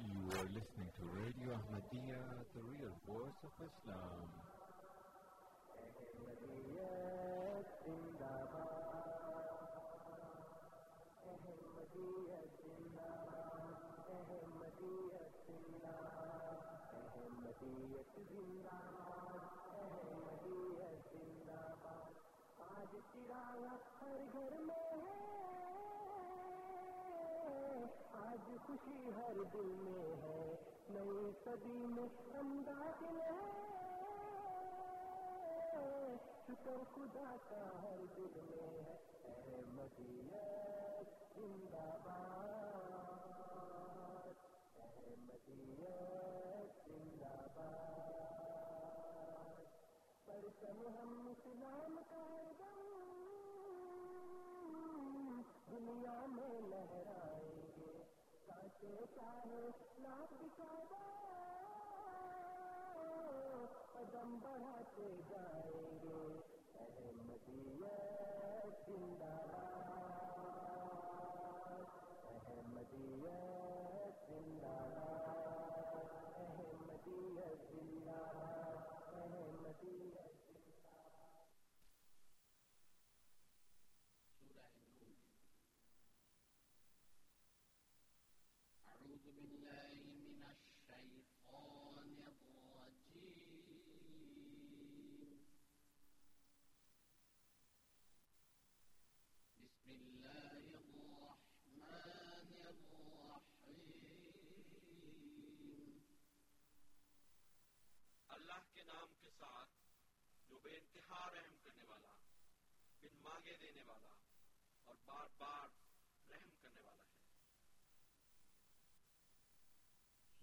You are listening to Radio Ahmadiyya, the real voice of Islam. آج چراغ ہر گھر میں ہے آج خوشی ہر دل میں ہے نئی صدی میں ہم داخل ہے شکر خدا کا ہر دل میں ہے۔ مدینہ زندہ باد احمدیت زندہ باد پرچم ہم اسلام کا دم دنیا میں لہرائیں گے چاہے لاکھ دکھا قدم بڑھاتے جائیں گے۔ نام کے ساتھ جو بے انتہا رحم کرنے والا، بن مانگے دینے والا اور بار بار رحم کرنے والا ہے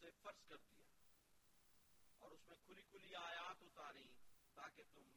سے فرض کر دیا اور اس میں کھلی کھلی آیات اتاری تاکہ تم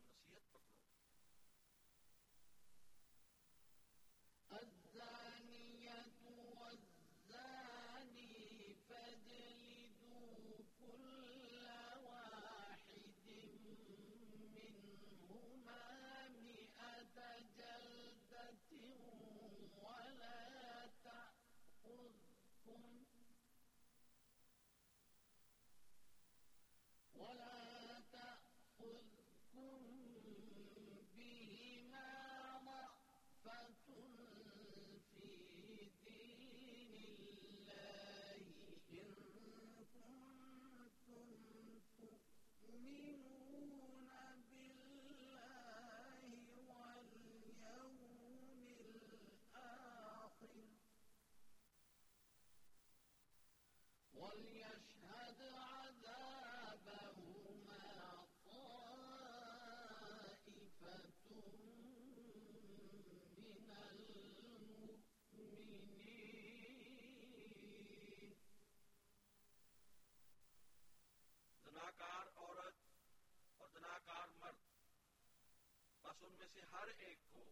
ان میں سے ہر ایک کو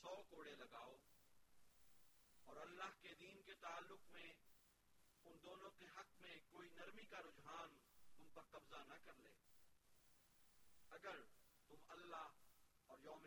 سو کوڑے لگاؤ اور اللہ کے دین کے تعلق میں ان دونوں کے حق میں کوئی نرمی کا رجحان تم پر قبضہ نہ کر لے۔ اگر تم اللہ اور یوم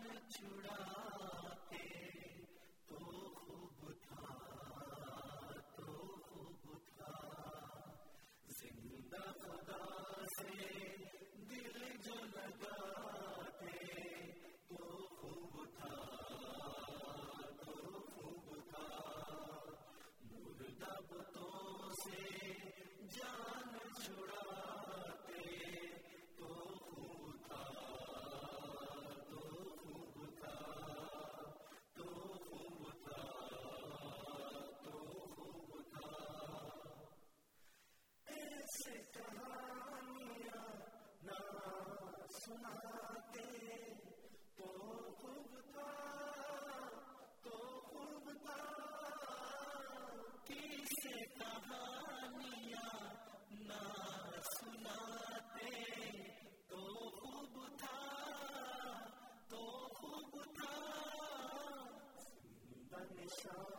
شام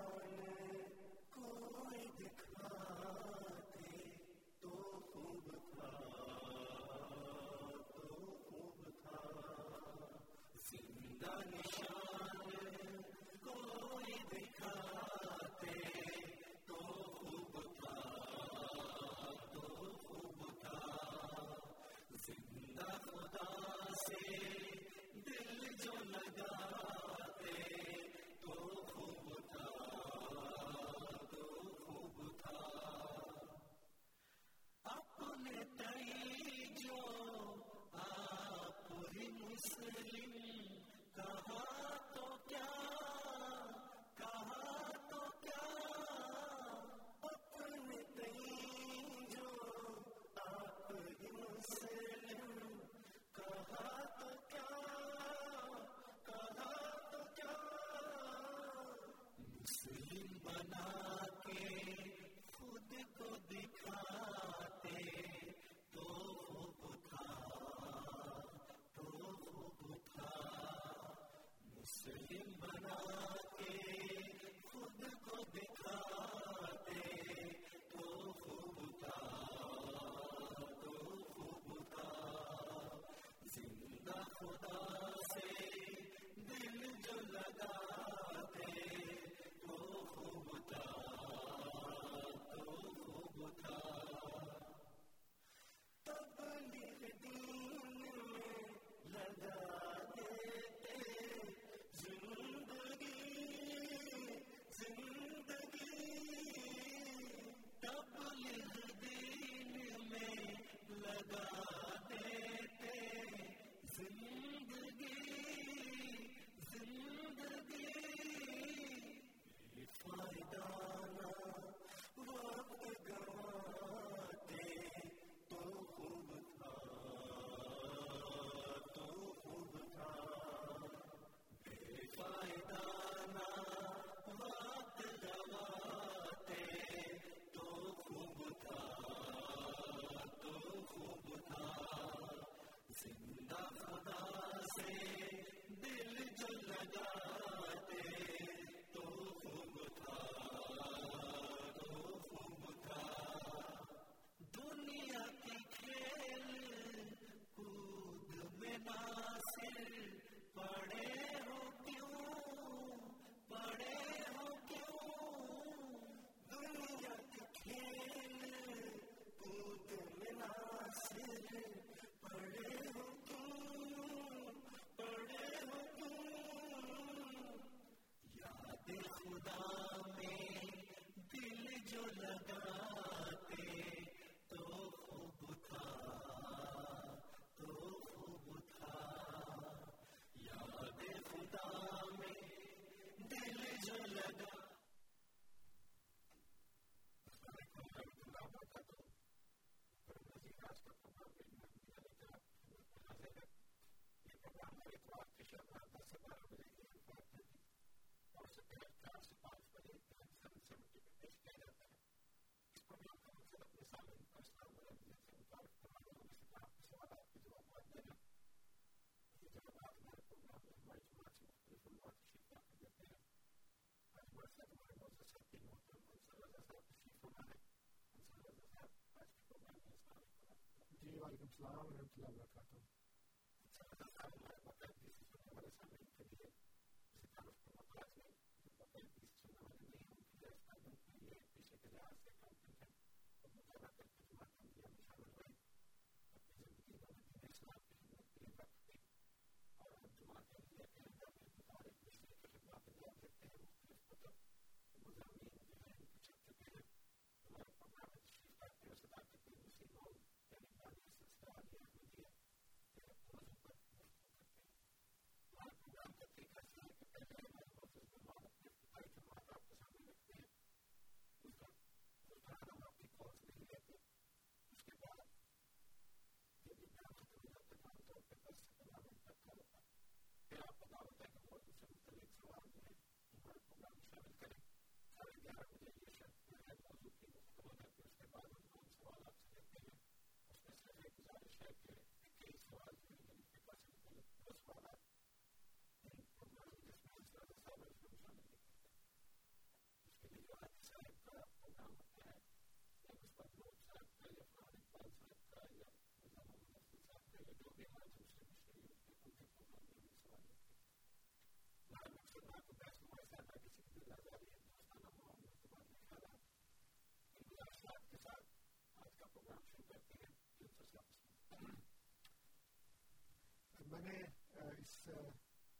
میں نے اس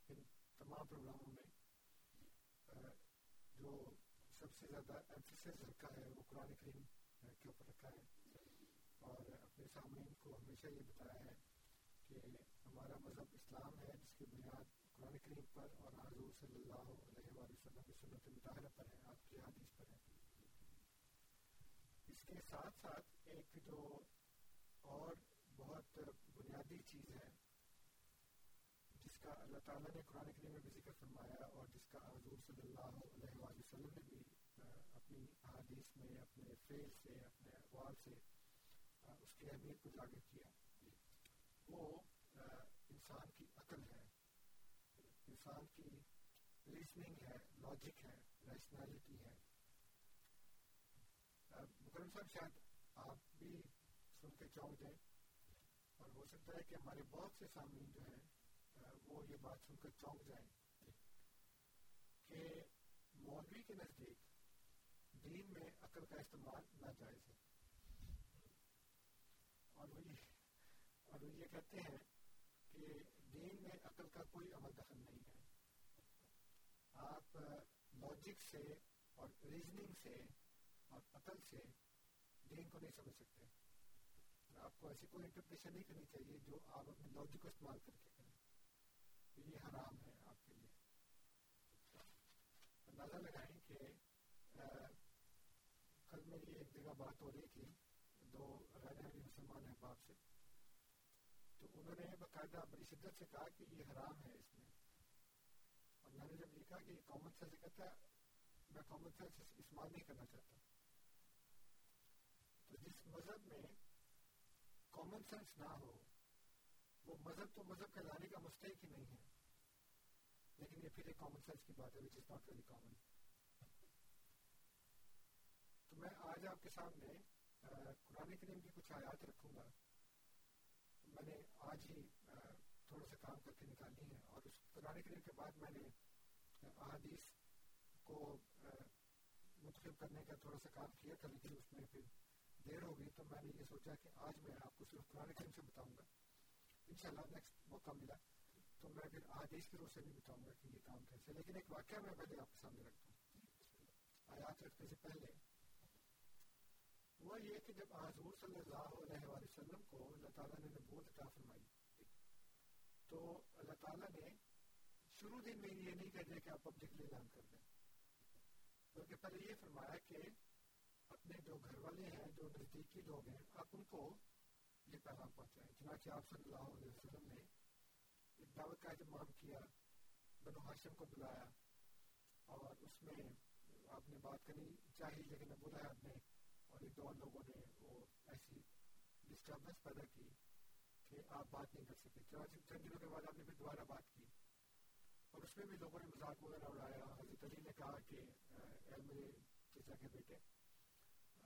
ان تمام پروگراموں میں جو سب سے زیادہ ایمفیسس رکھا ہے، وہ قرآن کریم کے اوپر رکھا ہے۔ اور اپنے سامعین کو ہمیشہ یہ بتایا ہے کہ ہمارا مذہب اسلام ہے، جس کی بنیاد قرآن کریم پر اور حضور صلی اللہ علیہ وآلہ وسلم کی سنت مطالعہ پر ہے، آپ کی حدیث پر ہے۔ اس کے ساتھ ساتھ ایک جو اور بہت بنیادی چیز ہے کا اللہ تعالیٰ نے قرآن کریم میں بھی ذکر فرمایا اور جس کا حضور صلی اللہ علیہ وآلہ وسلم نے بھی اپنی احادیث میں، اپنے فعل سے، اپنے اقوال سے اس کی اہمیت کو اجاگر کیا۔ وہ انسان کی عقل ہے، انسان کی ریزننگ ہے لاجک ہے ریشنالٹی ہے۔ مکرم صاحب، شاید آپ بھی سن کے چونک جائیں اور ہو سکتا ہے کہ ہمارے بہت سے سامعین جو ہیں وہ یہ بات سن کر چونک جائیں۔ کہ مولوی کے نزدیک دین میں عقل کا استعمال ناجائز ہے۔ اور وہ یہ اور وہ یہ کہتے ہیں کہ دین میں عقل کا کوئی عمل دخل نہیں ہے۔ آپ لاجک سے اور ریزننگ سے اور عقل سے دین کو نہیں سمجھ سکتے۔ آپ کو ایسی کوئی انٹرپریشن نہیں کرنی چاہیے جو آپ اپنے لاجک کو استعمال کر کے کریں تو یہ حرام ہے آپ کے لیے۔ اندازہ لگائیں کہ کل میری ایک جگہ بات ہو رہی تھی، دو غیر اہلی مسلمان احباب سے۔ تو انہوں نے باقاعدہ بڑی شدت سے کہا کہ یہ حرام ہے اس میں۔ اور میں نے جب لکھا کہ یہ کامن سینس کہتا ہے، میں کامن سینس استعمال نہیں کرنا چاہتا۔ تو جس مذہب میں کامن سینس نہ ہو، وہ مذہب تو مذہب کہلانے کا مستحق ہی نہیں ہے۔ لیکن یہ پھر ایک کامن سینس کی بات ہے which is not very common تو میں آج آپ کے سامنے قرآن کریم کی کچھ آیات رکھوں گا میں نے آج ہی تھوڑا سا کام کر کے نکالی ہیں اور اس قرآن کریم کے بعد میں نے احادیث کو منتخب کرنے کا تھوڑا سا کام کیا تھا لیکن اس میں پھر دیر ہو گئی تو میں نے یہ سوچا کہ آج میں آپ کو صرف قرآن کریم سے بتاؤں گا انشاءاللہ نیکسٹ موقع ملا تو میں پھر احادیث کی روح سے بھی بتاؤں گا کہ یہ کام کیسے؟ لیکن ایک واقعہ میں پہلے آپ کے سامنے رکھتا ہوں۔ آیات رکھنے سے پہلے ہوا یہ کہ جب حضور صلی اللہ علیہ وآلہ وسلم کو اللہ تعالیٰ نے نبوت عطا فرمائی، تو اللہ تعالیٰ نے شروع دن میں یہ نہیں کہہ دیا کہ آپ پبلکلی اعلان کر دیں۔ بلکہ پہلے یہ فرمایا کہ اپنے جو گھر والے ہیں، جو نزدیکی لوگ ہیں، آپ ان کو یہ پیغام پہنچائیں۔ چنانچہ آپ صلی اللہ علیہ وسلم نے ایک دعوت کا اہتمام کیا، بنو ہاشم کو بلایا اور اس میں آپ نے بات کرنی چاہیے لیکن ابو لہب نے اور ایک دو لوگوں نے وہ ایسی ڈسٹربنس پیدا کی کہ آپ بات نہیں کر سکے چند دنوں کے بعد آپ نے پھر دوبارہ بات کی اور اس میں بھی لوگوں نے مذاق وغیرہ اڑایا حضرت علی نے کہا کہ، اے میرے چچا کے بیٹے،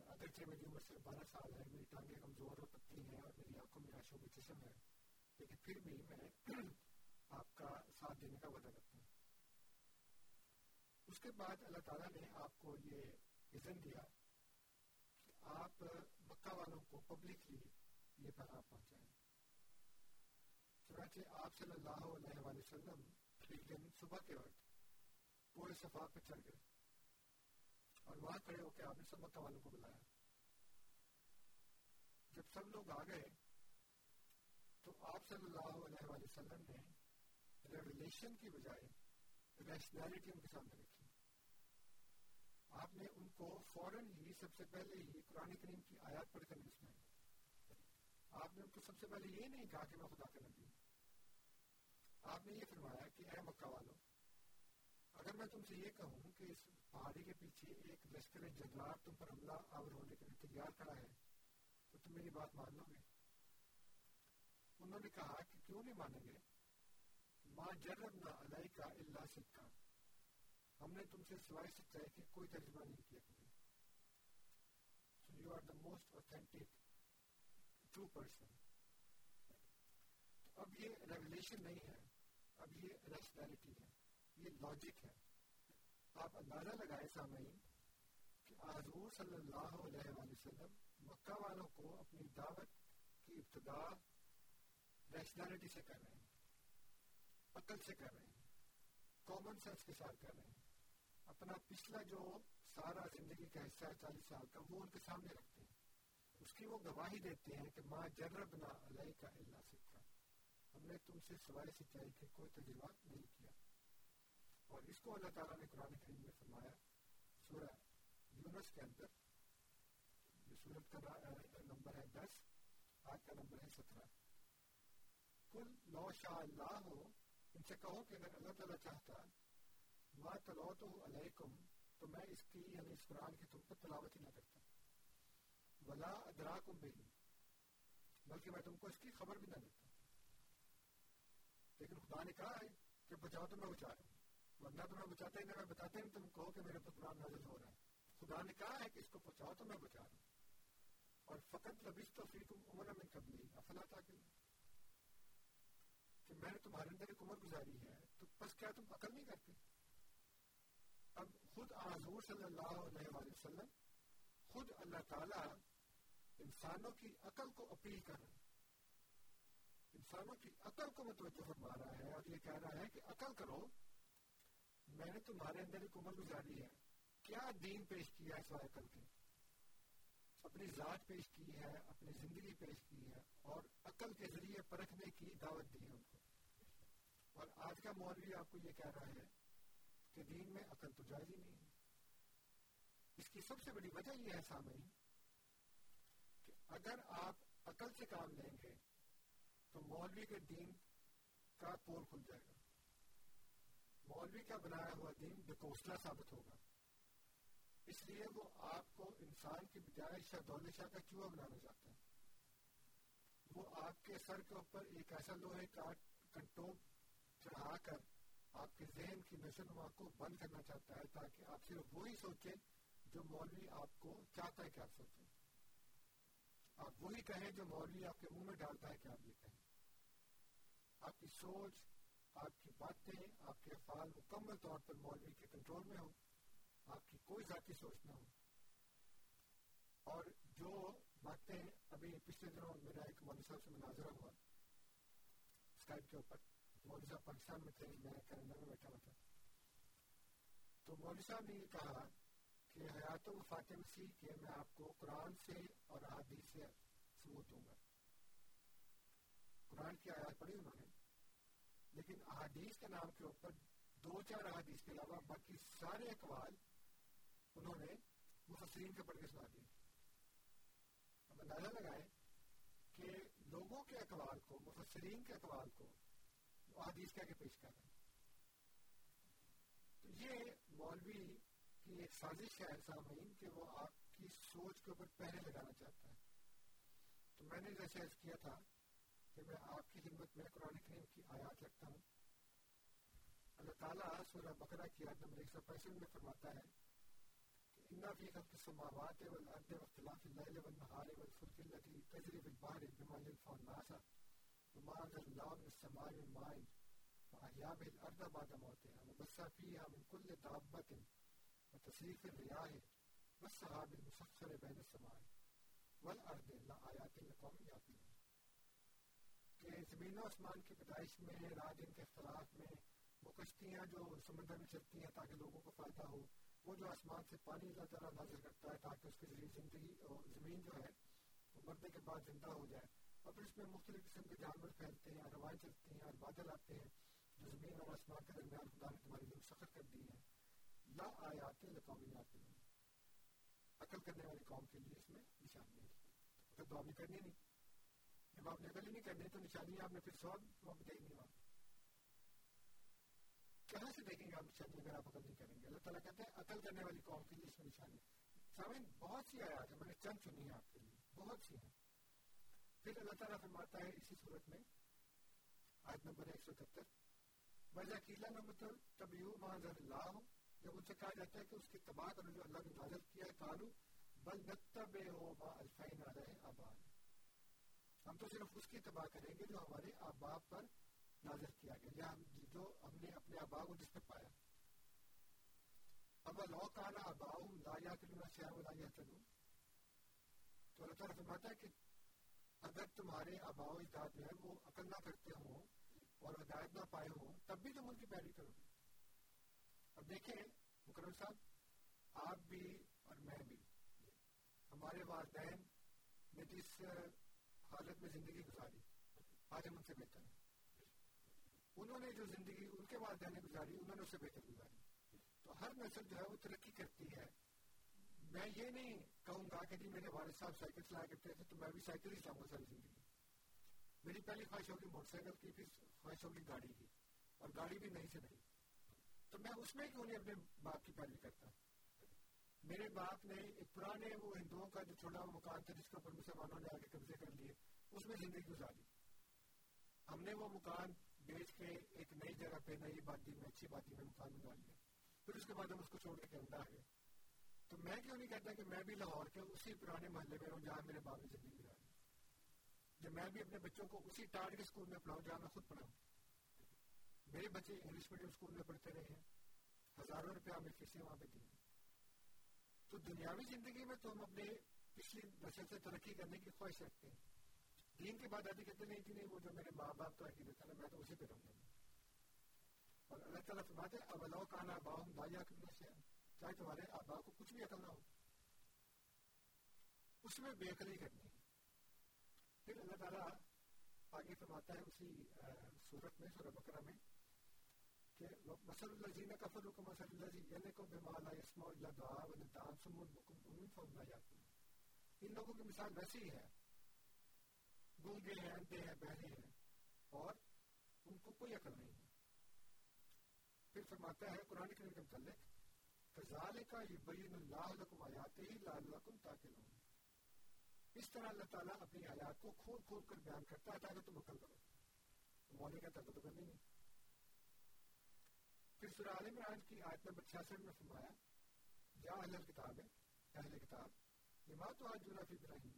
اگرچہ میری عمر صرف بارہ سال ہے، میری ٹانگیں کمزور اور پتلی ہیں اور میری آنکھوں میں آشوں کی چشم ہے، لیکن پھر بھی میں آپ کا ساتھ دینے کا وعدہ کرتا ہوں اس کے بعد اللہ تعالیٰ نے آپ کو یہ اذن دیا کہ آپ مکہ والوں کو پبلکلی یہ پیغام پہنچائیں۔ چنانچہ آپ صلی اللہ علیہ وآلہ وسلم ایک دن صبح کے وقت پورے صفا پہ چڑھ گئے اور وہاں کھڑے ہو کے آپ نے سب مکہ والوں کو بلایا۔ جب سب لوگ آ گئے تو آپ صلی اللہ علیہ وآلہ وسلم نے ریولیشن کی بجائے ریشنالٹی ان کے سامنے رکھی آپ نے ان کو فوراً ہی سب سے پہلے ہی قرآن کریم کی آیات پڑھ کر نہیں سنائی آپ نے ان کو سب سے پہلے یہ نہیں کہا کہ میں خدا کا نبی ہوں۔ آپ نے یہ فرمایا کہ اے مکہ والوں اگر میں تم سے یہ کہوں کہ اس پہاڑی کے پیچھے ایک لشکر جنرال تم پر حملہ آور ہونے کے لیے تیار کھڑا ہے، تو تم میری بات مان لو گے۔ انہوں نے کہا کہ کیوں نہیں مانیں گے؟ ماں جربنا علیہ کا اللہ صدقہ۔ ہم نے تم سے سوائے سچائی کے کوئی ترجمہ نہیں کیا۔ کبھی so you are the most authentic true person اب یہ ریولیشن نہیں ہے۔ اب یہ ریشنالٹی ہے۔ یہ لاجک ہے۔ آپ اندازہ لگائے سامعین کہ حضور صلی اللہ علیہ وآلہ وسلم مکہ والوں کو اپنی دعوت کی ابتدا ریشنالٹی سے کر رہے ہیں۔ عقل سے کر رہے ہیں کامن سینس کے ساتھ کر رہے ہیں۔ اپنا پچھلا جو سارا زندگی کا حصہ ہے، چالیس سال کا، وہ ان کے سامنے رکھتے ہیں۔ اس کی وہ گواہی دیتے ہیں کہ ماں جربنا علیہ کا اللہ سکھا ہم نے تم سے سوائے سچائی کے کوئی تجربہ نہیں کیا۔ اور اس کو اللہ تعالیٰ نے قرآن کریم میں فرمایا، سورہ یونس کے اندر جو سورت کا نمبر ہے دس آج کا نمبر ہے سترہ۔ کل لو شاء اللہ ہو ان سے کہو کہ اگر اللہ تعالیٰ چاہتا ما تلوت علیکم تو میں اس کی یعنی اس قرآن کی تم پر تلاوت ہی نہ کرتا ولا ادراکم بھی بلکہ میں تم کو اس کی خبر بھی نہ دیتا لیکن خدا نے کہا ہے کہ بچاؤ تو میں بچا رہا ہوں ورنہ تو میں بچاتا ہی نہ میں بتاتا ہی تم کہو کہ میرے پر قرآن نازل ہو رہا ہے خدا نے کہا ہے کہ اس کو بچاؤ تو میں بچا رہا ہوں اور فقط لبیس تو فیکم عمر من قبلی افلا تاکل کہ میں نے تمہارے اندر ایک عمر گزاری ہے، تو بس کیا تم عقل نہیں کرتے؟ اب خود حضور صلی اللہ علیہ وآلہ وسلم خود اللہ تعالی انسانوں کی عقل کو اپیل کر رہے انسانوں کی عقل کو متوجہ فرما رہا ہے اور یہ کہہ رہا ہے کہ عقل کرو، میں نے تمہارے اندر ایک عمر گزاری ہے۔ کیا دین پیش کیا ہے سوائے عقل کے؟ اپنی ذات پیش کی ہے، اپنی زندگی پیش کی ہے اور عقل کے ذریعے پرکھنے کی دعوت دی ہے ان کو۔ اور آج کا مولوی آپ کو یہ کہہ رہا ہے کہ دین میں عقل تو جائز ہی نہیں ہے۔ اس کی سب سے بڑی وجہ یہ ہے سامعین کہ اگر آپ عقل سے کام لیں گے تو مولوی کے دین کا پور کھل جائے گا۔ مولوی کا بنایا ہوا دین بکوسلا ثابت ہوگا۔ اس لیے وہ آپ کو انسان کی بجائے شاہ دولت شاہ کا چوہا بنانا چاہتا ہے۔ وہ آپ کے سر کے اوپر ایک ایسا لوہے کا کنٹوپ چڑھا کر آپ کے ذہن کی نشو نما کو بند کرنا چاہتا ہے تاکہ آپ صرف وہی سوچیں جو مولوی آپ کو چاہتا ہے کہ آپ سوچیں۔ آپ وہی کہیں جو مولوی آپ کے منہ میں ڈالتا ہے کہ آپ یہ کہیں۔ آپ کی سوچ، آپ کی باتیں، آپ کے افعال مکمل طور پر مولوی کے کنٹرول میں ہوں۔ آپ کی کوئی ذاتی سوچ نہ ہو۔ اور جو باتیں ابھی پچھلے دنوں میرا ایک مولوی صاحب سے مناظرہ ہوا، اسکائپ کے اوپر۔ مولوی صاحب پاکستان میں تھے میں کینیڈا میں بیٹھا ہوا تھا تو مولوی صاحب نے یہ کہا کہ حیات و وفات مسیح کے میں آپ کو قرآن سے اور احادیث سے ثبوت دوں گا قرآن کی آیات پڑھی انہوں نے لیکن احادیث کے نام کے اوپر دو چار احادیث کے علاوہ باقی سارے اقوال انہوں نے مفسرین کے پڑھ کے سنا دیے اب اندازہ لگائے کہ لوگوں کے اقوال کو مفسرین کے اقوال کو وہ حدیث کہہ کے پیش کر رہے ہیں۔ تو یہ مولوی کی ایک سازش ہے سامعین کہ وہ آپ کی سوچ کے اوپر پہلے لگانا چاہتا ہے۔ تو میں نے جیسے عرض کیا تھا کہ میں آپ کی خدمت میں قرآن کریم کی آیات رکھتا ہوں۔ اللہ تعالیٰ سورہ بقرہ کی آیت نمبر ایک سو پینسٹھ میں فرماتا ہے إن في خلق السماوات والأرض واختلاف الليل والنهار والفلك التي تجري في البحر بما ينفع الناس وما أنزل الله من السماء من ماء فأحيا به الأرض بعد موتها وبث فيها من كل دابة وتصريف الرياح والسحاب المسخر بين السماء والأرض لآيات لقوم يعقلون کہ زمین و آسمان کی پیدائش میں، رات دن کے اختلاف میں، وہ کشتیاں جو سمندر میں چلتی ہیں تاکہ لوگوں کو فائدہ ہو، وہ جو آسمان سے پانی اللہ تعالیٰ نازل کرتا ہے تاکہ اس کے ذریعے زندگی اور زمین جو ہے، وہ مرنے کے بعد زندہ ہو جائے۔ اور پھر اس میں مختلف قسم کے جانور پھیلتے ہیں روائیں چلتی ہیں اور بادل آتے ہیں، جو زمین اور آسمان کے درمیان خدا نے تمہاری لوگ سخت کر دی ہیں لا آیات لقومی آتے ہیں۔ عقل کرنے والی قوم کے لیے اس میں نشانی ہے۔ تو دعا بھی کرنی نہیں۔ جب آپ نے عقل ہی نہیں کرنی تو نشانی آپ نے پھر سو دعا بھی نہیں۔ وہاں کہاں سے دیکھیں گے آپ نشانی اگر آپ عقل نہیں کریں گے؟ اللہ تعالیٰ کہتے ہیں عقل کرنے والی قوم کے لیے اس میں نشانی سامعین، بہت سی آیات ہیں، میں نے چند چنی ہیں آپ کے لیے۔ بہت سی ہیں۔ پھر اللہ تعالیٰ فرماتا ہے اسی صورت میں، آیت نمبر ایک سو اکہتر وجہ قیلا نمبر تبیو معذر اللہ ہو جب ان سے کہا جاتا ہے کہ اس کی تباہ کرو جو اللہ نے نازل کیا ہے کالو بل نتب ہو ما الفین علیہ آباد ہم تو صرف اس کی تباہ کریں گے جو ہمارے آباب پر نازل کیا گیا، یا جو ہم نے اپنے آبا کو جس پہ پایا۔ اب لو کالا آبا لا یا تلو شہر لا یا تلو تو اللہ تعالیٰ فرماتا ہے کہ اگر تمہارے آبا و اجداد جو ہے وہ عقل نہ کرتے ہوں اور ہدایت نہ پائے ہوں، تب بھی تو اب دیکھیں، مکرم صاحب، آپ بھی اور میں بھی، ہمارے والدین نے جس حالت میں زندگی گزاری۔ آج ہم ان سے بہتر ہیں۔ انہوں نے جو زندگی، ان کے والدین نے گزاری، انہوں نے اس سے بہتر گزاری۔ تو ہر نسل جو ہے وہ ترقی کرتی ہے۔ میں یہ نہیں کہوں گا کہ جی میرے والد صاحب سائیکل چلایا کرتے تھے تو میں بھی سائیکل ہی چلاؤں گا ساری زندگی۔ میری پہلی خواہش ہوگی موٹر سائیکل کی، پھر خواہش ہوگی گاڑی کی، اور گاڑی بھی نہیں سے نہیں۔ تو میں اس میں کیوں نہیں اپنے باپ کی پیروی کرتا؟ میرے باپ نے ایک پرانے وہ ہندوؤں کا جو چھوٹا مکان تھا جس کے اوپر مسلمانوں نے آگے قبضے کر لیے، اس میں زندگی گزاری۔ ہم نے وہ مکان بیچ کے ایک نئی جگہ پہ نئی بادی میں اچھی بادی میں مکان بنا لیا۔ پھر اس کے بعد ہم اس کو چھوڑ کے کینیڈا آ گئے۔ تو میں کیوں نہیں کہتا کہ میں بھی لاہور کے اسی پرانے محلے میں رہوں جہاں میرے باپ نے زندگی گزاری جب میں بھی اپنے بچوں کو اسی ٹارگٹ اسکول میں پڑھاؤں جہاں میں خود پڑھاؤں۔ میرے بچے انگلش میڈیم اسکول میں پڑھتے رہے ہیں، ہزاروں روپے ہمیں فیسیں وہاں پہ دی تو دنیاوی زندگی میں تو ہم اپنے پچھلی نسل سے ترقی کرنے کی خواہش رکھتے ہیں۔ دین کے بعد آدھی کہتے نہیں تھی نہیں، وہ جو میرے ماں باپ تو عقیدت ہے میں تو اسی پہ رہوں گا۔ اور اللہ تعالیٰ فرماتے ہیں اب اللہ کانا آبا ہوں دایا کرنے سے چاہے تمہارے آبا کو کچھ بھی عقل نہ ہو۔ اس میں بے عقلی کرنی ہے۔ پھر اللہ تعالیٰ آگے فرماتا ہے اسی صورت میں، سورہ بکرہ میں کہ مسل و ان لوگوں کی مثال ویسی ہی ہے۔ گونگے ہیں اندھے ہیں، بہرے ہیں اور ان کو کوئی عقل نہیں ہے۔ پھر فرماتا ہے، قرآن کریم کے متعلق اس طرح اللہ تعالیٰ اپنی آیات کو کھول کھول کر بیان کرتا ہے تاکہ تم عقل کرو. مولوی کہتا تو کرنی نہیں. پھر سورہ آل عمران کی آیت نمبر 66 میں فرمایا، یا اہل کتاب ہے اہل کتاب یہ لما تو آج جنا فی ابراہیم؟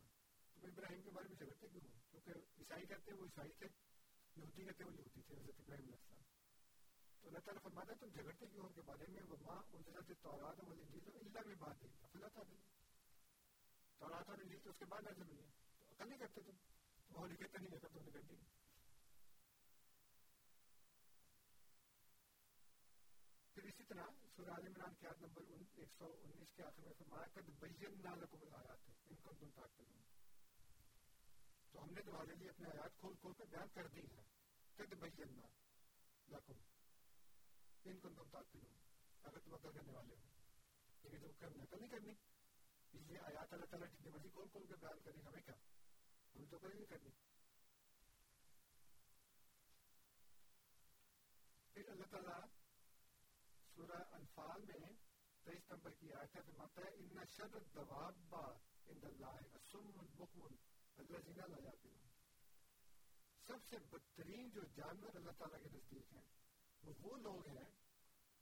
تم ابراہیم کے بارے میں جھگڑتے کیوں ہو؟ کیونکہ عیسائی کہتے ہیں وہ عیسائی تھے، یہودی کہتے ہیں وہ یہودی تھے، حضرت ابراہیم علیہ السلام۔ تو اللہ تعالیٰ فرماتا ہے، تم جھگڑتے کیوں ان کے بارے میں وہ ماں، ان حضرت تورات و الانجیل اللہ میں بات ہے افلا تھا تورات اور انجیل تو اس کے بعد نازل ہوئی ہے۔ تو عقل نہیں کرتے تم۔ ماحول کہتے نہیں ہے تم نے کر دی پھر اسی طرح سورہ آل عمران کی آیت نمبر 119 کے آخر میں فرمایا، قد بینا لکم الآیات، ان کنتم تعقلون تو ہم نے تمہارے لیے اپنے آیات کھول کھول کر بیان کر دی ہے۔ قد بینا لکم۔ ان کنتم تعقلون اگر تم عقل کرنے والے ہو۔ لیکن تم کرنے عقل نہیں کرنی۔ اس لیے آیات اللہ تعالیٰ جتنی مرضی کھول کھول کر بیان کریں ہمیں کیا؟ ہمیں تو کوئی نہیں کرنی پھر اللہ تعالیٰ سورہ انفال میں تیئیس نمبر کی آیت ہے، فرماتا ہے، ان شر الدواب عند اللہ السم البکم الذین لا یعقلون۔ سب سے بدترین جو جانور اللہ تعالیٰ کے نزدیک ہیں وہ وہ لوگ ہیں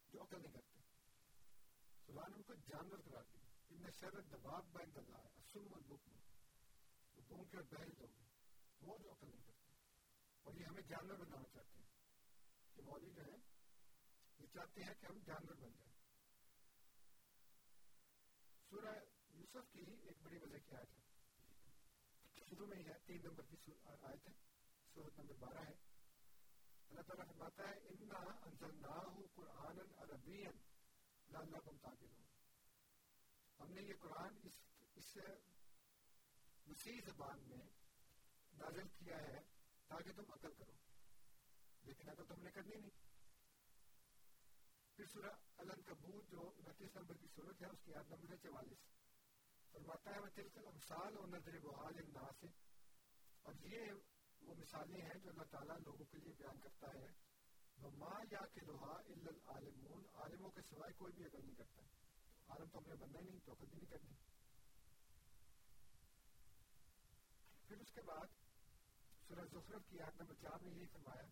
جو عقل نہیں کرتے۔ قرآن ان کو جانور قرار دی ان میں شر الدواب عند اللہ السم البکم وہ گونگے اور بہرے لوگ ہیں وہ جو عقل نہیں کرتے۔ اور یہ ہمیں جانور بنانا چاہتے ہیں۔ کہ مولوی جو ہے یہ چاہتے ہیں کہ ہم جانور بن جائیں۔ سورہ یوسف کی ایک بڑی وجہ کی آیت ہے۔ شروع میں ہی ہے، تین نمبر کی آیت ہے۔ سورت نمبر بارہ ہے۔ اللہ تعالیٰ فرماتا ہے، انا انزلناہ قرآن عربیا لعلکم تعقلون۔ ہم نے یہ قرآن اس اس وسیع زبان میں نازل کیا ہے تاکہ تم عقل کرو۔ لیکن عقل تم نے کرنی نہیں۔ پھر سورہ الانکبوت جو انتیس نمبر کی صورت ہے، اس کی یاد نمبر ہے چوالیس فرماتا ہے، وَتِلْكَ الْأَمْثَالُ وَنَضْرِبُهَا لِلنَّاسِ اور یہ وہ مثالیں ہیں جو اللہ تعالیٰ لوگوں کے لیے بیان کرتا ہے۔ وَمَا يَعْقِلُهَا إِلَّا الْعَالِمُونَ، عالموں کے سوائے کوئی بھی عقل نہیں کرتا۔ عالم تو ہم نے بننا ہی نہیں، تو عقل بھی نہیں کرنی پھر اس کے بعد سورہ زخرف کی یاد نمبر چار میں یہی فرمایا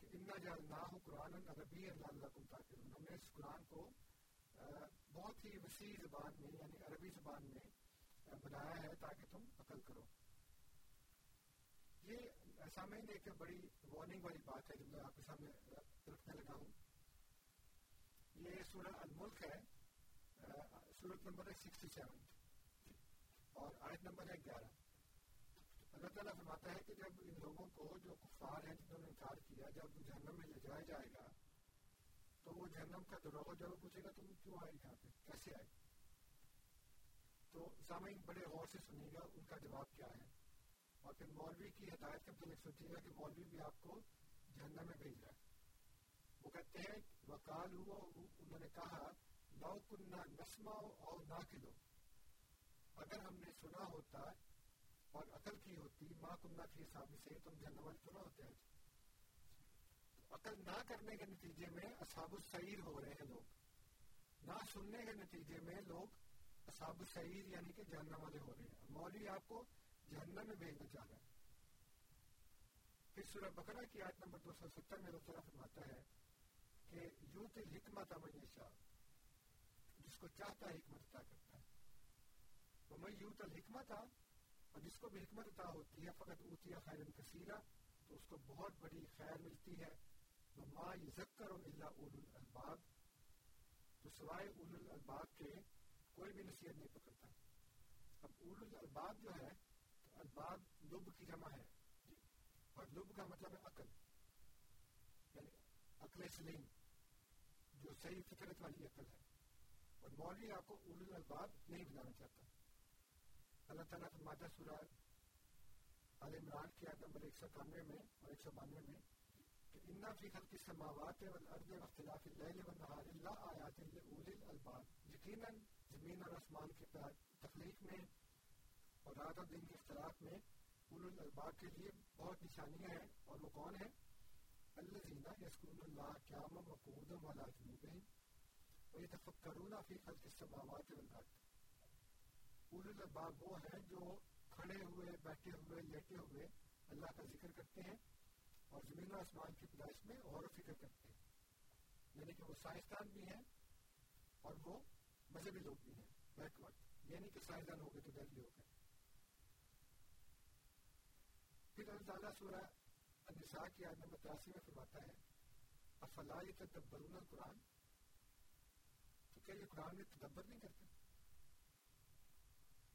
کہ انا جعلناہ قرآن عربی لعلکم تعقلون۔ ہم نے اس قرآن کو بہت ہی وسیع زبان میں یعنی عربی زبان میں بنایا ہے تاکہ تم عقل کرو۔ یہ سامعین ایک بڑی وارننگ والی بات ہے جو میں آپ کے سامنے رکھنے لگا ہوں۔ یہ سورہ الملک ہے سورت نمبر ہے سکسٹی سیون اور آیت نمبر ہے گیارہ۔ اللہ تعالیٰ فرماتا ہے کہ جب ان لوگوں کو جو کفار ہیں جنہوں نے انکار کیا، جب جہنم میں لے جایا جائے گا، تو وہ جہنم کا تو روغ جب پوچھے گا تم کیوں آئے یہاں پہ؟ کیسے آئے؟ تو سامعین، بڑے غور سے سنیے گا ان کا جواب کیا ہے۔ اور پھر مولوی کی ہدایت کے متعلق سوچیے گا کہ مولوی بھی آپ کو جہنم میں بھیج رہا ہے۔ وہ کہتے ہیں وکال ہوا، انہوں نے کہا، لو کنہ نسما اور نہ کھلو اگر ہم نے سنا ہوتا اور عقل کی ہوتی ماں کنہ فی صاحب سے تو ہم جہنم والے تھوڑا ہوتے ہیں عقل نہ کرنے کے نتیجے میں اصحاب السعیر ہو رہے ہیں لوگ۔ نہ سننے کے نتیجے میں لوگ اصحاب السعیر یعنی کہ جہنم والے ہو رہے ہیں۔ مولوی آپ کو جہنم میں بھیجنا چاہ رہا ہے۔ پھر سورہ بقرہ کی آیت نمبر دو سو ستر میں اللہ تعالیٰ فرماتا ہے کہ یوت الحکمت من شاہ جس کو چاہتا ہے حکمت عطا کرتا ہے۔ وہ میں یوت الحکمت، اور جس کو بھی حکمت عطا ہوتی ہے، فقط اوتیا خیر کثیرہ تو اس کو بہت بڑی خیر ملتی ہے۔ وہ ما یذکر الا اول الالباب، تو سوائے اول الالباب کے کوئی بھی نصیحت نہیں پکڑتا۔ اب اول الالباب جو ہے الباب لب کی جمع ہے۔ اور لب کا مطلب ہے عقل۔ یعنی عقل سلیم، جو صحیح فطرت والی عقل ہے۔ اور مولوی آپ کو اول الباب نہیں بنانا چاہتا۔ اللہ تعالیٰ فرماتا سورہ عال عمران کی آیت نمبر ایک سو اکانوے میں اور ایک سو بانوے میں کہ انا فی خلق السماوات والارض واختلاف اللیل والنہار الا آیات لاولی الالباب یقیناً زمین اور آسمان کی تخلیق میں رات اور دن کے اختلاف میں اول الالباب کے لیے بہت نشانیاں ہیں اور وہ کون ہیں؟ الذين يذكرون الله قياما وقعودا وعلى جنوبهم ويتفكرون في خلق السماوات والارض۔ اول الباب وہ ہیں جو کھڑے ہوئے، بیٹھے ہوئے، لیٹے ہوئے اللہ کا ذکر کرتے ہیں اور زمین و آسمان کی پیدائش میں غور و فکر کرتے ہیں۔ یعنی کہ وہ سائنسدان بھی ہیں اور وہ مذہبی لوگ بھی ہیں۔ بیکورڈ یعنی کہ سائنسدان ہو گئے تو دہلی ہو گئے۔ پھر اللہ تعالیٰ سورہ النساء کی آیت نمبر تراسی میں فرماتا ہے، افلا یتدبرون القرآن؟ تو کیا یہ قرآن میں تدبر نہیں کرتے؟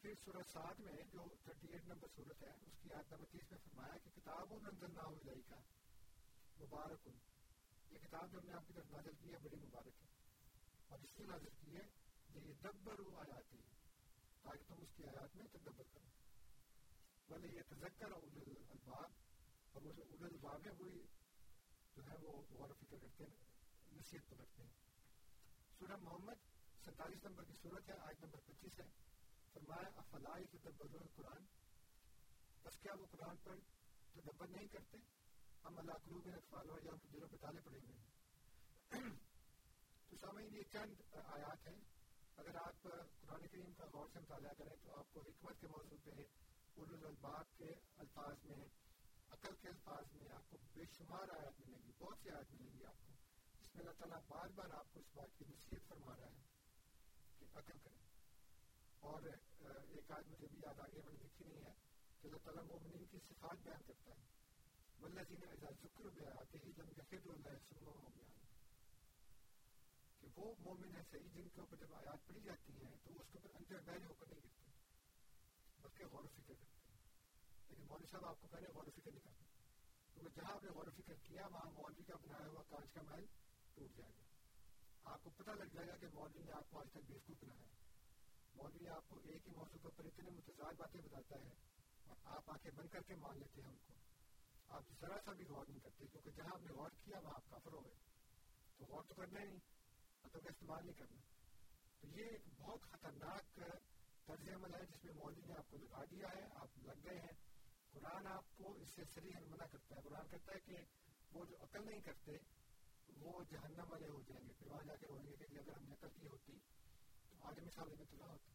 پھر سورہ سات میں جو 38 نمبر صورت ہے، اس کی آیت نمبر تیس میں فرمایا کہ کتاب انزلناہ الیکا مبارک، یہ کتاب جو ہم نے آپ کی طرف نازل کی ہے، بڑی مبارک ہے۔ اور اس لیے نازل کی ہے، یہ دبر دبرو آیاتی تاکہ تم اس کی آیات میں تدبر کرو۔ بلے یہ تذکر اول الباب اور وہ جو اول الباب ہے وہی جو ہے وہ غور و فکر کرتے ہیں، نصیحت پکڑتے ہیں۔ سورہ محمد سینتالیس نمبر کی صورت ہے، آیت نمبر پچیس ہے۔ فرمایا افلا تدبر القرآن بس کیا وہ قرآن پر تدبر نہیں کرتے، ہم اللہ قلوب اطفال اور یا ان کے دلوں پہ تالے پڑے ہوئے ہیں۔ تو سامعین، یہ چند آیات ہیں۔ اگر آپ قرآن کریم کا غور سے مطالعہ کریں تو آپ کو حکمت کے موضوع پہ الباب کے الفاظ میں عقل کے الفاظ میں آپ کو بے شمار آیات ملیں گی، بہت سی آیات ملیں گی آپ کو۔ جس میں اللہ تعالیٰ بار بار آپ کو اس بات کی نصیحت فرما رہا ہے کہ عقل کریں۔ اور ایک آیت مجھے بھی یاد آگے میں نے لکھی نہیں ہے کہ اللہ تعالیٰ مومنین کی صفات بیان کرتا ہے۔ والذین اذا ذکر بیاتے ہی لم یخر اللہ سنو بیان کہ وہ مومن ہے صحیح، جن کے اوپر جب آیات پڑھی جاتی ہیں تو اس کے اوپر اندر بہرے ہو کر نہیں گرتے بلکہ غور و فکر کرتے ہیں۔ لیکن مولوی صاحب، آپ کو کہہ رہے غور و فکر نہیں کرتے کیونکہ جہاں آپ نے غور و فکر کیا، وہاں مولوی کا بنایا ہوا کانچ کا محل ٹوٹ جائے گا۔ آپ کو پتہ لگ جائے گا کہ مولوی نے آپ کو آج تک بیوقوف بنایا مولوی آپ کو ایک ہی موضوع کے اوپر اتنے متضاد باتیں بتاتا ہے اور آپ آ کے بند کر کے مان لیتے ہیں ان کو۔ آپ ذرا سا بھی غور نہیں کرتے، کیونکہ جہاں آپ نے غور کیا، وہاں آپ کافر ہو گئے۔ تو غور تو کرنا ہی نہیں مطلب استعمال نہیں کرنا۔ تو یہ ایک بہت خطرناک طرز عمل ہے جس میں مولوی نے آپ کو لگا دیا ہے، آپ لگ گئے ہیں۔ قرآن آپ کو اس سے سریح منع کرتا ہے۔ قرآن کہتا ہے کہ وہ جو عقل نہیں کرتے، وہ جہنم والے ہو جائیں گے۔ پھر وہاں جا کے روئیں گے کہ جی اگر ہم نے عقل کی ہوتی تو آج مثال میں تلا ہوتی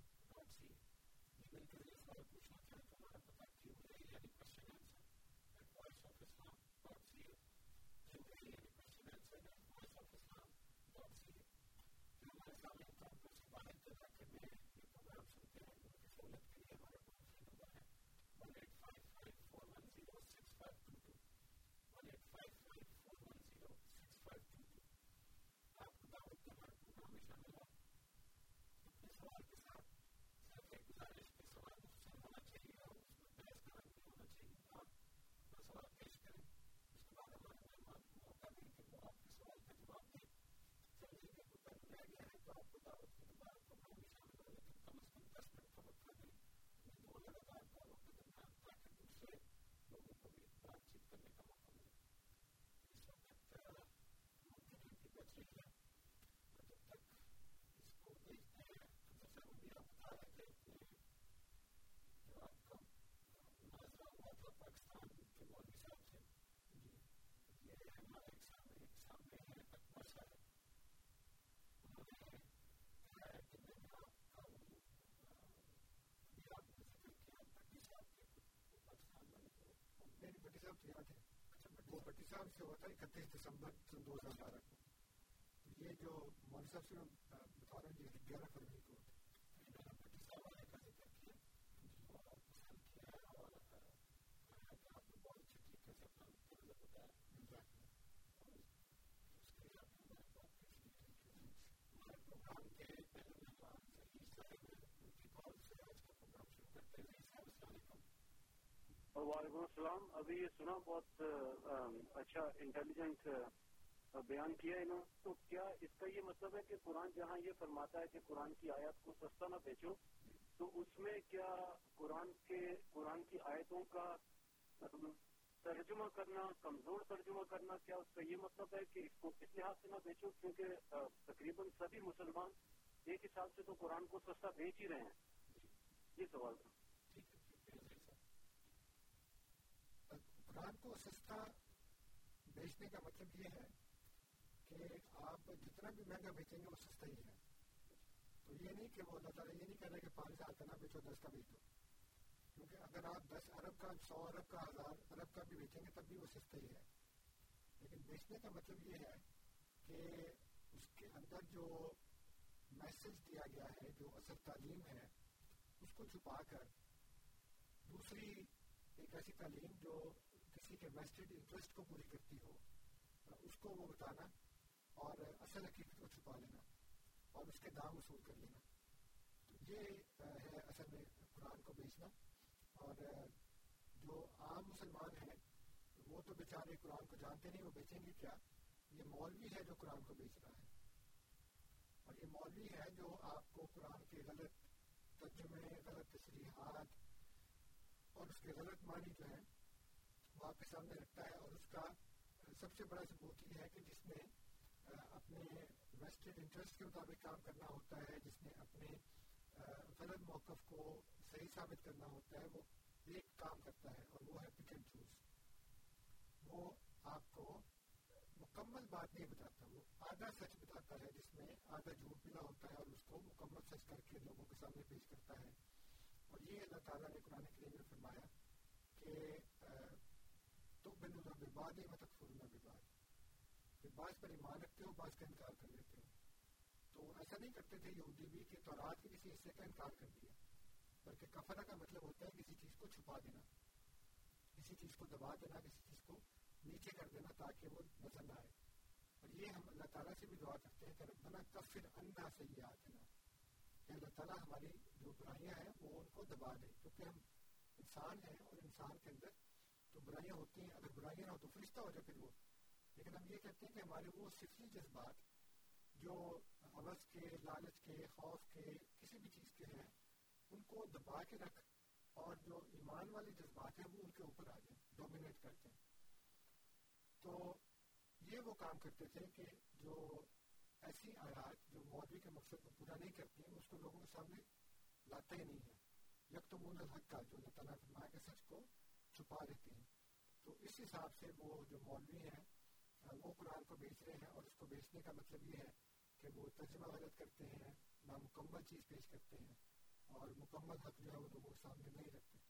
صاحب تو یاد ہے وہ بٹی صاحب سے ہوتا ہے، اکتیس دسمبر سن دو ہزار بارہ کو۔ یہ جو مول صاحب سے بتا رہا ہوں یہ گیارہ فروری کو بٹی صاحب والے کا ذکر کیا جو پسند کیا ہے اور آپ نے بہت اچھی طریقے سے اپنا مطلب بتایا اس کے لیے آپ نے ہماری بات کی ہمارے پروگرام کے پہلے مہمان سے صاحب ان کی کال سے آج کا پروگرام شروع کرتے ہیں صاحب السلام علیکم اور وعلیکم السلام۔ ابھی یہ سنا بہت اچھا انٹیلیجنٹ بیان کیا انہوں تو کیا اس کا یہ مطلب ہے کہ قرآن جہاں یہ فرماتا ہے کہ قرآن کی آیات کو سستا نہ بیچو، تو اس میں کیا قرآن کے، قرآن کی آیتوں کا ترجمہ کرنا، کمزور ترجمہ کرنا، کیا اس کا یہ مطلب ہے کہ اس کو اس لحاظ سے نہ بیچو؟ کیونکہ تقریباً سبھی مسلمان ایک حساب سے تو قرآن کو سستا بیچ ہی رہے ہیں۔ یہ سوال تھا۔ قرآن کو سستا بیچنے کا مطلب یہ ہے کہ آپ جتنا بھی مہنگا بیچیں گے وہ سستا ہی ہے۔ تو یہ نہیں کہ وہ اللہ تعالیٰ یہ نہیں کہہ رہے کہ پانچ ہزار کا نہ بیچو، دس کا بیچ دو کیونکہ اگر آپ دس ارب کا، سو ارب کا، ہزار ارب کا بھی بیچیں گے تب بھی وہ سستا ہی ہے۔ لیکن بیچنے کا مطلب یہ ہے کہ اس کے اندر جو میسج دیا گیا ہے، جو اصل تعلیم ہے، اس کو چھپا کر دوسری ایک ایسی تعلیم جو کسی کے ویسٹڈ انٹرسٹ کو پوری کرتی ہو، اس کو وہ بتانا اور اصل حقیقت کو چھپا لینا اور اس کے دام وصول کر لینا۔ تو یہ ہے اصل میں قرآن کو بیچنا۔ اور جو عام مسلمان ہیں، وہ تو بیچارے قرآن کو جانتے نہیں، وہ بیچیں گے کیا؟ یہ مولوی ہے جو قرآن کو بیچ رہا ہے۔ اور یہ مولوی ہے جو آپ کو قرآن کے غلط ترجمے، غلط تصریحات اور اس کے غلط معنی جو ہیں آپ کے سامنے رکھتا ہے اور اس کا سب سے بڑا ثبوت یہ ہے کہ جس نے اپنے ویسٹڈ انٹرسٹ کے مطابق کام کرنا ہوتا ہے، جس نے اپنے غلط موقف کو صحیح ثابت کرنا ہوتا ہے، وہ ایک کام کرتا ہے اور وہ ہے پک اینڈ چوز وہ آپ کو مکمل بات نہیں بتاتا، وہ آدھا سچ بتاتا ہے، جس میں آدھا جھوٹ ملا ہوتا ہے اور اس کو مکمل سچ کر کے لوگوں کے سامنے پیش کرتا ہے۔ اور یہ اللہ تعالیٰ نے قرآن کریم میں فرمایا کہ تو بن اللہ بباد و تکفر اللہ بباد کہ بعض پر ایمان رکھتے ہو، بعض کا انکار کر لیتے ہو۔ تو ایسا نہیں کرتے تھے یہودی بھی کہ تورات کے کسی حصے کا انکار کر دیا، بلکہ کفرہ کا مطلب ہوتا ہے کسی چیز کو چھپا دینا، کسی چیز کو دبا دینا، کسی چیز کو نیچے کر دینا تاکہ وہ نظر نہ آئے۔ اور یہ ہم اللہ تعالیٰ سے بھی دعا کرتے ہیں کہ ربنا کفر انا سیئاتنا، کہ اللہ تعالیٰ ہماری جو برائیاں ہیں وہ ان کو دبا دے، کیونکہ ہم انسان ہیں اور انسان کے اندر تو برائیاں ہوتی ہیں اگر برائیاں نہ ہو تو فرشتہ ہو جائے پھر وہ لیکن ہم یہ کہتے ہیں کہ ہمارے وہ سفری جذبات جو حوث کے لالچ کے خوف کے کسی بھی چیز کے ہیں ان کو دبا کے رکھ اور جو ایمان والے جذبات ہیں وہ ان کے اوپر آ جائیں ڈومینیٹ کرتے ہیں تو یہ وہ کام کرتے تھے کہ جو ایسی آیات جو مولوی کے مقصد کو پورا نہیں کرتی ہیں اس کو لوگوں کے سامنے لاتے ہی نہیں ہے یک تو مون الحق کا جو اللہ تعالیٰ فرمایا کہ سچ کو چھپا دیتے ہیں تو اس حساب سے وہ جو مولوی ہیں، وہ قرآن کو بیچ رہے ہیں اور اس کو بیچنے کا مطلب یہ ہے کہ وہ ترجمہ غلط کرتے ہیں، نامکمل چیز پیش کرتے ہیں اور مکمل حق جو ہے وہ لوگوں کے سامنے نہیں رکھتے۔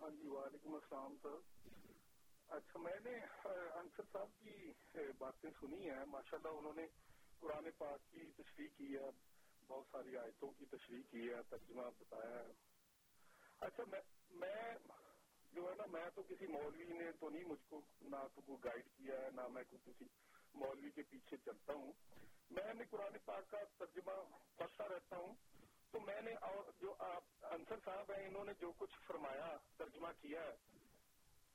ہاں جی وعلیکم السلام سر۔ اچھا میں نے انصر صاحب کی باتیں سنی ہیں۔ ماشاء اللہ انہوں نے قرآن پاک کی تشریح کی ہے۔ بہت ساری آیتوں کی تشریح کی ہے، ترجمہ بتایا ہے۔ اچھا میں میں جو ہے نا، میں تو کسی مولوی نے تو نہیں مجھ کو نہ تو کوئی گائیڈ کیا ہے، نہ میں کوئی کسی مولوی کے پیچھے چلتا ہوں۔ میں نے قرآن پاک کا ترجمہ پڑھتا رہتا ہوں۔ تو میں نے اور جو آپ انصر صاحب ہیں، انہوں نے جو کچھ فرمایا، ترجمہ کیا ہے،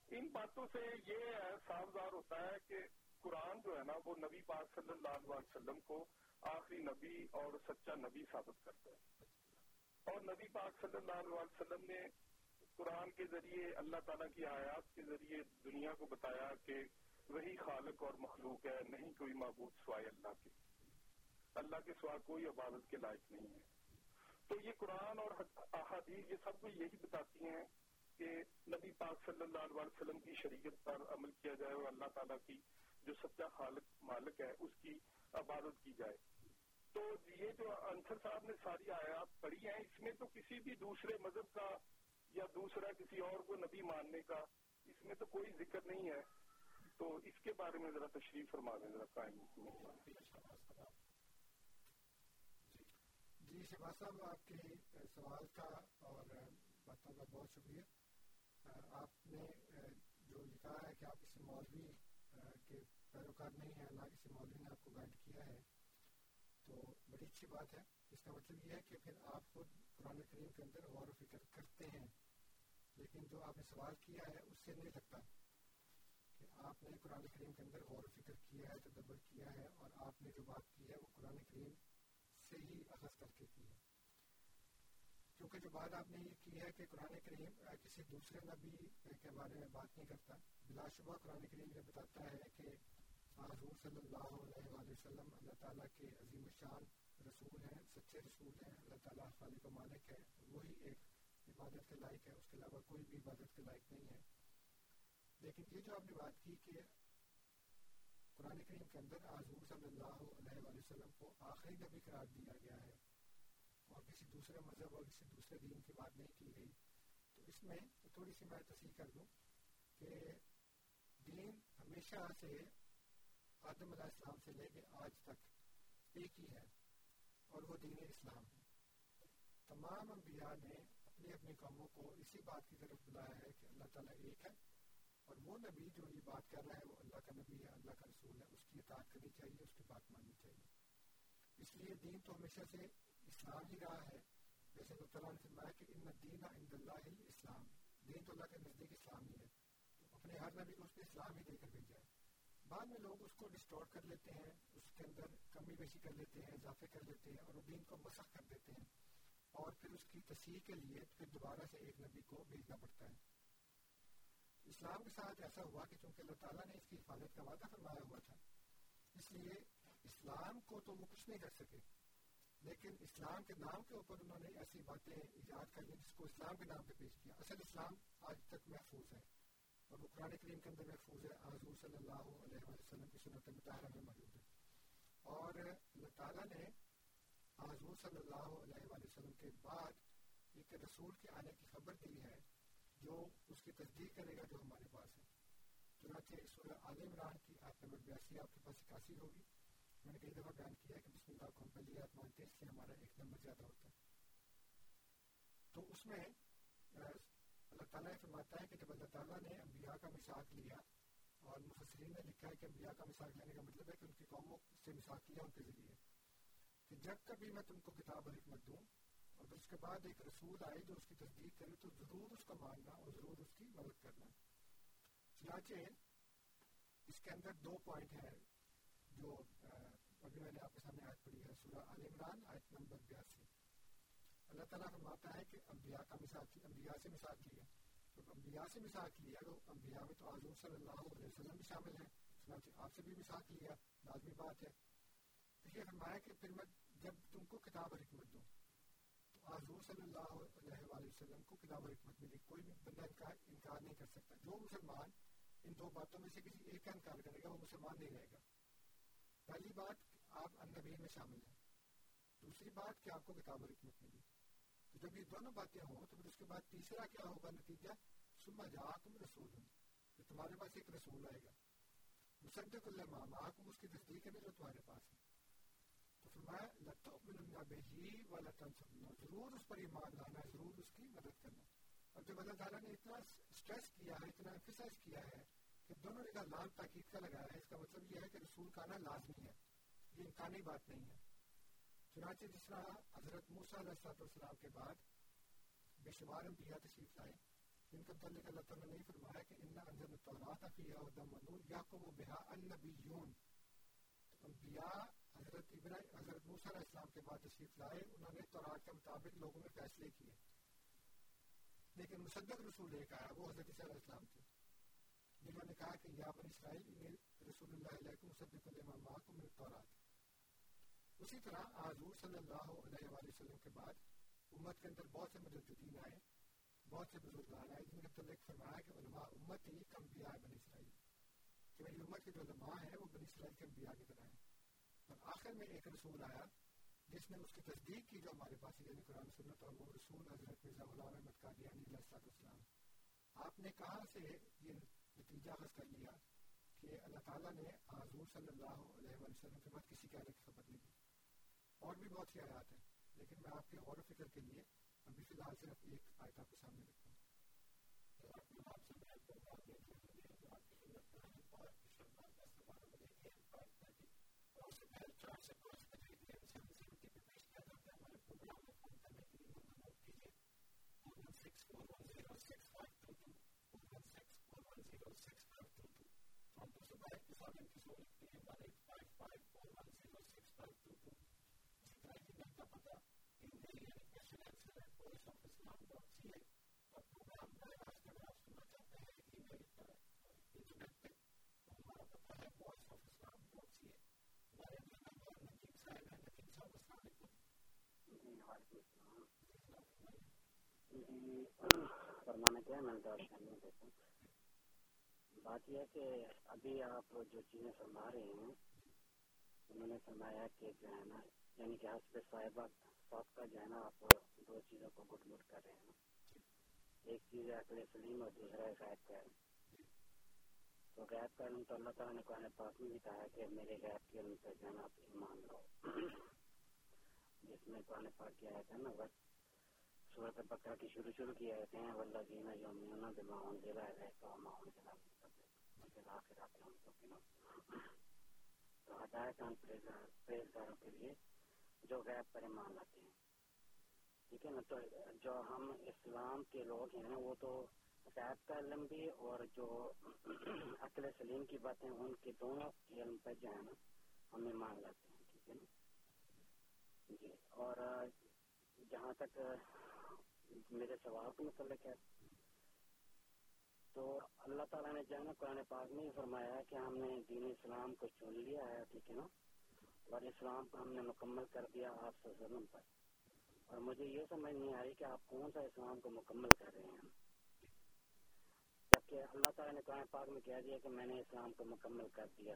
ان باتوں سے یہ صاف ظاہر ہوتا ہے کہ قرآن جو ہے نا، وہ نبی پاک صلی اللہ علیہ وسلم کو آخری نبی اور سچا نبی ثابت کرتا ہے۔ اور نبی پاک صلی اللہ علیہ وسلم نے قرآن کے ذریعے، اللہ تعالیٰ کی آیات کے ذریعے دنیا کو بتایا کہ وہی خالق اور مخلوق ہے، نہیں کوئی معبود سوائے اللہ کے۔ اللہ کے سوا کوئی عبادت کے لائق نہیں ہے۔ تو یہ قرآن اور احادیث یہ سب کو یہی بتاتی ہیں کہ نبی پاک صلی اللہ علیہ وسلم کی شریعت پر عمل کیا جائے اور اللہ تعالیٰ کی جو سچا خالق مالک ہے، اس کی عبادت کی جائے۔ تو یہ جو انصر صاحب نے ساری آیات پڑھی ہیں، اس میں تو کسی بھی دوسرے مذہب کا یا دوسرا کسی اور کو نبی ماننے کا، اس میں تو کوئی ذکر نہیں ہے۔ تو اس کے بارے میں ذرا تشریف فرما دیں، ذرا قائم جی،, جی شہباز صاحب، آپ کے سوال کا اور باتوں کا بہت شکریہ۔ آپ نے، جو لکھا ہے کہ آپ کسی مولوی، کے پیروکار نہیں ہیں، نہ کسی مولوی نے آپ کو گائڈ کیا ہے، تو بڑی اچھی بات ہے۔ اس کا مطلب یہ ہے کہ پھر آپ خود قرآن کریم کے اندر غور و فکر کرتے ہیں۔ لیکن جو آپ نے سوال کیا ہے، اس سے نہیں لگتا کہ آپ نے قرآن کریم کے اندر غور و فکر کیا ہے، تدبر کیا ہے اور آپ نے جو بات کی ہے، وہ قرآن کریم سے ہی اخذ کر کے کی ہے۔ کیونکہ جو بات آپ نے یہ کی ہے کہ قرآن کریم کسی دوسرے نبی کے بارے میں بات نہیں کرتا، بلا شبہ قرآن کریم یہ بتاتا ہے کہ حضور صلی اللہ علیہ وآلہ وسلم اللہ تعالیٰ کے عظیم الشان رسول ہیں، سچے رسول ہیں، اللہ تعالیٰ خالق و مالک ہے، وہی ایک عبادت کے لائق ہے، اس کے علاوہ کوئی بھی عبادت کے لائق نہیں ہے۔ لیکن یہ جو آپ نے بات کی کہ قرآن کریم کے اندر حضور صلی اللہ علیہ وآلہ وسلم کو آخری نبی قرار دیا گیا ہے اور کسی دوسرے مذہب اور کسی دوسرے دین کی بات نہیں کی گئی، تو اس میں تھوڑی سی میں تصحیح کر دوں کہ دین ہمیشہ سے آدم علیہ السلام سے لے کے آج تک ایک ہی ہے اور وہ دین اسلام ہے۔ تمام انبیاء نے اپنی اپنی قوموں کو اسی بات کی طرف بلایا ہے کہ اللہ تعالیٰ ایک ہے اور وہ نبی جو یہ بات کر رہا ہے وہ اللہ کا نبی ہے، اللہ کا رسول ہے، اس کی اطاعت کرنی چاہیے، اس کی بات ماننی چاہیے۔ اس لیے دین تو ہمیشہ سے اسلام ہی رہا ہے۔ جیسے اللہ تعالیٰ نے فرمایا کہ ان دین عند اللہ اسلام۔ دین تو اللہ کے نزدیک اسلام ہی ہے۔ تو اپنے ہر نبی کو اس نے اسلام ہی دے کر بھیجا ہے۔ بعد میں لوگ اس کو ڈسٹور کر لیتے ہیں، اس کے اندر کمی بیشی کر لیتے ہیں، اضافے کر لیتے ہیں اور وہ دین کو مسخ کر دیتے ہیں۔ اور پھر اس کی تصحیح کے لیے پھر دوبارہ سے ایک نبی کو بھیجنا پڑتا ہے۔ اسلام کے ساتھ ایسا ہوا کہ چونکہ اللہ تعالیٰ نے اس کی حفاظت کا وعدہ فرمایا ہوا تھا، اس لیے اسلام کو تو وہ کچھ نہیں کر سکے۔ لیکن اسلام کے نام کے اوپر انہوں نے ایسی باتیں ایجاد کر لی جس کو اسلام کے نام پہ پیش کیا۔ اصل اسلام آج تک محفوظ ہے اور وہ قرآن کریم کے اندر محفوظ ہے۔ حضور صلی اللہ علیہ وسلم کی سنت مطالعہ میں موجود ہے۔ اور اللہ تعالیٰ نے حضور صلی اللہ علیہ وآلہ وسلم کے بعد ایک رسول کے آنے کی خبر دی ہے، جو اس کی تصدیق کرے گا جو ہمارے پاس ہے۔ چنانچہ سورہ عال عمران کی آیت نمبر بیاسی آپ کے پاس اکاسی ہوگی۔ میں نے کئی دفعہ بیان کیا ہے کہ بسم اللہ کو ہم پہلی آیت مانتے ہیں، اس لیے ہمارا ایک نمبر زیادہ ہوتا ہے۔ تو اس میں اللہ تعالیٰ یہ فرماتا ہے کہ جب اللہ تعالیٰ نے انبیاء کا مساق لیا اور مفسرین نے لکھا ہے کہ انبیاء کا مساق لینے کا مطلب ہے کہ ان کی قوموں سے مساق لیا ان کے ذریعے۔ کہ جب کبھی میں تم کو کتاب اور حکمت دوں اور اس کے بعد ایک رسول آئے جو اس کی تصدیق کرے تو ضرور اس کا ماننا اور ضرور اس کی مدد کرنا۔ چنانچہ اس کے اندر دو پوائنٹ ہیں جو ابھی میں نے آپ کے سامنے آیت پڑھی ہے، سورہ عال عمران، آیت نمبر بیاسی۔ اللہ تعالیٰ فرماتا ہے کہ انبیاء کا مثال انبیاء سے مثال لیا جب انبیاء سے مثال لیا تو انبیاء میں تو حضور صلی اللہ علیہ وسلم بھی شامل ہیں، چنانچہ آپ سے بھی مثال لیا لازمی بات ہے۔ یہ فرمایا کہ پھر میں جب تم کو کتاب اور حکمت دوں، تو حضور صلی اللہ علیہ وآلہ وسلم کو کتاب و حکمت ملی، کوئی بھی بندہ ان کا انکار نہیں کر سکتا۔ جو مسلمان ان دو باتوں میں سے کسی ایک کا انکار کرے گا، وہ مسلمان نہیں رہے گا۔ پہلی بات، آپ النبی میں شامل ہیں۔ دوسری بات، کہ آپ کو کتاب و حکمت ملی۔ تو جب یہ دونوں باتیں ہوں، تو پھر اس کے بعد تیسرا کیا ہوگا نتیجہ؟ سما جا تم رسول ہوں تو تمہارے پاس ایک رسول آئے گا۔ مصدق اللہ ماما اس کی تصدیق ہے جو تمہارے پاس ہے۔ فرمایا لتؤمنن بہی ولتنصرن ضرور اس پر ایمان لانا ہے ضرور اس کی مدد کرنا اور جب اللہ تعالیٰ نے اتنا سٹریس کیا ہے اتنا ایمفیسائز کیا ہے کہ دونوں نے لام تاکید کا لگایا ہے اس کا مطلب یہ ہے کہ رسول کا آنا لازمی ہے یہ امکانی بات نہیں ہے چنانچہ جس طرح حضرت موسیٰ علیہ السلام کے بعد بے شمار انبیاء تشریف لائے جن کا متعلق اللہ تعالیٰ نے فرمایا کہ ان انزل التورات فیہا ہدی و نور یحکم بہا النبیون انبیاء حضرت ابراہیم، حضرت موسیٰ علیہ السلام کے بعد تشریف لائے، انہوں نے تورات کے مطابق لوگوں میں فیصلے کیے۔ لیکن مصدق رسول ایک آیا، وہ حضرت عیسیٰ علیہ السلام تھے۔ جنہوں نے کہا کہ یا بن اسرائیل رسول اللہ علیہ مصدق لما معکم من التورات اسی طرح حضور صلی اللہ علیہ وآلہ وسلم کے بعد امت کے اندر بہت سے مجددین آئے، بہت سے بزرگان آئے جن کا تعلق فرمایا کہ علماء امت ہی کم انبیاء بن اسرائیل۔ کہ میری امت کے جو علماء ہیں، وہ بن اسرائیل کے انبیاء کی طرح ہیں۔ آخر میں ایک رسول آیا، جس نے اس کی تصدیق کی، جو ہمارے پاس یعنی قرآن سنت اور وہ رسول حضرت مرزا غلام احمد قادیانی علیہ السلام آپ نے کہاں سے یہ نتیجہ اخذ کر لیا کہ اللہ تعالیٰ نے حضور صلی اللہ علیہ وسلم کے بعد کسی کے آنے کی خبر نہیں دی؟ اور بھی بہت سی آیات ہیں، لیکن میں آپ کے غور و فکر کے لیے ابھی فی الحال صرف ایک آیت آپ کے سامنے رکھتا ہوں۔ آپ سے فرمانا کیا میں دیتا بات یہ ہے کہ ابھی آپ جو چیزیں فرما رہے ہیں، انہوں نے فرمایا کہ جو ہے نا یعنی کہ حسب صاحبہ صاحب کا جو ہے نا، آپ دو چیزوں کو گٹ مٹ کر رہے ہیں۔ ایک چیز ہے سلیم اور دوسرا ہے غیب کا تو غیب کا علم تو اللہ تعالیٰ نے قرآن پاک میں بھی کہا ہے کہ میرے غیب کے علم پہ جو ہے نا آپ ایمان لو جس میں قرآن پاک کی آیت ہے نا بس صورت بکرا کی شروع شروع کی آیتیں ہیں۔ واللہ جینا یومینا بما انزل الیک و ما انزل من قبلک وفی الاخرۃ هم توقنون تو ہدایت ہم پرہیزگاروں کے لیے جو غیب پر ایمان لاتے ہیں ٹھیک ہے نا تو جو ہم اسلام کے لوگ ہیں نا وہ تو غیب کا علم بھی اور جو عقل سلیم کی باتیں ان کے دونوں علم پہ جو ہے نا ہم ایمان لاتے ہیں ٹھیک ہے نا جی اور جہاں تک میرے سوال کے متعلق ہے تو اللہ تعالیٰ نے جو ہے نا قرآن پاک میں فرمایا کہ ہم نے دین اسلام کو چن لیا ہے، ٹھیک ہے نا؟ اور اسلام کو ہم نے مکمل کر دیا آپ سے ظلم پر۔ اور مجھے یہ سمجھ نہیں آ رہی کہ آپ کون سا اسلام کو مکمل کر رہے ہیں۔ جبکہ اللہ تعالیٰ نے قرآن پاک میں کہہ دیا کہ میں نے اسلام کو مکمل کر دیا۔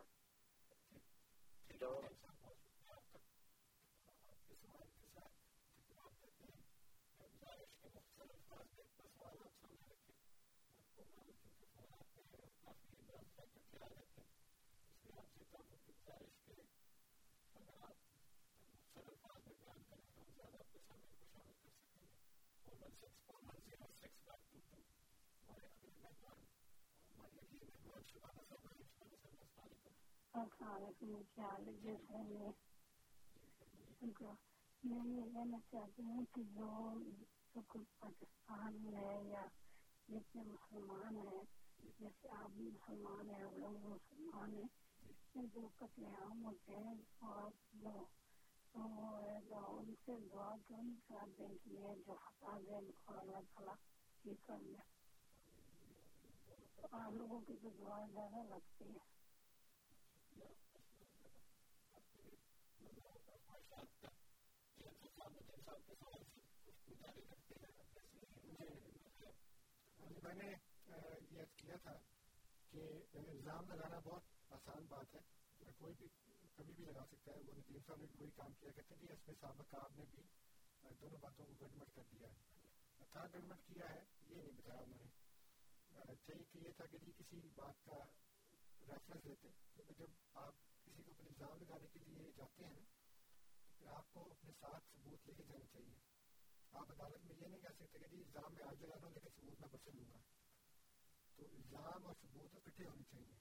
جو میں یہ کہنا چاہتی ہوں کہ جو پاکستان میں ہے یا جتنے مسلمان ہیں جیسے آپ بھی مسلمان ہیں ہم لوگ مسلمان ہیں جو قتل عام ہوتے ہیں اور جو ان سے دعا کیوں نہیں کراتے کہ یہ جو خطا دے اور اللہ تعالیٰ ٹھیک کر دے آپ لوگوں کی تو دعا زیادہ لگتی ہے میں نے یہ کیا تھا کہ الزام لگانا بہت آسان بات ہے کوئی بھی کبھی بھی لگا سکتا ہے وہ ندیم صاحب نے وہی کام کیا کہتے ہیں کہ اس میں سابق آپ نے بھی دونوں باتوں کو گڑمٹ کر دیا ہے کہاں گڑمٹ کیا ہے یہ نہیں بتایا انہوں نے چاہیے کہ یہ تھا کہ جی کسی بات کا ریفرنس دیتے کیونکہ جب آپ کسی کو اپنے الزام لگانے کے لیے جاتے ہیں تو پھر آپ کو اپنے ساتھ ثبوت لے کے جانا چاہیے آپ عدالت میں یہ نہیں کہہ سکتے کہ جی الزام میں آج لگا دوں لیکن ثبوت میں پرسے لوں گا تو الزام اور ثبوت اکٹھے ہونے چاہیے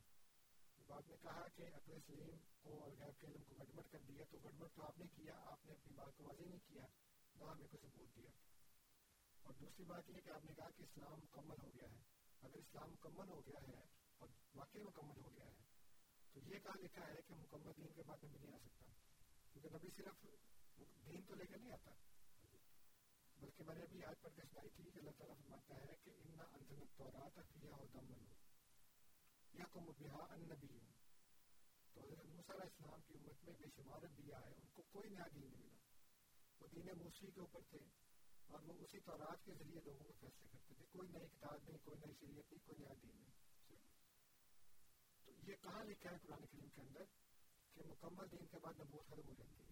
تو آپ نے کہا کہ عقل سلیم کو اور غیب کے علم کو گڑبڑ کر دیا تو گڑبڑ تو آپ نے کیا آپ نے اپنی بات کو واضح نہیں کیا نہ ہمیں کوئی ثبوت دیا اور دوسری بات یہ کہ آپ نے کہا کہ اسلام مکمل ہو گیا ہے۔ اگر اسلام مکمل ہو گیا ہے اور واقعی مکمل ہو گیا ہے، تو یہ کہا لکھا ہے کہ مکمل دین کے بعد نبی نہیں آ سکتا۔ کیونکہ نبی صرف دین تو لے کر نہیں آتا۔ بلکہ میں نے ابھی آج پڑھ کے سنائی تھی کہ اللہ تعالیٰ فرماتا ہے کہ ان انزل التورات فیہا ہدی ونور۔ یحکم بہا النبیون تو حضرت موسیٰ علیہ السلام کی امت میں بے شمار انبیاء آئے ان کو کوئی نیا دین نہیں ملا۔ وہ دین موسیقی کے اوپر تھے۔ اور وہ اسی تورات کے ذریعے لوگوں کو فیصلے کرتے تھے۔ کوئی نئی کتاب نہیں کوئی نئی شریعت نہیں کوئی نیا دین نہیں۔ تو یہ کہاں لکھا ہے قرآن کریم کے اندر کہ مکمل دین کے بعد نبوت ختم ہو جاتی ہے؟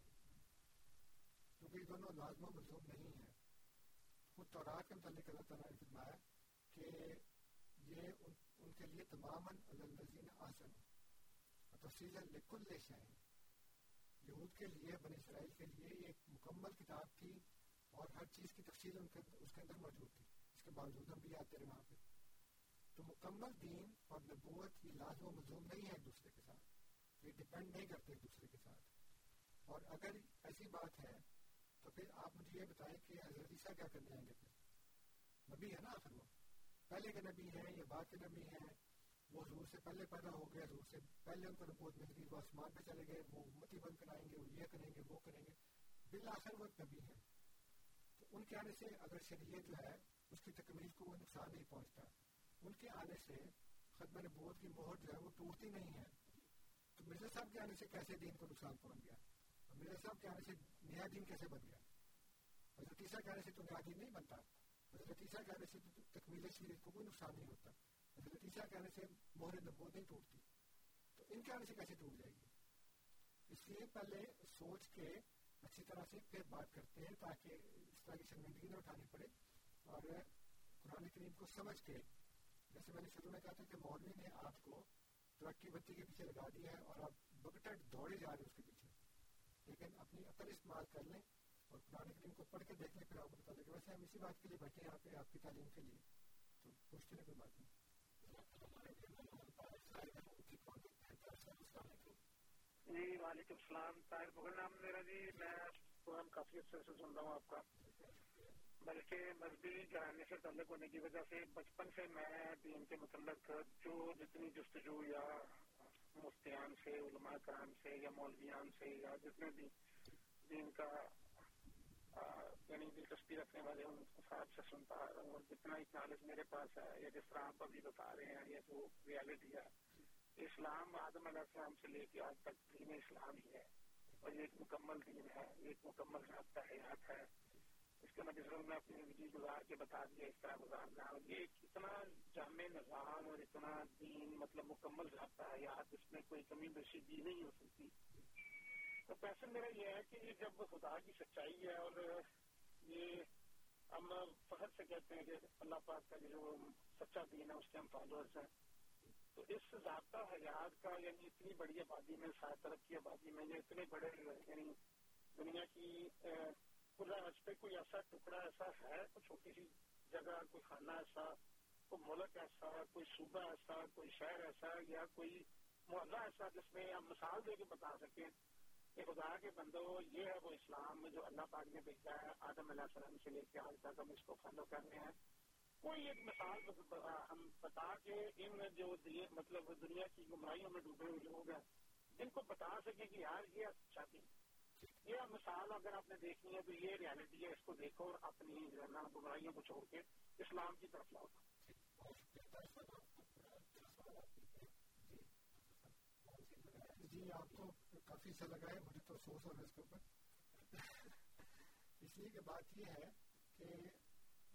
کیونکہ یہ دونوں لازم و ملزوم نہیں ہے خود تورات کے متعلق اللہ تعالیٰ نے فرمایا کہ یہ ان, ان کے لیے تمام الزین آسن تفصیل لکل شائن یہود کے لیے بن اسرائیل کے لیے یہ ایک مکمل کتاب تھی۔ اور ہر چیز کی تفصیل ان کے اس کے اندر موجود تھی۔ اس کے باوجود ہم بھی آتے رہے وہاں پہ۔ تو مکمل دین اور نبوت یہ لازم و ملزوم نہیں ہے ایک دوسرے کے ساتھ۔ یہ ڈپینڈ نہیں کرتے ایک دوسرے کے ساتھ۔ اور اگر ایسی بات ہے، تو پھر آپ مجھے یہ بتائیں کہ حضرت عیسیٰ کیا کرنے آئیں گے پھر؟ نبی ہے نا آخر وہ۔ پہلے کے نبی ہیں یا بعد کے نبی ہیں۔ وہ حضور سے پہلے پیدا ہو گئے، حضور سے پہلے ان کو نبوت مل گئی وہ آسمان پہ چلے گئے، وہ امتی بند کرائیں گے، وہ یہ کریں گے، وہ کریں گے۔ بالآخر وہ نبی ہیں۔ ان کے آنے سے اگر شریعت جو ہے، اس کی تکمیل کو وہ نقصان نہیں پہنچتا۔ ان کے آنے سے ختم نبوت کی مہر جو ہے، وہ ٹوٹتی نہیں ہے۔ تو مرزا صاحب کے آنے سے کیسے دین کو نقصان پہنچ گیا؟ اور مرزا صاحب کے آنے سے نیا دین کیسے بن گیا؟ حضرت عیسیٰ کے آنے سے تو نیا دین نہیں بنتا۔ حضرت عیسیٰ کے آنے سے تو تکمیل شریعت کو کوئی نقصان نہیں ہوتا۔ حضرت عیسیٰ کے آنے سے مہر نبوت نہیں ٹوٹتی۔ تو ان کے آنے سے کیسے ٹوٹ جائے گی؟ اس لیے پہلے سوچ کے اچھی طرح سے پھر بات کرتے ہیں تاکہ کی شرمندگی نہ اٹھانی پڑے اور قرآن کریم کو سمجھ کے جیسے میں نے شروع میں کہا تھا کہ مولوی نے آپ کو ترقی بتی کے پیچھے لگا دیا ہے اور آپ بکٹٹ دوڑے جا رہے ہیں اس کے پیچھے لیکن اپنی عقل استعمال کر لیں اور قرآن کریم کو پڑھ کے دیکھ لیں پھر آپ کو بتا دیں ویسے ہم اسی بات کے لیے بیٹھے ہیں یہاں پہ آپ کی تعلیم کے لیے تو پوچھتے ہیں کوئی بات نہیں جی وعلیکم السلام، طاہر بغل نام میرا جی میں پروگرام کافی اچھے سے سن رہا ہوں آپ کا۔ بلکہ مذہبی گھرانے سے تعلق ہونے کی وجہ سے بچپن سے میں دین کے متعلق جو جتنی جستجو یا مفتیان سے، علماء کرام سے یا مولویان سے یا جتنے بھی دین کا یعنی دلچسپی رکھنے والے ان صاحب سے سنتا اور جتنا نالج میرے پاس ہے یا جس طرح آپ ابھی بتا رہے ہیں یہ جو ریالٹی ہے، اسلام آدم علیہ السلام سے لے کے آج تک دین اسلام ہی ہے اور یہ ایک مکمل دین ہے ایک مکمل رابطہ حیات ہے۔ اس کے مجھے میں اپنی زندگی گزار کے بتا دیا اس طرح گزارنا اور یہ اتنا جامع نظام اور اتنا دین مطلب مکمل رابطہ حیات اس میں کوئی کمی بیشی بھی نہیں ہو سکتی۔ تو پیسن میرا یہ ہے کہ یہ جب خدا کی سچائی ہے اور یہ ہم فخر سے کہتے ہیں کہ اللہ پاک کا جو سچا دین ہے، اس کے ہم فالوورس ہیں۔ تو اس ضابطہ حیات کا یعنی اتنی بڑی آبادی میں سات ترقی آبادی میں یا اتنے بڑے یعنی دنیا کی پہ کوئی ایسا ٹکڑا، ایسا ہے، کوئی چھوٹی سی جگہ، کوئی خانہ ایسا، کوئی ملک ایسا، کوئی صوبہ ایسا، کوئی شہر ایسا یا کوئی محلہ ایسا جس میں ہم مثال دے کے بتا سکیں۔ کہ خدا کے بندو، یہ ہے وہ اسلام جو اللہ پاک نے بھیجا ہے آدم علیہ السلام سے لے کے آج تک ہم اس کو فالو کر رہے ہیں۔ کوئی ایک مثال ہم بتا کے ان جو مطلب دنیا کی گمراہیوں میں ڈوبے ہوئے لوگ ہیں، جن کو بتا سکے کہ یار یہ اچھا تھی یہ مثال اگر آپ نے دیکھنی ہے تو یہ ریالٹی ہے، اس کو دیکھو اور اپنی جو گمراہیوں کو چھوڑ کے اسلام کی طرف لاؤ۔ جی آپ کو کافی اچھا لگا ہے، مجھے تو افسوس ہو رہا ہے اس کے اوپر۔ اس لیے کہ بات یہ ہے کہ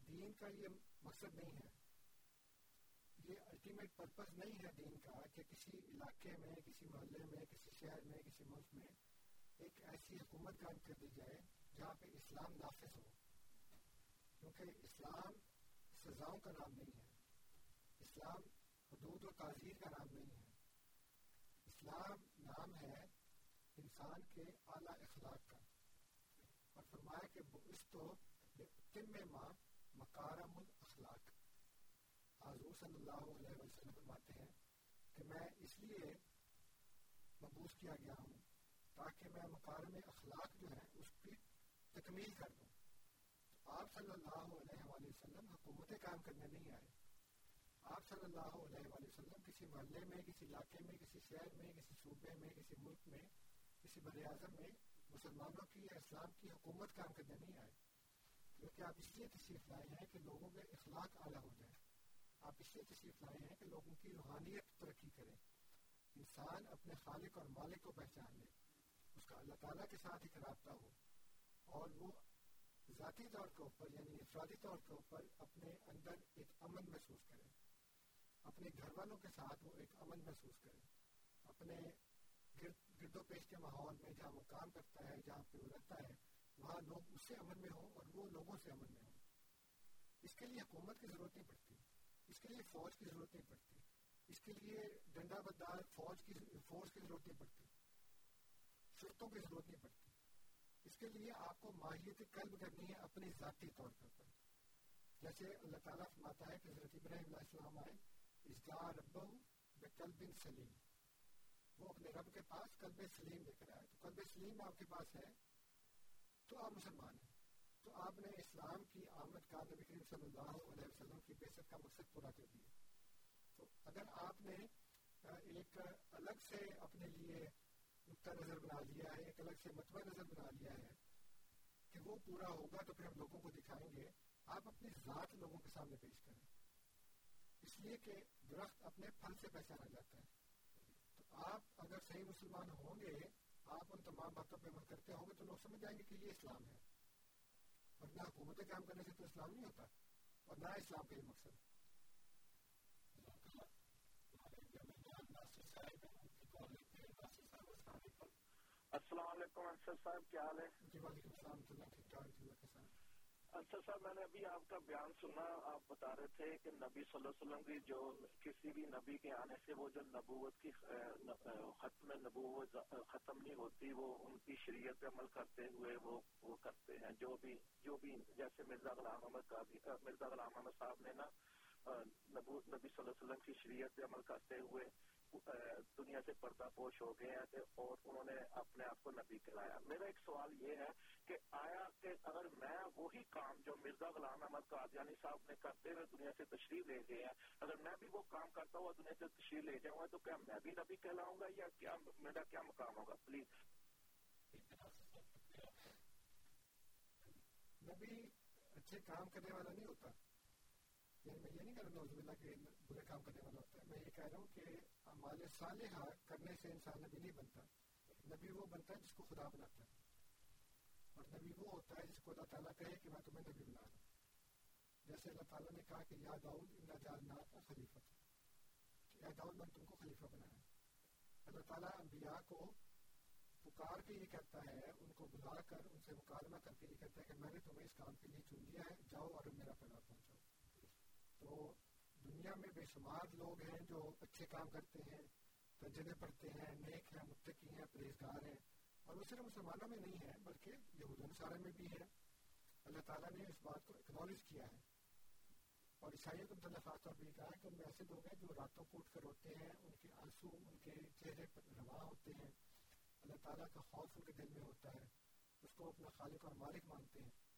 دین کا یہ مقصد نہیں ہے۔ یہ الٹیمیٹ پرپز نہیں ہے دین کا کہ کسی علاقے میں، کسی محلے میں، کسی شہر میں، کسی ملک میں ایک ایسی حکومت قائم کر دی جائے جہاں پہ اسلام نافذ ہو، کیونکہ اسلام سزاؤں کا نام نہیں ہے، اسلام حدود و تعزیر کا نام نہیں ہے۔ اسلام نام ہے انسان کے اعلیٰ اخلاق کا۔ اور فرمایا کہ اس تو تم ماں مکارم الاخلاق۔ حضور صلی اللہ علیہ وسلم فرماتے ہیں کہ میں اس لیے مبوس کیا گیا ہوں تاکہ میں مکارم اخلاق جو ہے اس کی تکمیل کر دوں۔ آپ صلی اللہ علیہ وآلہ وسلم حکومتیں کام کرنے نہیں آئے۔ آپ صلی اللہ علیہ وآلہ وسلم کسی محلے میں، کسی علاقے میں، کسی شہر میں، کسی صوبے میں، کسی ملک میں، کسی بر اعظم میں مسلمانوں کی یا اسلام کی حکومت کام کرنے نہیں آئے۔ کیونکہ آپ اس لیے تشریف لائے ہیں کہ لوگوں کے اخلاق اعلیٰ ہو جائے۔ آپ اس لیے تشریف لائے ہیں کہ لوگوں کی روحانیت ترقی کرے۔ انسان اپنے خالق اور مالک کو پہچان لے۔ اس کا اللہ تعالیٰ کے ساتھ ایک رابطہ ہو اور وہ ذاتی طور کے اوپر یعنی افرادی طور کے اوپر اپنے اندر ایک امن محسوس کرے، اپنے گھر والوں کے ساتھ وہ ایک امن محسوس کرے، اپنے گرد گرد و پیش کے ماحول میں جہاں وہ کام کرتا ہے، جہاں پہ وہ رہتا ہے، وہاں لوگ اس سے امن میں ہوں اور وہ لوگوں سے امن میں ہوں۔ اس کے لیے حکومت کی ضرورت نہیں پڑتی، اس کے لیے فوج کی ضرورت نہیں پڑتی، اس کے لیے ڈنڈا بدار فوج کی فورس کی ضرورت نہیں پڑتی۔ شرطوں کی ضرورت نہیں پڑتی۔ اس کے لیے آپ کو ماہیت قلب کرنی ہے اپنی ذاتی طور پر۔ جیسے اللہ تعالیٰ فرماتا ہے کہ حضرت ابراہیم علیہ السلام آئے اجدا رب بقلب سلیم۔ وہ اپنے رب کے پاس قلب سلیم لے کر آئے۔ تو قلب سلیم آپ کے پاس ہے تو آپ مسلمان ہیں۔ تو آپ نے اسلام کی آمد کا نبی کریم صلی اللہ علیہ وسلم کی بیست کا مقصد پورا کر دیا۔ تو اگر آپ نے ایک الگ سے اپنے لیے نقطہ نظر بنا لیا ہے، ایک الگ سے متبہ نظر بنا لیا ہے کہ وہ پورا ہوگا تو پھر ہم لوگوں کو دکھائیں گے، آپ اپنی ذات لوگوں کے سامنے پیش کریں۔ اس لیے کہ درخت اپنے پھل سے پہچانا جاتا ہے۔ تو آپ اگر صحیح مسلمان ہوں گے، آپ ان تمام باتوں پہ عمل کرتے ہوں گے تو لوگ سمجھ جائیں گے کہ یہ اسلام ہے۔ اور نہ حکومتیں کام کرنے سے تو اسلام نہیں ہوتا، اور نہ اسلام کا یہ مقصد۔ السلام علیکم انصر صاحب کیا حال ہے؟ جی وعلیکم السلام ٹھیک ٹھاک کے ساتھ اچھا صاحب میں نے ابھی آپ کا بیان سنا آپ بتا رہے تھے کہ نبی صلی اللہ علیہ وسلم کی جو کسی بھی نبی کے آنے سے وہ جو نبوت کی ختم نبوت ختم نہیں ہوتی وہ ان کی شریعت پہ عمل کرتے ہوئے وہ وہ کرتے ہیں۔ جو بھی جو بھی جیسے مرزا غلام احمد مرزا غلام احمد صاحب نے نا نبی صلی اللہ علیہ وسلم کی شریعت پہ عمل کرتے ہوئے دنیا سے پردہ پوش ہو گئے ہیں اور انہوں نے اپنے آپ کو نبی کہلایا۔ میرا ایک سوال یہ ہے کہ آیا کہ اگر میں وہی کام جو مرزا غلام احمد قادیانی صاحب نے کرتے ہوئے دنیا سے تشریح لے گئے ہیں، اگر میں بھی وہ کام کرتا ہوا دنیا سے تشریح لے جاؤں گا تو کیا میں بھی نبی کہلاؤں گا یا کیا میرا کیا مقام ہوگا؟ پلیز۔ نبی اچھے کام کرنے والا نہیں ہوتا۔ یعنی میں یہ نہیں کہہ رہا نوز باللہ کہ برے کام کرنے والا ہوتا ہے میں یہ کہہ رہا ہوں کہ اعمال صالحہ کرنے سے انسان نبی نہیں بنتا نبی وہ بنتا ہے جس کو خدا بناتا ہے اور نبی وہ ہوتا ہے جس کو اللہ تعالیٰ کہے کہ میں تمہیں نبی بنا رہا ہوں جیسے اللہ تعالیٰ نے کہا کہ یا داؤد انا جالنا کا خلیفہ یا داؤد میں تم کو خلیفہ بنایا اللہ تعالیٰ انبیاء کو پکار کے یہ کہتا ہے ان کو بلا کر ان سے مکالمہ کر کے یہ کہتا ہے کہ میں نے تمہیں اس کام کے لیے چن لیا ہے، جاؤ اور میرا پیغام پہنچاؤ۔ تو دنیا میں بے شمار لوگ ہیں جو اچھے کام کرتے ہیں، ترجمے پڑھتے ہیں، نیک ہیں، متقی ہیں، پرہیزگار ہیں۔ اور وہ صرف مسلمانوں میں نہیں ہے بلکہ یہود نصارہ میں بھی ہے اللہ تعالیٰ نے اس بات کو اکنالج کیا ہے۔ اور عیسائیوں کو متعلق مطلب خاص طور پہ کہا ہے کہ ان میں ایسے لوگ ہیں جو راتوں کو اٹھ کر روتے ہیں، ان کے آنسو، ان کے چہرے پر روا ہوتے ہیں۔ اللہ تعالیٰ کا خوف ان کے دل میں ہوتا ہے۔ اس کو اپنا خالق اور مالک مانتے ہیں۔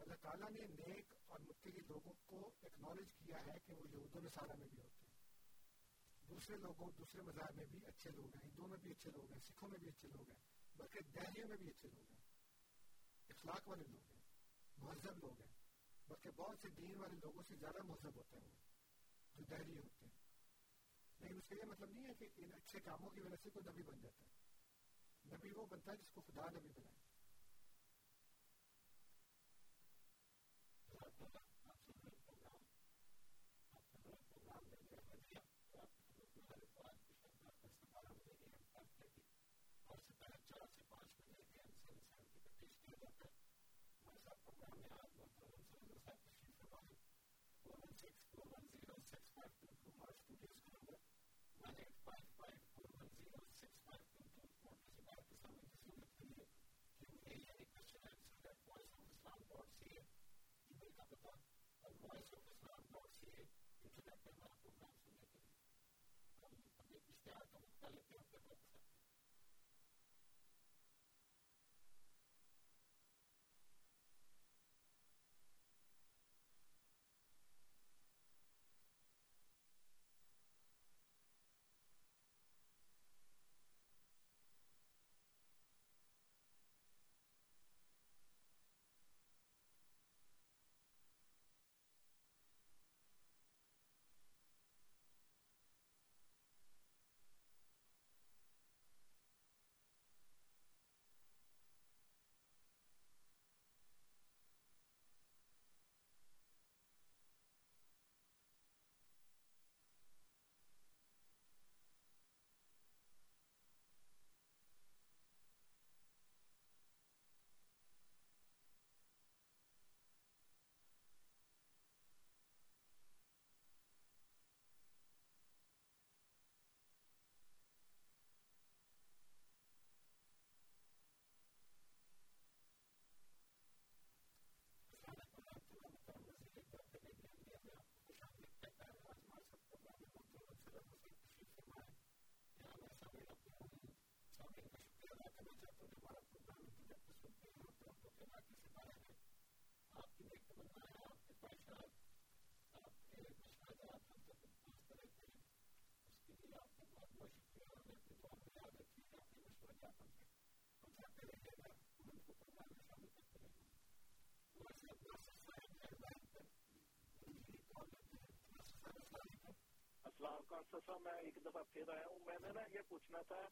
اللہ تعالیٰ نے نیک اور متقی لوگوں کو اکنالج کیا ہے کہ وہ یہود و نصارہ میں بھی ہوتے ہیں۔ دوسرے لوگوں، دوسرے مذہب میں بھی اچھے لوگ ہیں، ہندوؤں میں بھی اچھے لوگ ہیں، سکھوں میں بھی اچھے لوگ ہیں، بلکہ دہلیوں میں بھی اچھے لوگ ہیں۔ اخلاق والے لوگ ہیں، مہذب لوگ ہیں، بلکہ بہت سے دین والے لوگوں سے زیادہ مہذب ہوتے ہیں وہ، جو دہلی ہوتے ہیں۔ لیکن اس کا یہ مطلب نہیں ہے کہ ان اچھے کاموں کی وجہ سے کوئی نبی بن جاتا ہے۔ نبی وہ بنتا ہے جس کو خدا نبی بنائے۔ ہوگا کانسر صاحب میں ایک دفعہ پھر آیا ہوں۔ میں نے نا یہ پوچھنا تھا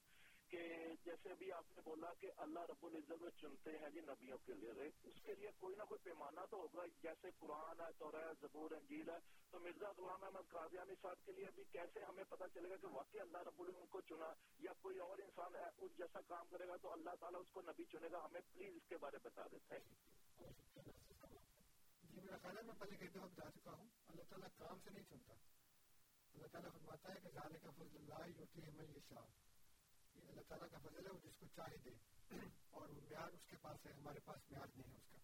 کہ جیسے ابھی آپ نے بولا کہ اللہ رب العزت میں چنتے ہیں جی نبیوں کے لیے، اس کے لیے کوئی نہ کوئی پیمانہ تو ہوگا۔ جیسے قرآن ہے تو زبور، انجیل ہے۔ تو مرزا غلام احمد قادیانی صاحب کے لیے بھی کیسے ہمیں پتہ چلے گا کہ واقعی اللہ رب العزت کو چنا یا کوئی اور انسان ہے، اس جیسا کام کرے گا تو اللہ تعالیٰ اس کو نبی چنے گا۔ ہمیں پلیز اس کے بارے بتا دیتے ہیں جی میرا خیال ہے میں پہلے کہتے ہوئے بتا چکا ہوں۔ اللہ تعالیٰ کام سے نہیں چنتا۔ اللہ تعالیٰ فرماتا ہے کہ ظال کا فضل اللہ ہوتی ہے میں یہ یہ اللہ تعالیٰ کا فضل ہے، وہ جس کو چاہے دے۔ اور وہ معیار اس کے پاس ہے، ہمارے پاس معیار نہیں ہے اس کا۔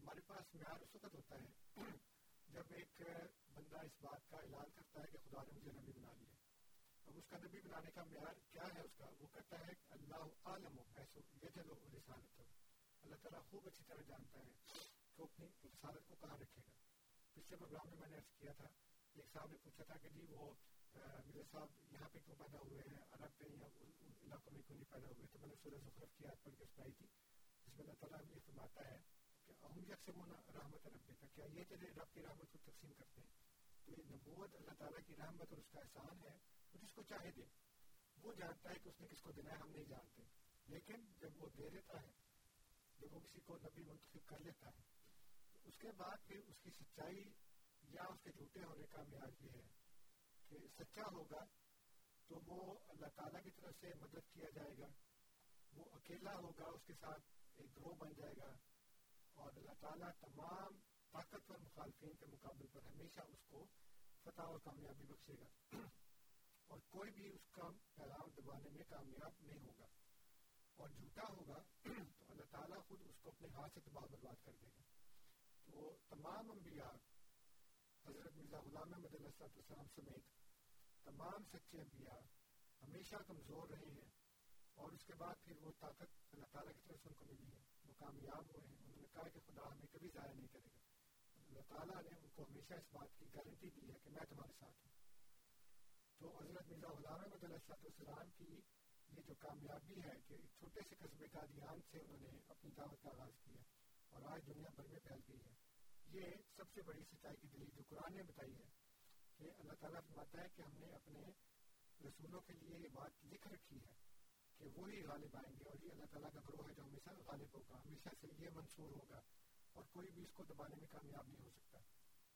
ہمارے پاس معیار اس وقت ہوتا ہے۔ جب ایک بندہ اس بات کا اعلان کرتا ہے کہ خدا نے مجھے نبی بنا لیا۔ اب اس کا نبی بنانے کا معیار کیا ہے اس کا؟ وہ کہتا ہے کہ اللہ عالم ہو ایسو یہ چلو رسالت اللہ تعالیٰ خوب اچھی طرح جانتا ہے کہ اپنی رسالت کو کہاں رکھے گا۔ پچھلے پروگرام میں میں نے عرض کیا تھا ایک صاحب نے پوچھا تھا کہ جی وہ میرے صاحب یہاں پہ کیوں پیدا ہوئے ہیں؟ عرب پہ یا علاقوں میں کیوں نہیں پیدا ہوئے؟ تو میں نے سورہ زخرف کی آیت پڑھ کے سنائی تھی، جس میں اللہ تعالیٰ یہ فرماتا ہے کہ اہم یک سے مونا رحمت رب کا کیا یہ تیرے رب کی رحمت کو تقسیم کرتے ہیں؟ تو یہ نبوت اللہ تعالیٰ کی رحمت اور اس کا احسان ہے، وہ جس کو چاہے دے؟ وہ جانتا ہے کہ اس نے کس کو دینا ہے، ہم نہیں جانتے۔ لیکن جب وہ دے دیتا ہے، جب وہ کسی کو نبی منتخب کر لیتا ہے اس کے بعد پھر اس کی سچائی یا اس کے جھوٹے ہونے کا معیار یہ ہے کہ سچا ہوگا تو وہ اللہ تعالیٰ کی طرف سے مدد کیا جائے گا، وہ اکیلا ہوگا، اس کے ساتھ ایک گروہ بن جائے گا اور اللہ تعالیٰ تمام طاقتور مخالفین کے مقابل پر ہمیشہ اس کو فتح اور کامیابی بخشے گا۔ اور کوئی بھی اس کا پیغام دبانے میں کامیاب نہیں ہوگا۔ اور جھوٹا ہوگا تو اللہ تعالیٰ خود اس کو اپنے ہاتھ سے تباہ برباد کر دے گا۔ تو تمام انبیاء حضرت مرزا غلام احمد علیہ السلام سمیت تمام سچے انبیاء ہمیشہ کمزور رہے ہیں اور اس کے بعد پھر وہ طاقت اللہ تعالیٰ کی طرف سے ان کو ملی ہے، وہ کامیاب ہوئے ہیں۔ انہوں نے کہا کہ خدا ہمیں کبھی ضائع نہیں کرے گا۔ اللہ تعالیٰ نے ان کو ہمیشہ اس بات کی گارنٹی دی ہے کہ میں تمہارے ساتھ ہوں۔ تو حضرت مرزا غلام احمد علیہ السلام کی یہ جو کامیابی ہے کہ چھوٹے سے قصبے کا دیان سے انہوں نے اپنی دعوت کا آغاز کیا اور آج دنیا بھر میں پھیل گئی ہے۔ یہ سب سے بڑی سچائی کی دلیل جو قرآن نے بتائی ہے کہ اللہ تعالیٰ فرماتا ہے کہ ہم نے اپنے رسولوں کے لیے یہ بات لکھ رکھی ہے کہ وہی غالب آئیں گے اور یہ اللہ تعالیٰ کا گروہ ہے جو ہمیشہ غالب ہوگا، ہمیشہ سے یہ منصور ہوگا اور کوئی بھی اس کو دبانے میں کامیاب نہیں ہو سکتا۔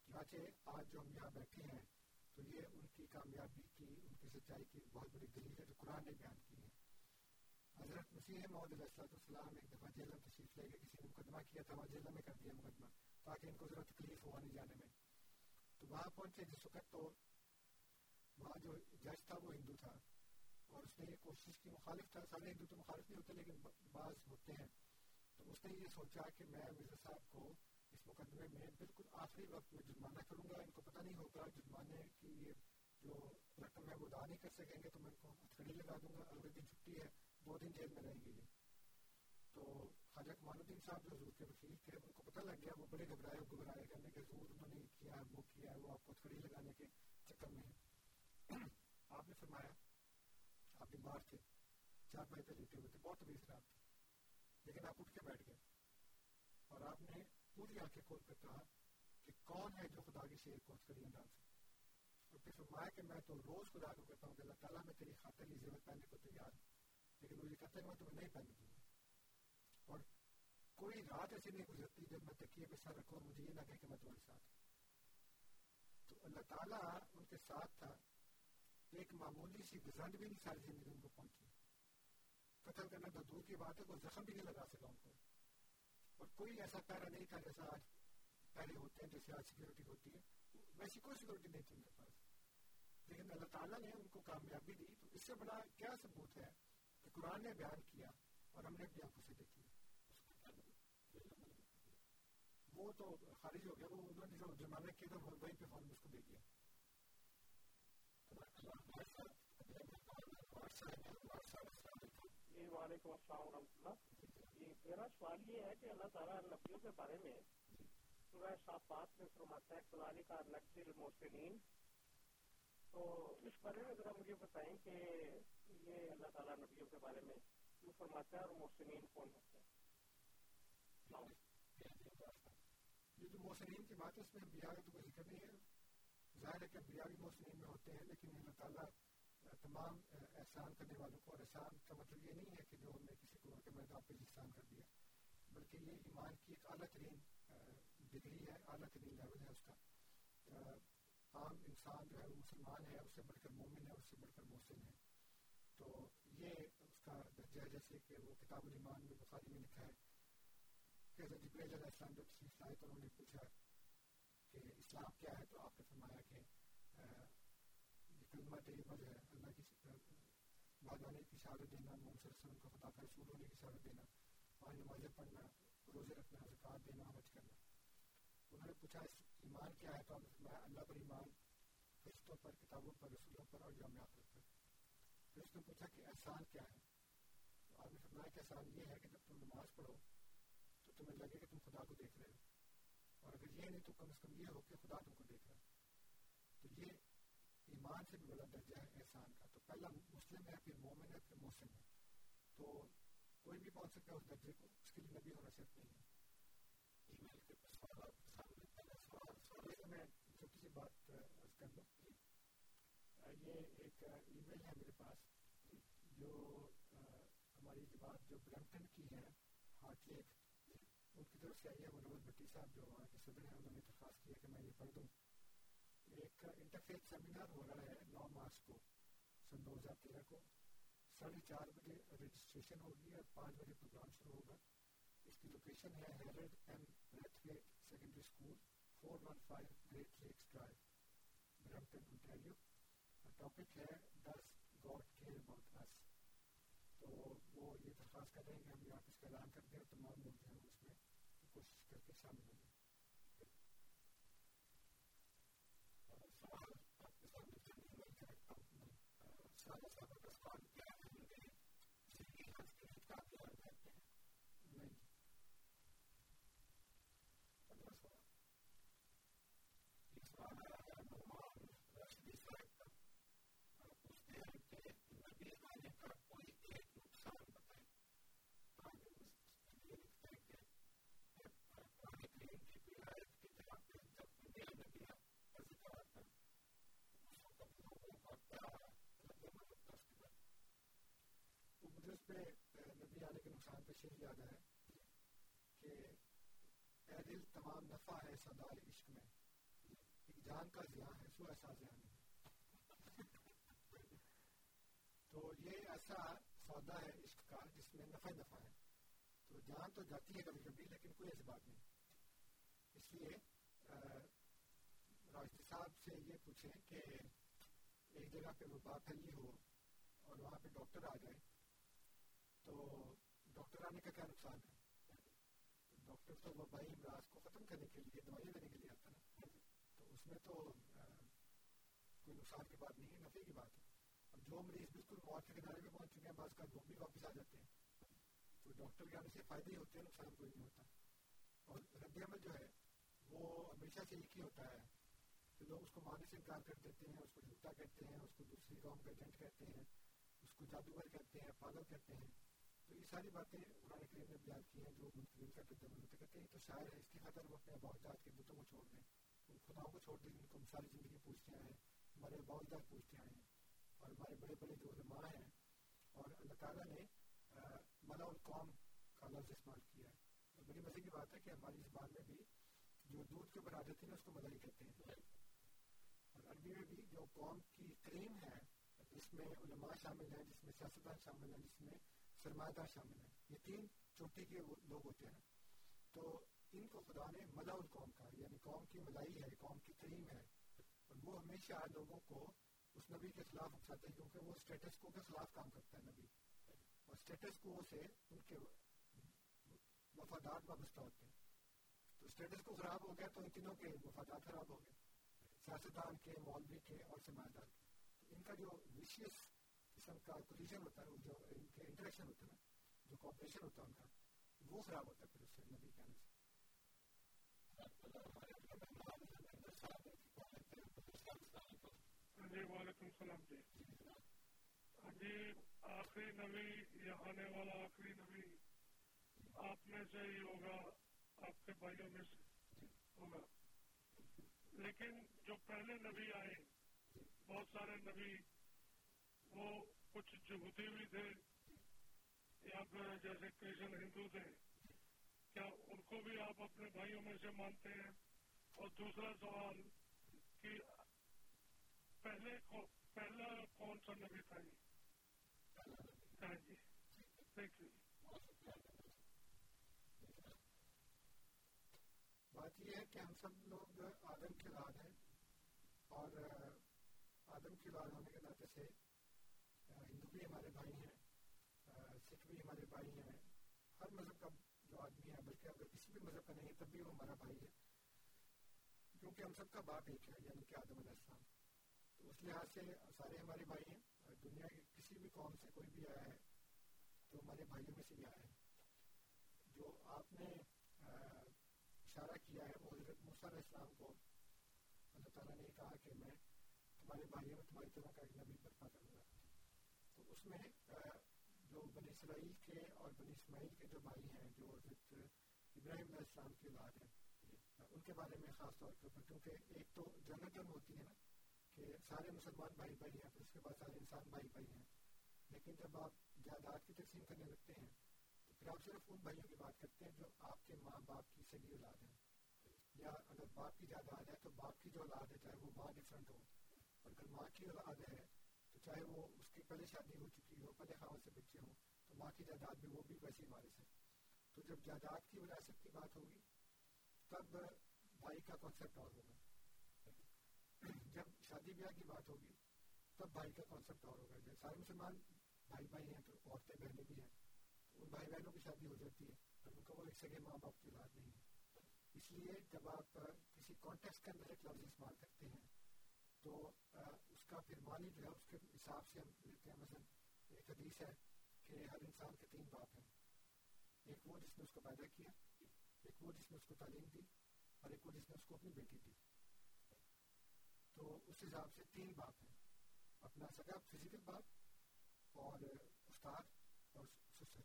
چنانچہ آج جو ہم یہاں بیٹھے ہیں تو یہ ان کی کامیابی کی، ان کی سچائی کی بہت بڑی دلیل ہے جو قرآن نے بیان کی ہے۔ حضرت مسیح محمد علیہ السلام ایک دفعہ جیل میں تشریف لے گئے کسی نے مقدمہ کیا تھا، وہاں جیل میں کر دیا مقدمہ۔ تاکہ ان کو ذرا تکلیف ہو آنے جانے میں تو وہاں پہنچے جس وقت تو وہاں جو جج تھا وہ ہندو تھا اور اس نے یہ کوشش کی مخالف تھا سارے ہندو تو مخالف نہیں ہوتے لیکن بعض ہوتے ہیں تو اس نے یہ سوچا کہ میں مرزا صاحب کو اس مقدمے میں بالکل آخری وقت میں جرمانہ کروں گا ان کو پتہ نہیں ہوگا جرمانے کی یہ جو رقم ہے وہ ادا نہیں کر سکیں گے تو میں ان کو ہتھکڑی لگا دوں گا اگلے دن چھٹی ہے دو دن جیل میں رہیں گے یہ تو خواجہ کمال الدین صاحب جو حضور کے وکیل تھے، ان کو پتہ لگ گیا وہ بڑے گھبرائے گھبرائے کرنے کے حضور انہوں نے کیا ہے وہ کیا ہے، وہ آپ کو تھڑی لگانے کے چکر میں ہے آپ نے فرمایا، آپ بیمار تھے، چار پائے پہ لیٹے ہوئے تھے، بہت طبیعت خراب تھی، لیکن آپ اٹھ کے بیٹھ گئے اور آپ نے پوری آنکھیں کھول کر کہا کہ کون ہے جو خدا کی شیر کو کھڑی انداز سے اور پھر فرمایا کہ میں تو روز خدا کو کہتا ہوں کہ اللہ تعالیٰ میں تیری خاطر یہ ضرورت پہننے کو تیار ہوں، لیکن وہ یہ کہتے ہیں میں تمہیں نہیں پہننے دوں۔ کوئی رات ایسی نہیں گزرتی جب میں تکیے پہ سر رکھوں مجھے یہ نہ کہ میں تمہارے ساتھ تو اللہ تعالیٰ ان کے ساتھ تھا ایک معمولی سی گزند بھی نہیں ساری زندگی ان کو پہنچی قتل کرنا تو دور کی بات ہے کوئی زخم بھی نہیں لگا سکا ان کو اور کوئی ایسا پیرا نہیں تھا جیسا آج پہلے ہوتے ہیں جیسے آج سیکورٹی ہوتی ہے ویسی کوئی سیکورٹی نہیں تھی ان کے پاس لیکن اللہ تعالیٰ نے ان کو کامیابی دی تو اس سے بڑا کیا ثبوت ہے کہ قرآن نے بیان کیا اور ہم نے اپنی آنکھوں سے دیکھی وہ تو خارج ہو گیا وہ انہوں نے جو جرمانہ کیا تھا وہیں پہ فون اس کو دے دیا وعلیکم السلام ورحمۃ اللہ میرا سوال یہ ہے کہ اللہ تعالیٰ نبیوں کے بارے میں سورہ صافات میں فرماتا ہے کلالی کا نقص المحسنین تو اس بارے میں ذرا مجھے بتائیں کہ یہ اللہ تعالیٰ نبیوں کے بارے میں کیوں فرماتا ہے اور محسنین کون ہوتے ہیں یہ جو محسنین کی بات ہے اس میں انبیاء کا تو کوئی ذکر نہیں ہے۔ ظاہر ہے کہ انبیاء بھی محسنین میں ہوتے ہیں، لیکن اللہ تعالیٰ تمام احسان کرنے والوں کو، اور احسان کا مطلب یہ نہیں ہے کہ جو ہم نے کسی کو کے میدان پہ احسان کر دیا، بلکہ یہ ایمان کی ایک اعلیٰ ترین ڈگری ہے اعلیٰ ترین لیول ہے اس کا۔ عام انسان جو ہے وہ مسلمان ہے، اس سے بڑھ کر مومن ہے، اس سے بڑھ کر محسن ہے۔ تو یہ اس کا درجہ ہے جیسے کہ وہ کتاب الایمان میں بخاری میں لکھا ہے کہ حضرت جبریل علیہ السلام جب تشریف لائے تو انہوں نے پوچھا کہ اسلام کیا ہے، تو آپ نے فرمایا کہ یہ کلمہ طیبہ جو ہے، اللہ کی بعد بادانے کی شہادت دینا، محمد صلی اللہ علیہ وسلم کو خدا کا رسول ہونے کی شہادت دینا پانچ نمازیں پڑھنا، روزے رکھنا، زکوٰۃ دینا، حج کرنا۔ انہوں نے پوچھا، اس ایمان کیا ہے؟ تو آپ نے فرمایا، اللہ پر ایمان، فرشتوں پر، کتابوں پر، رسولوں پر اور یوم آخرت پر۔ پھر اس نے پوچھا کہ احسان کیا ہے؟ تو آپ نے فرمایا کہ احسان یہ ہے کہ جب تم نماز پڑھو تو تمہیں لگے کہ تم خدا کو دیکھ رہے ہو۔ اور اگر یہ نہیں تو کم از کم یہ ہو کہ خدا تم کو دیکھ رہا ہے۔ تو یہ ایمان سے بھی بڑا درجہ ہے احسان کا۔ تو پہلا مسلم ہے، پھر مومن ہے، پھر محسن ہے۔ تو کوئی بھی پہنچ سکتا ہے اس درجے کو، اس کے لیے نبی ہونا شرط نہیں ہے۔ میں چھوٹی سی بات کر دوں۔ یہ ایک ای میل ہے میرے پاس، جو ہماری جماعت جو برمپٹن کی ہے ہارٹ لیک ان کی طرف سے آئی ہے منوج بٹی صاحب جو وہاں کے صدر ہیں انہوں نے درخواست کی ہے کہ میں یہ پڑھ دوں ایک انٹرفیس سیمینار ہو رہا ہے نو مارچ کو سن دو ہزار تیرہ کو ساڑھے چار بجے رجسٹریشن ہوگی اور پانچ بجے پروگرام شروع ہوگا اس کی لوکیشن ہے Harold M Braithwaite secondary school four one five Great Lakes Drive Brampton Ontario topic ہے ڈس گاڈ کیئر اباؤٹ اس تو وہ یہ درخواست کر رہے ہیں کہ ہم یہاں اس کا اعلان کر دیں اور تمام لوگ جو ہیں اس کوشش کر کے شامل ہوں گے سوال آپ کے سامنے سارے سب کا سوال کیا ہے نہیں پندرہ سوال یہ سوال ہے نعمان رشدی صاحب کا پوچھتے ہیں کہ نبی آنے کا کوئی ایک نقصان بتائیں تاکہ اس یہ لکھتے ہیں کہ قرآن کریم کی ولایت کی جگہ پہ جب دنیا نبی کا ذکر آتا ہے اس وقت لوگوں کا کیا رد عمل ہوتا ہے اس کے بعد تو مجھے اس پہ نبی آنے کے نقصان پہ شیر یاد ہے کہ اے دل تمام نفع ہے سدائے عشق میں ایک جان کا زیاں ہے سو ایسا زیاں نہیں تو یہ ایسا سودا ہے عشق کا جس میں نفع نفع ہے تو جان تو جاتی ہے کبھی کبھی لیکن کوئی ایسی بات نہیں اس لیے راشد صاحب سے یہ پوچھیں کہ ایک جگہ پہ وبا پھیلی ہو اور وہاں پہ ڈاکٹر آ جائے تو ڈاکٹر آنے کا کیا نقصان ہے؟ ڈاکٹر تو وبائی امراض کو ختم کرنے کے لیے دوائیاں دینے کے لیے آتا نا تو اس میں تو کوئی نقصان کی بات نہیں ہے نفے کی بات ہے۔ اب جو مریض بالکل موت کے کنارے پہ پہنچ چکے ہیں، بعض کا وہ بھی واپس آ جاتے ہیں۔ تو ڈاکٹر کے آنے سے فائدے ہی ہوتے ہیں، نقصان کوئی نہیں ہوتا۔ اور رد عمل جو ہے، وہ ہمیشہ سے ایک ہی ہوتا ہے کہ لوگ اس کو ماننے سے انکار کر دیتے ہیں، اس کو جھوٹا کہتے ہیں، اس کو دوسری قوم کا ایجنٹ کہتے ہیں، اس کو جادوگر کہتے ہیں، پاگل کہتے ہیں۔ تو یہ ساری باتیں قرآن کریم نے بیان کی ہیں، جو منتقل کا رد عمل ہوتے کہتے ہیں، تو شاعر ہے اس کی خاطر وہ اپنے باوجات کے بتوں کو چھوڑ دیں ان خداؤں کو چھوڑ دیں جن کو ہم ساری زندگی پوچھتے آئے ہیں، ہمارے باوجات پوچھتے آئے ہیں۔ اور ہمارے بڑے بڑے جو علماء ہیں، اور اللہ تعالیٰ نے ملا القوم کا لفظ استعمال کیا ہے۔ اور بڑی مزے کی بات ہے کہ ہماری زبان میں بھی جو دودھ کے اوپر آ جاتی ہے اس کو ملائی کہتے ہیں۔ اور عربی میں بھی جو قوم کی کریم ہے جس میں علماء شامل ہیں، جس میں سیاستدان شامل ہیں، جس میں سرمایہ دار شامل ہیں۔ یہ تین چوٹی کے لوگ ہوتے ہیں۔ تو ان کو خدا نے ملا القوم کا یعنی قوم کی ملائی ہے یعنی قوم کی کریم ہے۔ اور وہ ہمیشہ لوگوں کو اس نبی کے خلاف اکساتے ہیں، کیونکہ وہ اسٹیٹس کو کے خلاف کام کرتا ہے نبی۔ اور اسٹیٹس کو سے ان کے مفادات وابستہ ہوتے ہیں۔ تو اسٹیٹس کو خراب ہو گیا تو ان تینوں کے مفادات خراب ہو گئے۔ سیاستدان کے، مولوی کے اور سرمایہ دار کے۔ ان کا جو وشیس قسم کا کولیشن ہوتا ہے جو ان کے انٹریکشن ہوتا ہے جو کوپریشن ہوتا ہے ان کا وہ خراب ہوتا ہے پھر اس سے نبی کہنے سے جی وعلیکم السلام جی جی آخری نبی یا آنے والا آخری نبی آپ میں سے ہی ہوگا آپ کے بھائیوں میں سے ہوگا لیکن جو پہلے نبی آئے بہت سارے نبی وہ کچھ جہودی بھی تھے۔ یا پھر جیسے کرشن ہندو تھے۔ کیا ان کو بھی آپ اپنے بھائیوں میں سے مانتے ہیں؟ اور دوسرا سوال کہ پہلے پہلا کون سا نبی تھا ہاں جی۔ تھینک یو بات یہ ہے کہ ہم سب لوگ آدم کی اولاد ہیں اور، آدم کی اولاد ہونے کے ناطے سے بھی ہمارے بھائی ہیں سکھ بھی ہمارے بھائی ہیں۔ ہر مذہب کا جو آدمی ہے، بلکہ اگر کسی بھی مذہب کا نہیں ہے تب بھی وہ ہمارا بھائی ہے۔ کیونکہ ہم سب کا باپ ایک ہے یعنی کہ آدم علیہ السلام۔ تو اس لحاظ سے سارے ہمارے بھائی ہیں دنیا کی کسی بھی قوم سے کوئی بھی آیا ہے، تو ہمارے بھائیوں میں سے بھی آیا ہے۔ جو آپ نے اشارہ کیا ہے، وہ حضرت موسیٰ علیہ السلام کو۔ اللہ تعالیٰ نے کہا کہ میں تمہارے بھائیوں میں تمہاری طرح کا ایک نبی برپا کروں گا تو اس میں جو بنی اسرائیل کے اور بنی اسماعیل کے جو بھائی ہیں، جو حضرت ابراہیم علیہ السلام کی اولاد ہیں۔ ان کے بارے میں خاص طور کے اوپر کیونکہ ایک تو جنگ جنگ ہوتی ہے نا، کہ سارے مسلمان بھائی بھائی ہیں، پھر اس کے بعد سارے انسان بھائی بھائی ہیں۔ لیکن جب آپ جائیداد کی تقسیم کرنے لگتے ہیں، تو پھر آپ صرف ان بھائیوں کی بات کرتے ہیں جو آپ کے ماں باپ کی سگی اولاد ہیں۔ یا اگر باپ کی جائیداد ہے، تو باپ کی جو اولاد ہے، چاہے وہ ماں ڈفرنٹ ہو، اور اگر ماں کی اولاد ہے چاہے وہ اس کی پہلے شادی ہو چکی ہو پہلے خاون سے بچے ہوں تو ماں کی جائیداد میں وہ بھی ویسی وارث ہے تو جب جائیداد کی وراثت کی بات ہوگی، تب بھائی کا کانسیپٹ اور ہوگا۔ جب شادی بیاہ کی بات ہوگی، تب بھائی کا کانسیپٹ اور ہوگا۔ جب سارے مسلمان بھائی بھائی ہیں، تو عورتیں بہنیں بھی ہیں۔ تو ان بھائی بہنوں کی شادی ہو جاتی ہے۔ اور ان کا وہ ایک سگے ماں باپ کی اولاد نہیں ہے۔ اس لیے جب آپ کسی کانٹیکس کے اندر ایک لفظ استعمال کرتے ہیں، تو کا پھر معنی جو ہے اس کے حساب سے ہم لیتے ہیں، مثلا ایک حدیث ہے کہ ہر انسان کے تین باپ ہیں۔ ایک وہ جس نے اس کو پیدا کیا، ایک وہ جس نے اس کو تعلیم دی اور ایک وہ جس نے اس کو اپنی بیٹی دی۔ تو اس حساب سے تین باپ ہیں۔ اپنا سگا فزیکل باپ اور استاد اور سسر۔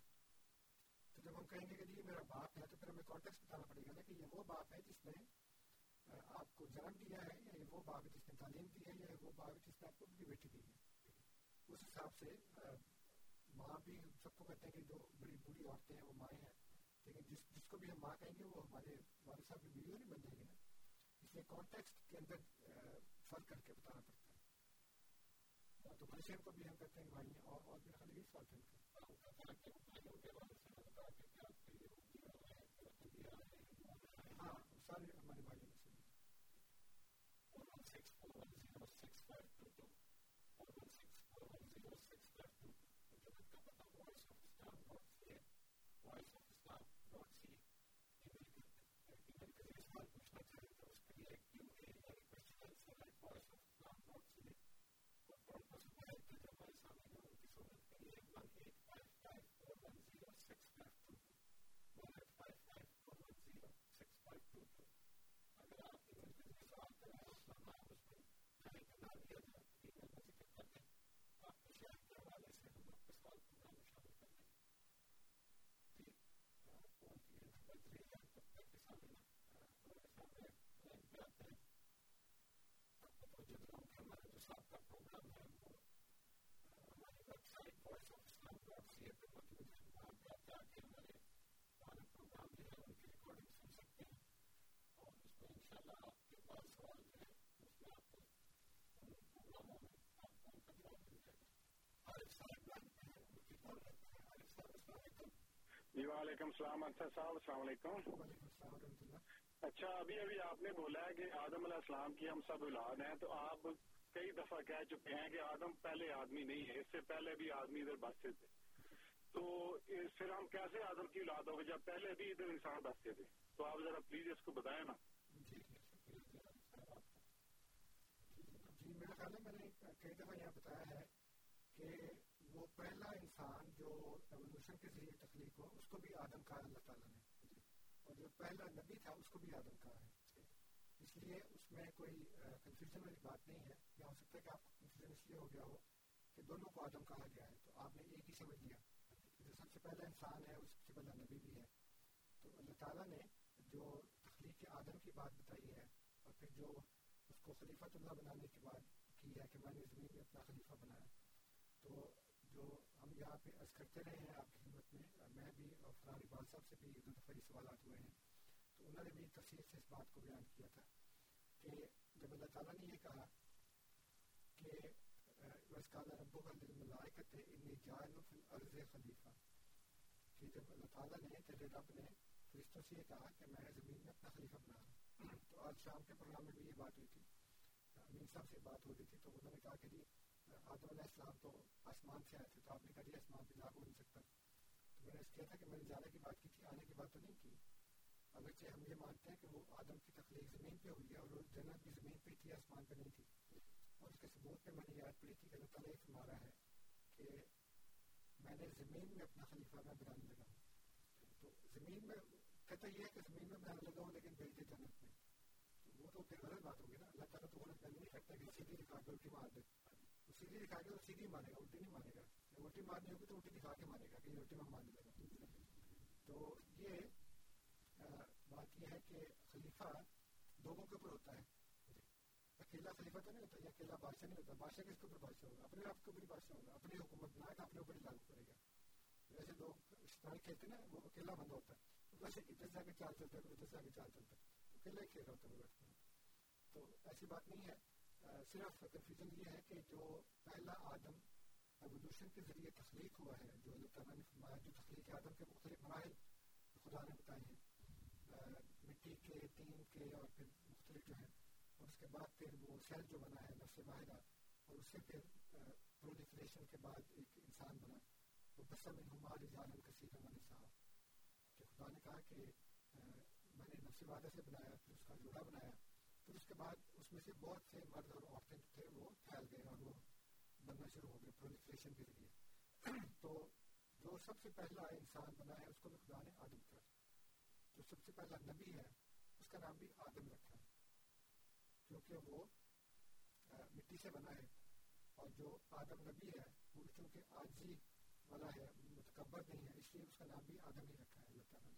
تو جب ہم کہیں گے کہ جی میرا باپ ہے تو پھر ہمیں کانٹیکس بتانا پڑے گا نا کہ یہ وہ باپ ہے جس نے آپ کو جنم دیا ہے یا وہ باپ ہے جس نے تعلیم دی ہے یا وہ باپ ہے جس نے آپ کو اپنی بیٹی دی ہے؟ اس حساب سے ماں بھی سب کو کہتے ہیں کہ جو بڑی بوڑھی عورتیں ہیں، وہ مائیں ہیں۔ لیکن جس جس کو بھی ہم ماں کہیں گے، وہ ہمارے والد صاحب کی بیوی نہیں بن جائیں گے نا۔ اس لیے کانٹیکسٹ کے اندر فرق کر کے بتانا پڑتا ہے۔ تو کرسچن کو بھی ہم کہتے ہیں، بھائی، اور اور بھی میرا خیال ہاں، یہ سوال ہاں سارے ہمارے بھائیوں میں سے جی وعلیکم السلام، انصر صاحب، السلام علیکم۔ اچھا ابھی ابھی آپ نے بولا ہے کہ آدم علیہ السلام کی ہم سب اولاد ہیں، تو آپ کئی دفعہ کہہ چکے ہیں کہ آدم پہلے آدمی نہیں ہے، اس سے پہلے بھی آدمی ادھر بستے تھے۔ تو پھر ہم کیسے آدم کی اولاد ہو گئے جب پہلے بھی ادھر انسان بستے تھے؟ تو آپ ذرا پلیز اس کو بتائیں نا۔ جی، میرا خیال ہے، میں نے کئی دفعہ یہاں بتایا ہے کہ وہ پہلا انسان جو ایولیوشن کے ذریعے تخلیق ہو اس کو بھی آدم کہا اللہ تعالیٰ نے۔ اور جو پہلا نبی تھا، اس کو بھی آدم کہا ہے۔ اس لیے اس میں کوئی کنفیوژن والی بات نہیں ہے۔ یا ہو سکتا ہے کہ آپ کو کنفیوژن اس لیے ہو گیا ہو کہ دونوں کو آدم کہا گیا ہے۔ تو آپ نے ایک ہی سمجھ لیا جو سب سے پہلا انسان ہے اس سے پہلا نبی بھی ہے۔ تو اللہ تعالیٰ نے جو تخلیق آدم کی بات بتائی ہے، اور پھر جو اس کو خلیفۃ اللہ بنانے کے بعد کی ہے کہ میں نے زمین میں اپنا خلیفہ بنایا، تو جو ہم یہاں پہ عرض کرتے رہے ہیں آپ کی خدمت میں میں بھی اور فرار اقبال صاحب سے بھی دو دفعہ سوالات ہوئے ہیں۔ تو انہوں نے بھی تفصیل سے اس بات کو بیان کیا تھا کہ جب اللہ تعالیٰ نے یہ کہا کہ وسکال ربو کا دل ملائکت انی جائل فی الارض خلیفہ کہ جب اللہ تعالیٰ نے، تیرے رب نے فرشتوں سے یہ کہا کہ میں زمین میں اپنا خلیفہ بنا رہا ہوں۔ تو آج شام کے پروگرام میں بھی یہ بات ہوئی تھی۔ امین صاحب سے بات ہو رہی تھی تو انہوں نے کہا کہ جی آدم علیہ السلام تو آسمان سے آئے تھے تو آپ نے کہا جی آسمان پہ لاگو نہیں سکتا تو میں نے اس کیا تھا کہ میں نے جانے کی بات کی تھی آنے کی بات تو نہیں کی اگرچہ ہم یہ مانتے ہیں کہ وہ آدم کی تخلیق زمین پہ ہوئی ہے اور وہ جنت بھی زمین پہ تھی آسمان پہ نہیں تھی اور اس کے ثبوت پہ میں نے یاد پڑی تھی کہ اللہ تعالیٰ یہ فرما ہے کہ میں نے زمین میں اپنا خلیفہ میں بنانے لگا ہوں تو زمین میں کہتا یہ ہے کہ زمین میں بنانے لگا ہوں لیکن بھیج دے جنت میں تو وہ تو پھر غلط بات ہوگی نا، اللہ تعالیٰ تو غلط نہیں کرتا کہ سیدھی دکھا کے الٹی مار دے سیدھی دکھا کے سیدھی مانے گا الٹی نہیں مانے گا الٹی مارنی ہوگی تو الٹی دکھا کے مانے گا کہ یہ الٹی میں ماننے لگا تو یہ بات یہ ہے کہ خلیفہ لوگوں کے اوپر ہوتا ہے اکیلا خلیفہ تو نہیں ہوتا یا اکیلا بادشاہ نہیں ہوتا بادشاہ کس کے اوپر بادشاہ ہوگا اپنے آپ کے اوپر بادشاہ ہوگا اپنی حکومت بنائے گا اپنے اوپر لاگو کرے گا جیسے لوگ شطرنج کھیلتے نا وہ اکیلا بندہ ہوتا ہے ویسے ادھر سے آگے چال چلتا ہے ادھر سے آگے چال چلتا ہے اکیلا ہی کھیل رہا ہوتا ہے تو ایسی بات نہیں ہے صرف کنفیوژن یہ ہے کہ جو پہلا آدم ایولیوشن کے ذریعے تخلیق ہوا ہے، جو اللہ تعالیٰ نے فرمایا، جو تخلیق آدم کے مختلف مراحل خدا نے بتائے ہیں مٹی کے، تین کے اور پھر مختلف جو ہیں، اور اس کے بعد پھر وہ سیل جو بنا ہے، نفس واحدہ، اور اس سے پھر پرولیفریشن کے بعد ایک انسان بنا۔ وہ بسم ہمار ظالم کثیر من صاحب کہ خدا نے کہا کہ میں نے نفس واحدہ سے بنایا، پھر اس کا جوڑا بنایا پھر اس کے بعد اس میں سے بہت سے مرد اور عورتیں تھے وہ پھیل گئے اور وہ بننا شروع ہو گئے پرولیفریشن کے ذریعے۔ تو جو سب سے پہلا انسان بنا ہے، اس کو بھی خدا نے آدم کہا۔ جو سب سے پہلا نبی ہے، اس کا نام بھی آدم رکھا ہے۔ کیونکہ وہ مٹی سے بنا ہے۔ اور جو آدم نبی ہے، وہ چونکہ آجی والا ہے، متکبر نہیں ہے، اس لیے اس کا نام بھی آدم ہی رکھا ہے، اللہ تعالیٰ نے۔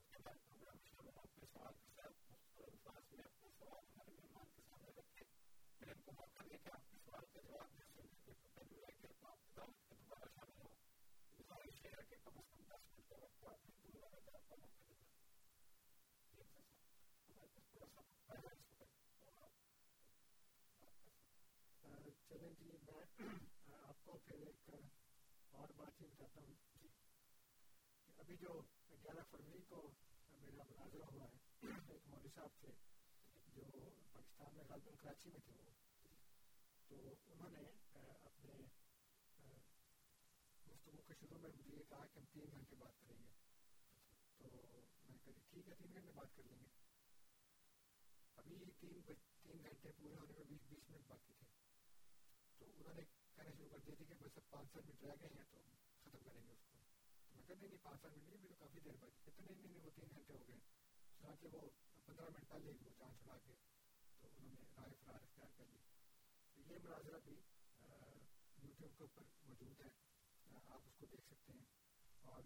چلیں جی میں آپ کو پھر ایک اور بات چیت بتاتا ہوں کہ ابھی جو گیارہ فروری کو میرا مناظرہ ہوا ہے ایک مودی صاحب تھے جو پاکستان میں غالباً کراچی میں تھے وہ تو انہوں نے اپنے گفتگو کے شروع میں مجھے یہ کہا کہ ہم تین گھنٹے بات کریں گے تو میں کہا ٹھیک ہے تین گھنٹے بات کر لیں گے ابھی تین تین گھنٹے پورے ہونے میں بیس بیس منٹ باقی تھے۔ تو انہوں نے کہنا شروع کر دیا تھی کہ بس اب پانچ سات منٹ رہ گئے ہیں تو ختم کریں گے اس کو۔ میں کہتے نہیں پانچ سات منٹ نہیں تو کافی دیر بعد، اتنے نہیں وہ تین گھنٹے ہو گئے۔ چنانچہ وہ پندرہ منٹ پہلے وہ جان چھڑا کے تو انہوں نے رائے فرار اختیار کر لی تو یہ مناظرہ بھی یوٹیوب کے اوپر موجود ہے۔ آپ اس کو دیکھ سکتے ہیں۔ اور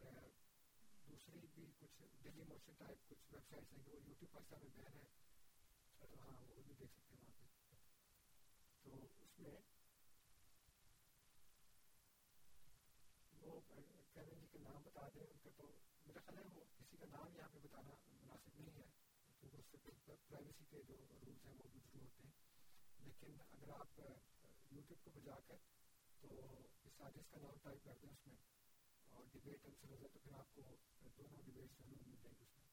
دوسری بھی کچھ ڈیلی موشن ٹائپ کچھ ویب سائٹس ہیں کہ وہ یوٹیوب پاکستان میں بین ہے۔ تو ہاں وہ بھی دیکھ سکتے ہیں وہاں پہ۔ تو اس میں وہ کہہ رہے ہیں نام بتا دیں ان کا تو میرا خیال ہے وہ کسی کا نام یہاں پہ بتانا مناسب نہیں ہے کیونکہ اس سے پرائیویسی کے جو رولز ہیں وہ بھی شروع ہوتے ہیں لیکن اگر آپ یوٹیوب کو بجا کر تو اس سازش کا نام ٹائپ کر دیں اس میں اور ڈبیٹ آنسر ہو جائے تو پھر آپ کو دونوں ڈبیٹس ضرور مل جائیں گے اس میں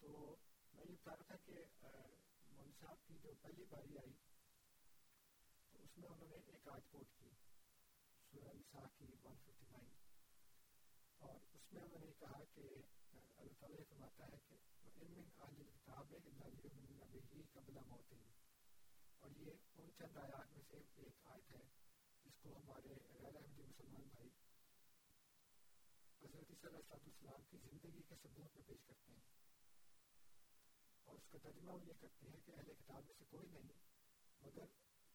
تو میں یہ بتا رہا تھا کہ مولوی صاحب کی جو پہلی باری آئی تو اس میں انہوں نے ایک آج کوٹ کی سورہ نساء کی 159 میں انہوں نے کہا کہ اللہ تعالیٰ یہ فرماتا ہے کہ ان من اہل الکتاب الا لیؤمنون به قبل موته۔ اور یہ ان چند آیات میں سے ایک آیت ہے جس کو ہمارے غیر احمدی مسلمان بھائی حضرت صلی اللہ علیہ وسلم کی زندگی کے ثبوت میں پیش کرتے ہیں۔ اور اس کا ترجمہ وہ یہ کرتے ہیں کہ اہل کتاب میں سے کوئی نہیں، مگر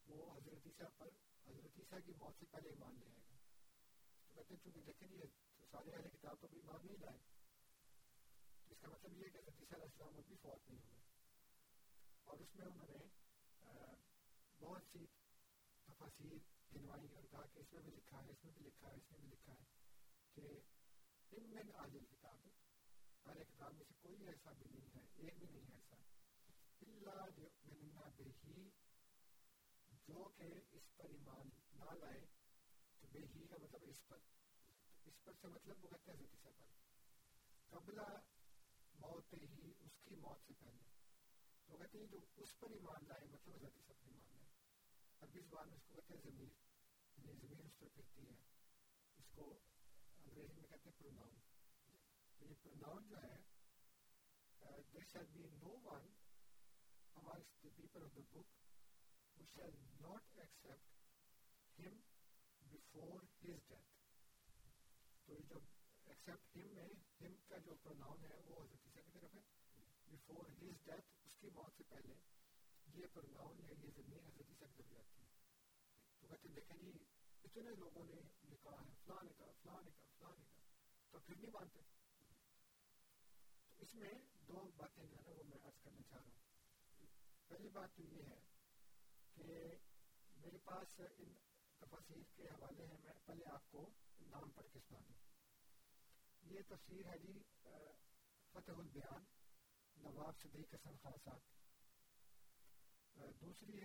وہ حضرت عیسیٰ پر، حضرت عیسیٰ کی موت سے پہلے ایمان لے آئے گا۔ تو کہتے ہیں چونکہ دیکھیں یہ سارے اہل کتاب تو بھی ایمان نہیں لائے۔ اس کا مطلب یہ ہے کہ حضرت عیسیٰ علیہ السلام بھی فوت نہیں ہوئے۔ اور اس میں انہوں نے بہت سی تفاصیر گنوائی اور کہا کہ اس میں بھی لکھا ہے، اس میں بھی لکھا ہے، اس میں بھی لکھا ہے کہ ان من عالم کتاب، اہل کتاب میں سے کوئی ایسا بھی نہیں ہے، ایک بھی نہیں ہے ایسا۔ اللہ یؤمنون بہی جو کہ اس پر ایمان نہ لائے، تو بے ہی کا مطلب اس پر۔ سے مطلب وہ کہتے ہیں حضرت عیسیٰ قبلہ موت ہی اس کی موت سے پہلے۔ تو کہتے ہیں جو اس پر ایمان لائے مطلب حضرت عیسیٰ پر ایمان لائے۔ عربی زبان میں اس کو کہتے ہیں ضمیر۔ یعنی ضمیر اس پر پھرتی ہے۔ اس کو انگریزی میں کہتے ہیں پروناؤن تو یہ یعنی پروناؤن جو ہے there shall be no one amongst the people of the book who shall not accept him before his death تو یہ جو accept him میں him کا جو pronoun ہے وہ حضرت عیسیٰ کی طرف ہے before his death اس کی موت سے پہلے یہ pronoun ہے یہ زمین حضرت عیسیٰ کی طرف جاتی ہے تو کہتے ہیں دیکھیں جی اتنے لوگوں نے لکھا ہے فلاں نے کہا فلاں نے کہا فلاں نے کہا تو پھر نہیں مانتے تو اس میں دو باتیں جو ہے نا وہ میں عرض کرنا چاہ رہا ہوں پہلی بات تو یہ ہے کہ میرے پاس ان تفاصیر کے حوالے ہیں۔ میں پہلے آپ کو نام پڑھ کے سنا دوں یہ تفسیر ہے جی فتح البیان، نواب صدیق حسن خان صاحب دوسری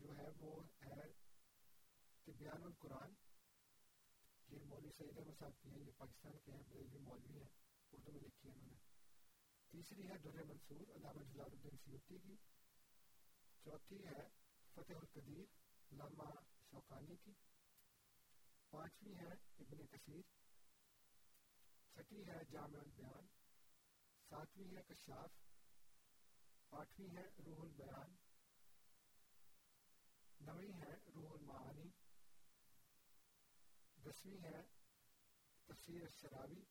جو ہے وہ ہے بیان القرآن۔ یہ مولوی سعید احمد صاحب کی ہیں، یہ پاکستان کے ہیں، بریلوی مولوی ہیں، اردو میں لکھی ہے انہوں نے۔ تیسری ہے در منصور، علامہ جلال الدین سیوتی کی۔ چوتھی ہے فتح القدیر علامہ شوقانی کی۔ پانچویں ہے ابن کثیر۔ چھٹی ہے جامع البیان۔ ساتویں ہے کشاف۔ آٹھویں ہے روح البیان۔ نویں ہے روح المعانی۔ دسویں ہے تفسیر الشراوی۔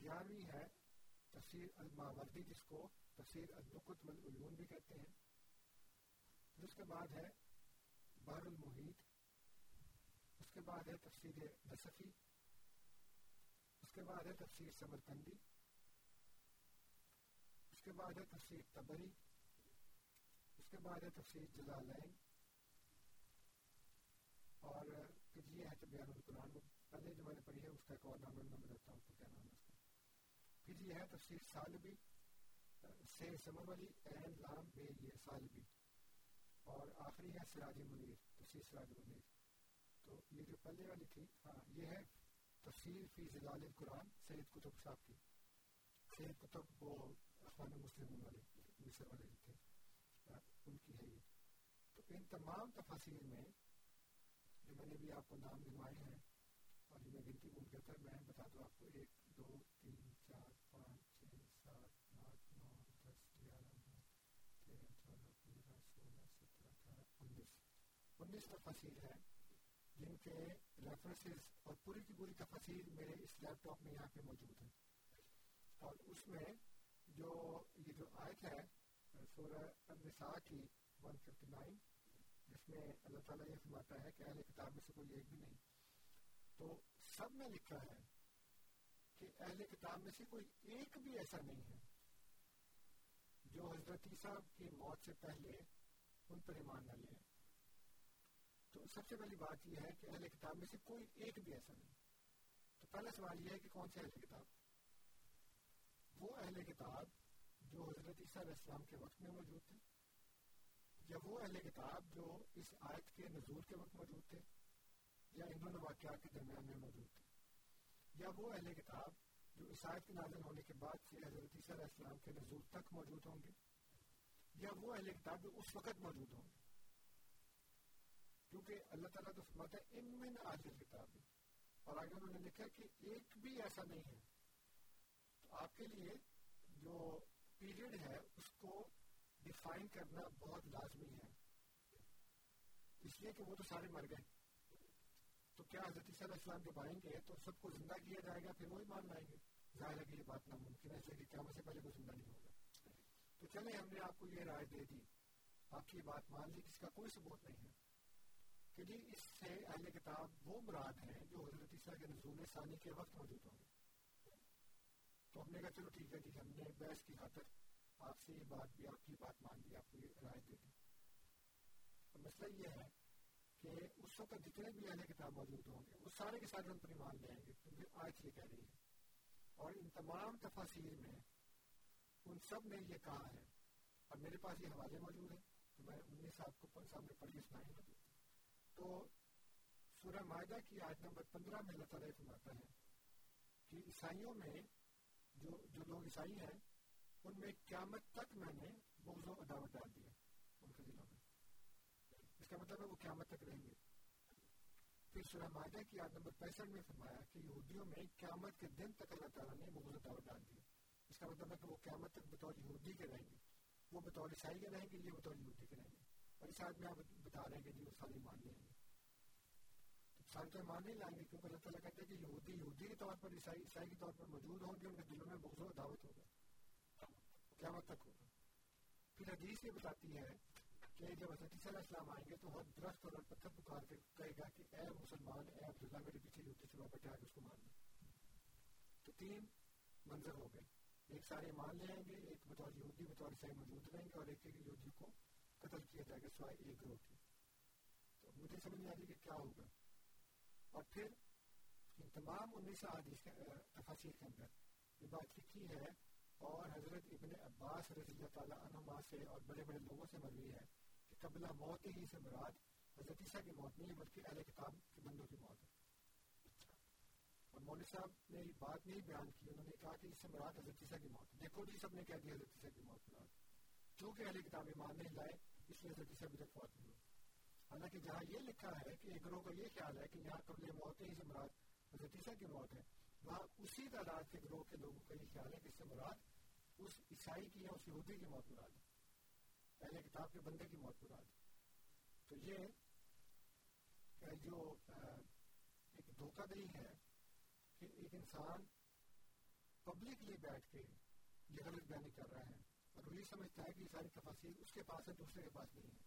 گیارہویں ہے تفسیر الماوردی، جس کو تفسیر النقط والعیون بھی کہتے ہیں۔ اس کے بعد ہے بحر المحیط، اس کے بعد ہے تفسیر نصفی اس کے بعد ہے تفسیر سمرکندی اس کے بعد ہے تفسیر تبری، اس کے بعد ہے تفسیر جلالین، اور پھر یہ ہے تو بیان القرآن وہ پہلے جو میں نے پڑھی ہے اس کا ایک اور نام میں بتاتا ہوں کیا نام ہے اس کا۔ پھر یہ ہے تفسیر سالبی سے سمر والی این لام بے یہ سالبی۔ اور آخری ہے سراج منیر تفسیر سراج منیر۔ تو یہ جو پہلے والی تھی ہاں یہ ہے تفسیر فی زلال القرآن سید کتب صاحب کی۔ سید کتب وہ اخوان مسلمون والے، مصر والے تھے ہاں، ان کی ہے یہ۔ تو ان تمام تفاصیر میں جو میں نے بھی آپ کو نام گنوائے ہیں اور یہ میں گنتی بھول گیا تھا میں بتا دوں آپ کو، ایک، دو، تین چار پانچ چھ سات آٹھ نو دس گیارہ نو تیرہ چودہ پندرہ سولہ سترہ اٹھارہ انیس انیس تفاصیر ہیں جن کے ریفرنسز اور پوری کی پوری تفاصیر میرے اس لیپ ٹاپ میں یہاں پہ موجود ہیں اور اس میں جو یہ جو آیت ہے سورہ النساء کی 159 جس میں اللہ تعالیٰ یہ فرماتا ہے کہ اہل کتاب میں سے کوئی ایک بھی نہیں تو سب میں لکھا ہے کہ اہل کتاب میں سے کوئی ایک بھی ایسا نہیں ہے جو حضرت عیسیٰ کی موت سے پہلے ان پر ایمان نہ لے تو سب سے پہلی بات یہ ہے کہ اہل کتاب میں سے کوئی ایک بھی ایسا نہیں۔ تو پہلا سوال یہ ہے کہ کون سے اہل کتاب؟ وہ اہل کتاب جو حضرت عیسیٰ علیہ السلام کے وقت میں موجود تھے، یا وہ اہل کتاب جو اس آیت کے نزول کے وقت موجود تھے، یا ان دونوں واقعات کے درمیان میں موجود تھے۔ یا وہ اہل کتاب جو اس آیت کے نازل ہونے کے بعد سے حضرت عیسیٰ علیہ السلام کے نزول تک موجود ہوں گے، یا وہ اہل کتاب بھی اس وقت موجود ہوں گے۔ کیونکہ اللہ تعالیٰ تو فرماتا ہے، ان من اہل کتاب اور آگے انہوں نے لکھا کہ ایک بھی ایسا نہیں ہے۔ تو آپ کے لیے جو پیریڈ ہے، اس کو ڈیفائن کرنا بہت لازمی ہے۔ اس لیے کہ وہ تو سارے مر گئے۔ تو کیا حضرت صلی اللہ علیہ السلام جب آئیں گے، تو سب کو زندہ کیا جائے گا؟ پھر وہی مان لائیں گے۔ ظاہر ہے کہ یہ بات ناممکن ہے، اس لیے کہ قیامت سے پہلے کوئی زندہ نہیں ہوگا۔ تو چلیں، ہم نے آپ کو یہ رائے دے دی۔ آپ کی بات مان لی اس کا کوئی ثبوت نہیں ہے۔ کہ جی اس سے اہل کتاب وہ مراد ہیں جو حضرت عیسیٰ کے نزول ثانی کے وقت موجود ہوں۔ گے تو ہم نے کہا، چلو ٹھیک ہے جی ہم نے بحث کی خاطر آپ سے یہ بات بھی، آپ کی بات مان لی، آپ کو یہ رائے دے دی۔ مسئلہ یہ ہے کہ اس وقت جتنے بھی اہل کتاب موجود ہوں گے، وہ سارے کے سارے ان پر ایمان لے آئیں گے، کیونکہ آج یہ کہہ رہی ہے۔ اور ان تمام تفاصیر میں ان سب نے یہ کہا ہے۔ اور میرے پاس یہ حوالے موجود ہیں، تو میں انیس صاحب کو سامنے پڑھی سنائیں گے۔ تو سورہ معاہدہ کی آیت نمبر پندرہ میں اللہ تعالیٰ فرماتا ہے کہ عیسائیوں میں جو جو لوگ عیسائی ہیں، ان میں قیامت تک میں نے بغض و عداوت ڈال دیا ان کے دلوں میں۔ اس کا مطلب ہے وہ قیامت تک رہیں گے۔ پھر سورہ معاہدہ کی آیت نمبر پینسٹھ میں فرمایا کہ یہودیوں میں قیامت کے دن تک اللہ تعالیٰ نے بغض و دعوت ڈال دی اس کا مطلب ہے کہ وہ قیامت تک بطور یہودی کے رہیں گے، وہ بطور عیسائی کے رہیں گے، یہ بطور یہودی کے رہیں گے۔ اور اس آیت میں آپ بتا رہے ہیں کہ جی وہ سارے مان لیں گے سارے تو مان نہیں لائیں گے، کیونکہ اللہ تعالیٰ کہتے ہیں کہ یہودی یہودی کے طور پر، عیسائی عیسائی کے طور پر موجود ہوں گے، ان کے دلوں میں بغض و دعوت ہوگا۔ قیامت تک ہوگا۔ پھر حدیث یہ بتاتی ہے کہ جب حضرت صلی اللہ علیہ السلام آئیں گے تو وہ درخت اور پتھر پکار کے کہے گا کہ اے مسلمان، اے عبداللہ، میرے پیچھے یوتی سے بیٹھا کے اس کو مان لیں تو تین منظر ہو گئے۔ ایک سارے مان لے آئیں گے، ایک بطور یہودی، بطور عیسائی موجود رہیں گے اور ایک ایک یہودی کو قتل کیا جائے گا سوائے ایک گروہ کی تو مجھے سمجھ نہیں آتی کہ کیا ہوگا۔ اور پھر ان تمام انیس حدیث کے تفاصیر کے اندر یہ بات لکھی ہے، اور حضرت ابن عباس رضی اللہ تعالیٰ عنہ سے اور بڑے بڑے لوگوں سے مروی ہے کہ قبلہ موت ہی سے مراد حضرت عیسیٰ کی موت نہیں ہے بلکہ اہل کتاب کے بندوں کی موت ہے۔ اور مولوی صاحب نے یہ بات نہیں بیان کی، انہوں نے کہا کہ اس سے مراد حضرت عیسیٰ کی موت۔ دیکھو جی سب نے کہہ دیا حضرت عیسیٰ کی موت مراد چونکہ اہل کتاب ایمان نہیں لائے اس لیے حضرت عیسیٰ بھی تک فوت نہیں ہوئی حالانکہ جہاں یہ لکھا ہے کہ ایک گروہ کا یہ خیال ہے کہ یہاں قبل موت ہی سے مراد حضرت عیسیٰ کی موت ہے۔ وہاں اسی تعداد کے گروہ کے لوگوں کا یہ خیال ہے کہ اس سے مراد اس عیسائی کی یا اس یہودی کی موت مراد ہے۔ پہلے کتاب کے بندے کی موت مراد ہے۔ تو یہ جو ایک دھوکہ دہی ہے کہ ایک انسان پبلکلی بیٹھ کے یہ غلط بیانی کر رہا ہے۔ اور وہ یہ سمجھتا ہے کہ یہ ساری تفاصیر اس کے پاس ہے، دوسرے کے پاس نہیں ہے۔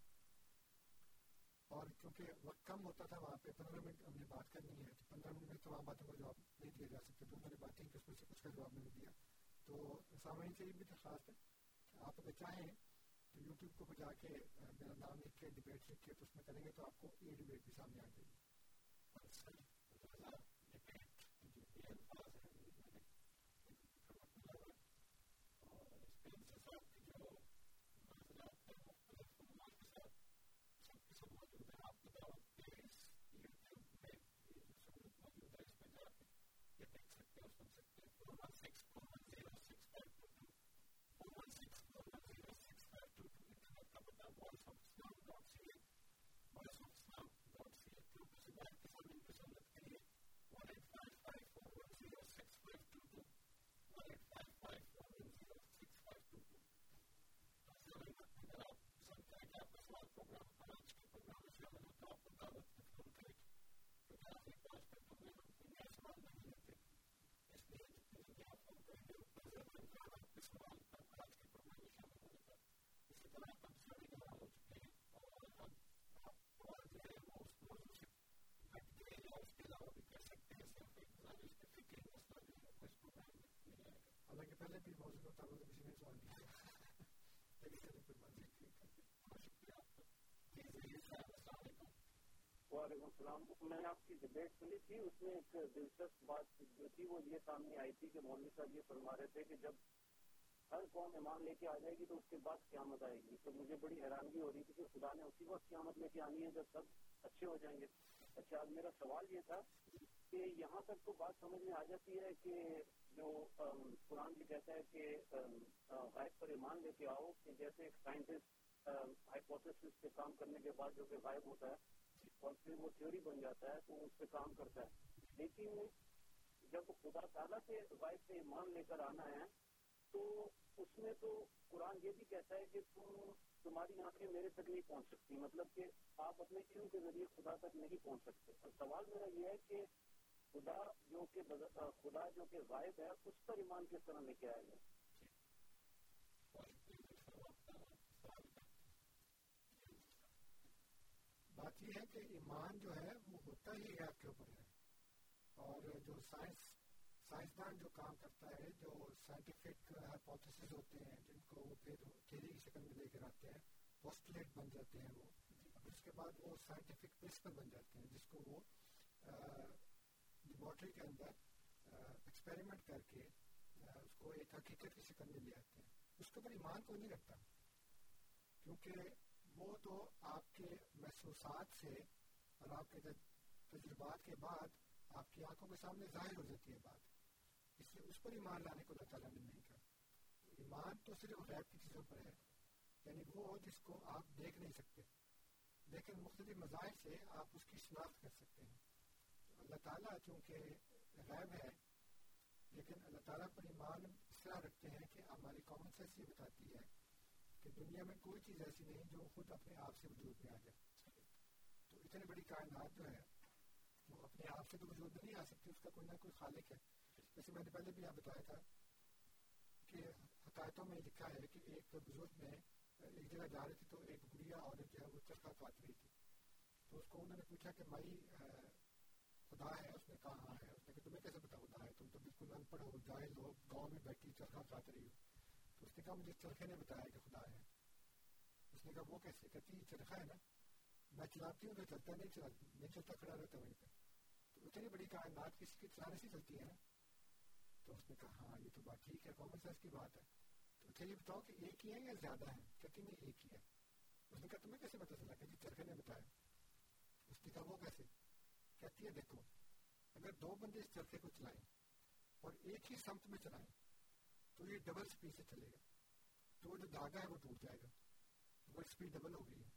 اور کیونکہ وقت کم ہوتا تھا وہاں پہ، پندرہ منٹ ہم نے بات کرنی ہے تو پندرہ منٹ میں تمام باتوں کا جواب نہیں دیا جا سکتا، تو میں نے باتیں کہ اس میں سے کچھ کا جواب نہیں دیا۔ تو سامعین سے یہ بھی درخواست ہے کہ آپ اگر چاہیں تو یوٹیوب کو بجا کے میرا نام لکھ کے، ڈبیٹ لکھ کے، تو اس میں کریں گے تو آپ کو یہ ڈبیٹ بھی سامنے آ جائے گی پہلے بھی موضوع ہوتا وہ کسی نے سوال کیا وعلیکم السلام. میں نے آپ کی ڈبیٹ سنی تھی، اس میں ایک دلچسپ بات جو تھی، وہ یہ سامنے آئی تھی کہ مولوی صاحب یہ فرما رہے تھے کہ جب ہر قوم ایمان لے کے آ جائے گی تو اس کے بعد قیامت آئے گی۔ تو مجھے بڑی حیرانگی ہو رہی تھی کہ خدا نے اسی وقت قیامت لے کے آنی ہے جب سب اچھے ہو جائیں گے۔ اچھا آج میرا سوال یہ تھا کہ یہاں تک تو بات سمجھ میں آ جاتی ہے کہ جو قرآن بھی کہتا ہے کہ غائب پر ایمان لے کے آؤ کہ جیسے ایک سائنٹسٹ ہائپوتھس پہ کام کرنے کے بعد جو کہ غائب ہوتا ہے۔ اور پھر وہ تھیوری بن جاتا ہے، تو اس پہ کام کرتا ہے۔ لیکن جب خدا تعالیٰ کے غائب پہ ایمان لے کر آنا ہے، تو اس میں تو قرآن یہ بھی کہتا ہے کہ تم تمہاری آنکھیں میرے تک نہیں پہنچ سکتی۔ مطلب کہ آپ اپنے علم کے ذریعے خدا تک نہیں پہنچ سکتے۔ اور سوال میرا یہ ہے کہ خدا جو کہ خدا جو کہ غائب ہے، اس پر ایمان کس طرح لے کے آئے گا؟ بات یہ ہے کہ ایمان جو ہے وہ ہوتا ہی غیب کے اوپر ہے۔ اور جو سائنس، سائنسدان جو کام کرتا ہے، جو سائنٹیفک ہائپوتھس ہوتے ہیں، جن کو وہ پھر تھیری کی شکل میں لے کر آتے ہیں پوسٹلیٹ بن جاتے ہیں وہ۔ اس کے بعد وہ سائنٹیفک پرنسپل بن جاتے ہیں، جس کو وہ لیبورٹری کے اندر ایکسپیریمنٹ کر کے اس کو ایک حقیقت کی شکل میں لے آتے ہیں۔ اس کے اوپر ایمان کوئی نہیں رکھتا۔ کیونکہ وہ تو آپ کے محسوسات سے اور آپ کے تجربات کے بعد آپ کی آنکھوں کے سامنے ظاہر ہو جاتی ہے بات۔ اس لیے اس پر ایمان لانے کو اللہ تعالیٰ نے نہیں کہا۔ ایمان تو صرف غیب کی چیزوں پر ہے یعنی وہ جس کو آپ دیکھ نہیں سکتے، لیکن مختلف مذاہب سے آپ اس کی شناخت کر سکتے ہیں۔ اللہ تعالیٰ چونکہ غیب ہے، لیکن اللہ تعالیٰ پر ایمان اس طرح رکھتے ہیں کہ ہماری کامن سینس یہ بتاتی ہے۔ کہ دنیا میں کوئی چیز ایسی نہیں جو خود اپنے آپ سے وجود میں آ جائے۔ تو اتنی بڑی کائنات جو ہے، وہ اپنے آپ سے تو وجود میں نہیں آ سکتی، اس کا کوئی نہ کوئی خالق ہے۔ جیسے میں نے پہلے بھی آپ بتایا تھا کہ حکایتوں میں لکھا ہے کہ ایک بزرگ میں ایک جگہ جا رہی تھی تو ایک گڑیا عورت جو ہے وہ چرخا کاٹ رہی تھی۔ تو اس کو انہوں نے پوچھا کہ مائی خدا ہے؟ اس نے کہا ہاں ہے۔ اس نے کہ تمہیں کیسے پتا خدا ہے؟ تم تو بالکل ان پڑھ ہو جائے لوگ گاؤں میں بیٹھی چرخا کاٹ رہی ہو۔ تو اس نے کہا مجھے چرخے نے بتایا کہ خدا ہے۔ اس نے کہا وہ کیسے؟ کہتی چرخا ہے نا۔ میں چلاتی ہوں تو چلتا نہیں، چلا نہیں چلتا کھڑا رہتا وہیں پہ۔ تو اتنی بڑی کائنات کسی کے چلانے سے چلتی ہے نا۔ تو اس نے کہا ہاں یہ تو بات ٹھیک ہے کامن سینس کی بات ہے۔ تو اچھا یہ بتاؤ کہ ایک ہی ہے یا زیادہ ہے کہتی نہیں، ایک ہی ہے۔ اس نے کہا، تمہیں کیسے پتا چلا کہ جی چرخے نے بتایا؟ اس نے کہا، وہ کیسے؟ کہتی ہے، دیکھو، اگر دو بندے اس چرخے کو چلائیں اور ایک ہی سمت میں چلائیں تو یہ ڈبل سپیڈ سے چلے گا۔ تو وہ جو دھاگا ہے وہ ٹوٹ جائے گا۔ وہ اسپیڈ ڈبل ہو گئی ہے۔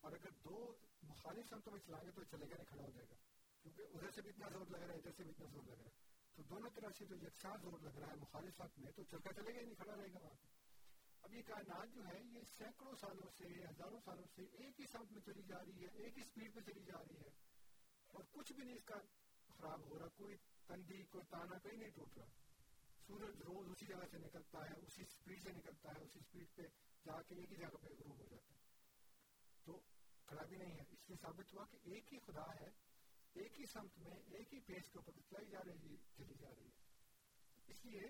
اور اگر دو مخالف سمتوں میں چلائیں گے تو چلے گا نہیں، کھڑا ہو جائے گا۔ کیونکہ ادھر سے بھی اتنا زور لگ رہا ہے، ادھر سے بھی اتنا زور لگ رہا ہے۔ تو دونوں طرف سے جو یکساں زور لگ رہا ہے مخالف سمت میں، تو چرخا چلے گا ہی نہیں، کھڑا رہے گا وہاں پہ۔ اب یہ کائنات جو ہے، یہ سینکڑوں سالوں سے، ہزاروں سالوں سے ایک ہی سمت میں چلی جا رہی ہے، ایک ہی اسپیڈ پہ چلی جا رہی ہے۔ اور کچھ بھی نہیں، اس کا خراب ہو رہا، کوئی تندی کوئی تانا، کہیں نہیں ٹوٹ رہا۔ سورج روز اسی جگہ سے نکلتا ہے، اسی اسپیڈ سے نکلتا ہے، اسی اسپیڈ پہ جا کے ایک ہی جگہ پہ غروب ہو جاتا ہے۔ تو خرابی نہیں ہے۔ اس لیے ثابت ہوا کہ ایک ہی خدا ہے، ایک ہی سمت میں، ایک ہی پیج کے اوپر چلائی جا رہی، چلی جا رہی ہے۔ اس لیے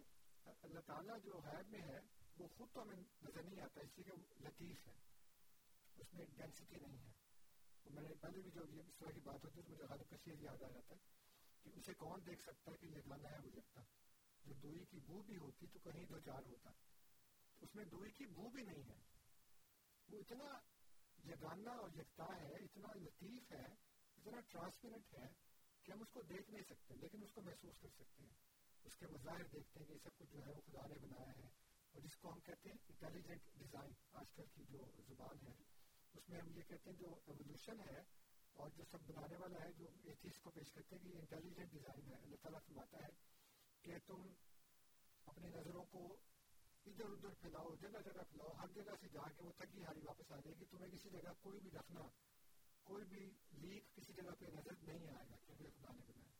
اللہ تعالیٰ جو غیب میں ہے، وہ خود تو ہمیں نظر نہیں آتا، اس لیے کہ وہ لطیف ہے۔ اس میں ڈینسٹی نہیں ہے۔ میں نے پہلے بھی جو اس طرح کی بات ہوتی ہے تو مجھے غالب کثیر یاد آ جاتا ہے کہ اسے کون دیکھ سکتا ہے کہ یہ گانا ہے، وہ لگتا جو دوئی کی بو بھی ہوتی تو کہیں دو چار ہوتا۔ اس میں دوئی کی بو بھی نہیں ہے۔ وہ اتنا یگانا اور یکتا ہے، اتنا لطیف ہے، اتنا ٹرانسپیرنٹ ہے کہ ہم اس کو دیکھ نہیں سکتے، لیکن اس کو محسوس کر سکتے ہیں۔ اس کے مظاہر دیکھتے ہیں کہ سب کچھ جو ہے وہ خدا نے بنایا ہے۔ اور جس کو ہم کہتے ہیں انٹیلیجنٹ ڈیزائن آج کل کی جو زبان ہے، اس میں ہم یہ کہتے ہیں جو ایولیوشن ہے اور جو سب بنانے والا ہے، جو ایتھیس کو پیش کرتے ہیں کہ انٹیلیجنٹ ڈیزائن ہے۔ اللہ تعالیٰ فرماتا ہے کہ تم اپنی نظروں کو ادھر ادھر پھیلاؤ جگہ جگہ پھیلاؤ ہر جگہ سے جا کے وہ تھکی ہاری واپس آ جائے گی تمہیں کسی جگہ کوئی بھی رکھنا کوئی بھی لیک کسی جگہ پہ نظر نہیں آئے گا کیونکہ خدا نے بنایا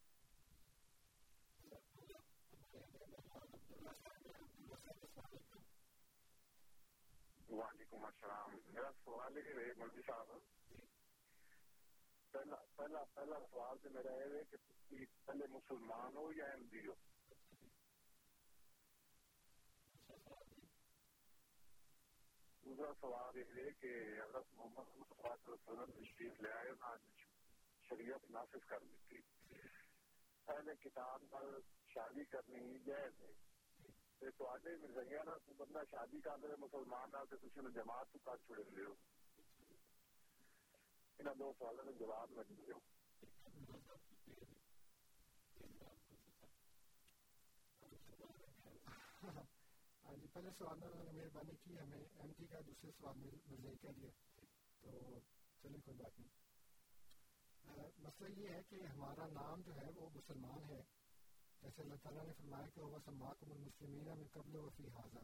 وعلیکم السلام۔ میرا سوال یہ ہے مولوی صاحب۔ پہلا پہلا پہلا سوال تو میرا یہ ہے کہ پہلے مسلمان ہو یا احمدی ہو؟ دوسرا سوال یہ ہے کہ حضرت محمد صلی اللہ علیہ وسلم تشریف لے آئے شریعت نافذ کر دیتی۔ پہلے کتاب پر شادی کرنی جائز ہے۔ تو آج مرزیا نا تو بندہ شادی کر دے، مسلمان نہ تو تھی جماعت تو کر چھڑے لے ان دو سوالوں میں جواب نہ دیو ہاں جی پہلے سوال میں انہوں نے مہربانی کی، ہمیں ایم ٹی کا دوسرے سوال میں مزے کہہ دیا تو چلیں، کوئی بات نہیں۔ مسئلہ یہ ہے کہ ہمارا نام جو ہے، وہ مسلمان ہے۔ جیسے اللہ تعالیٰ نے فرمایا کہ وہ سماکم المسلمین میں قبل و فی حاضہ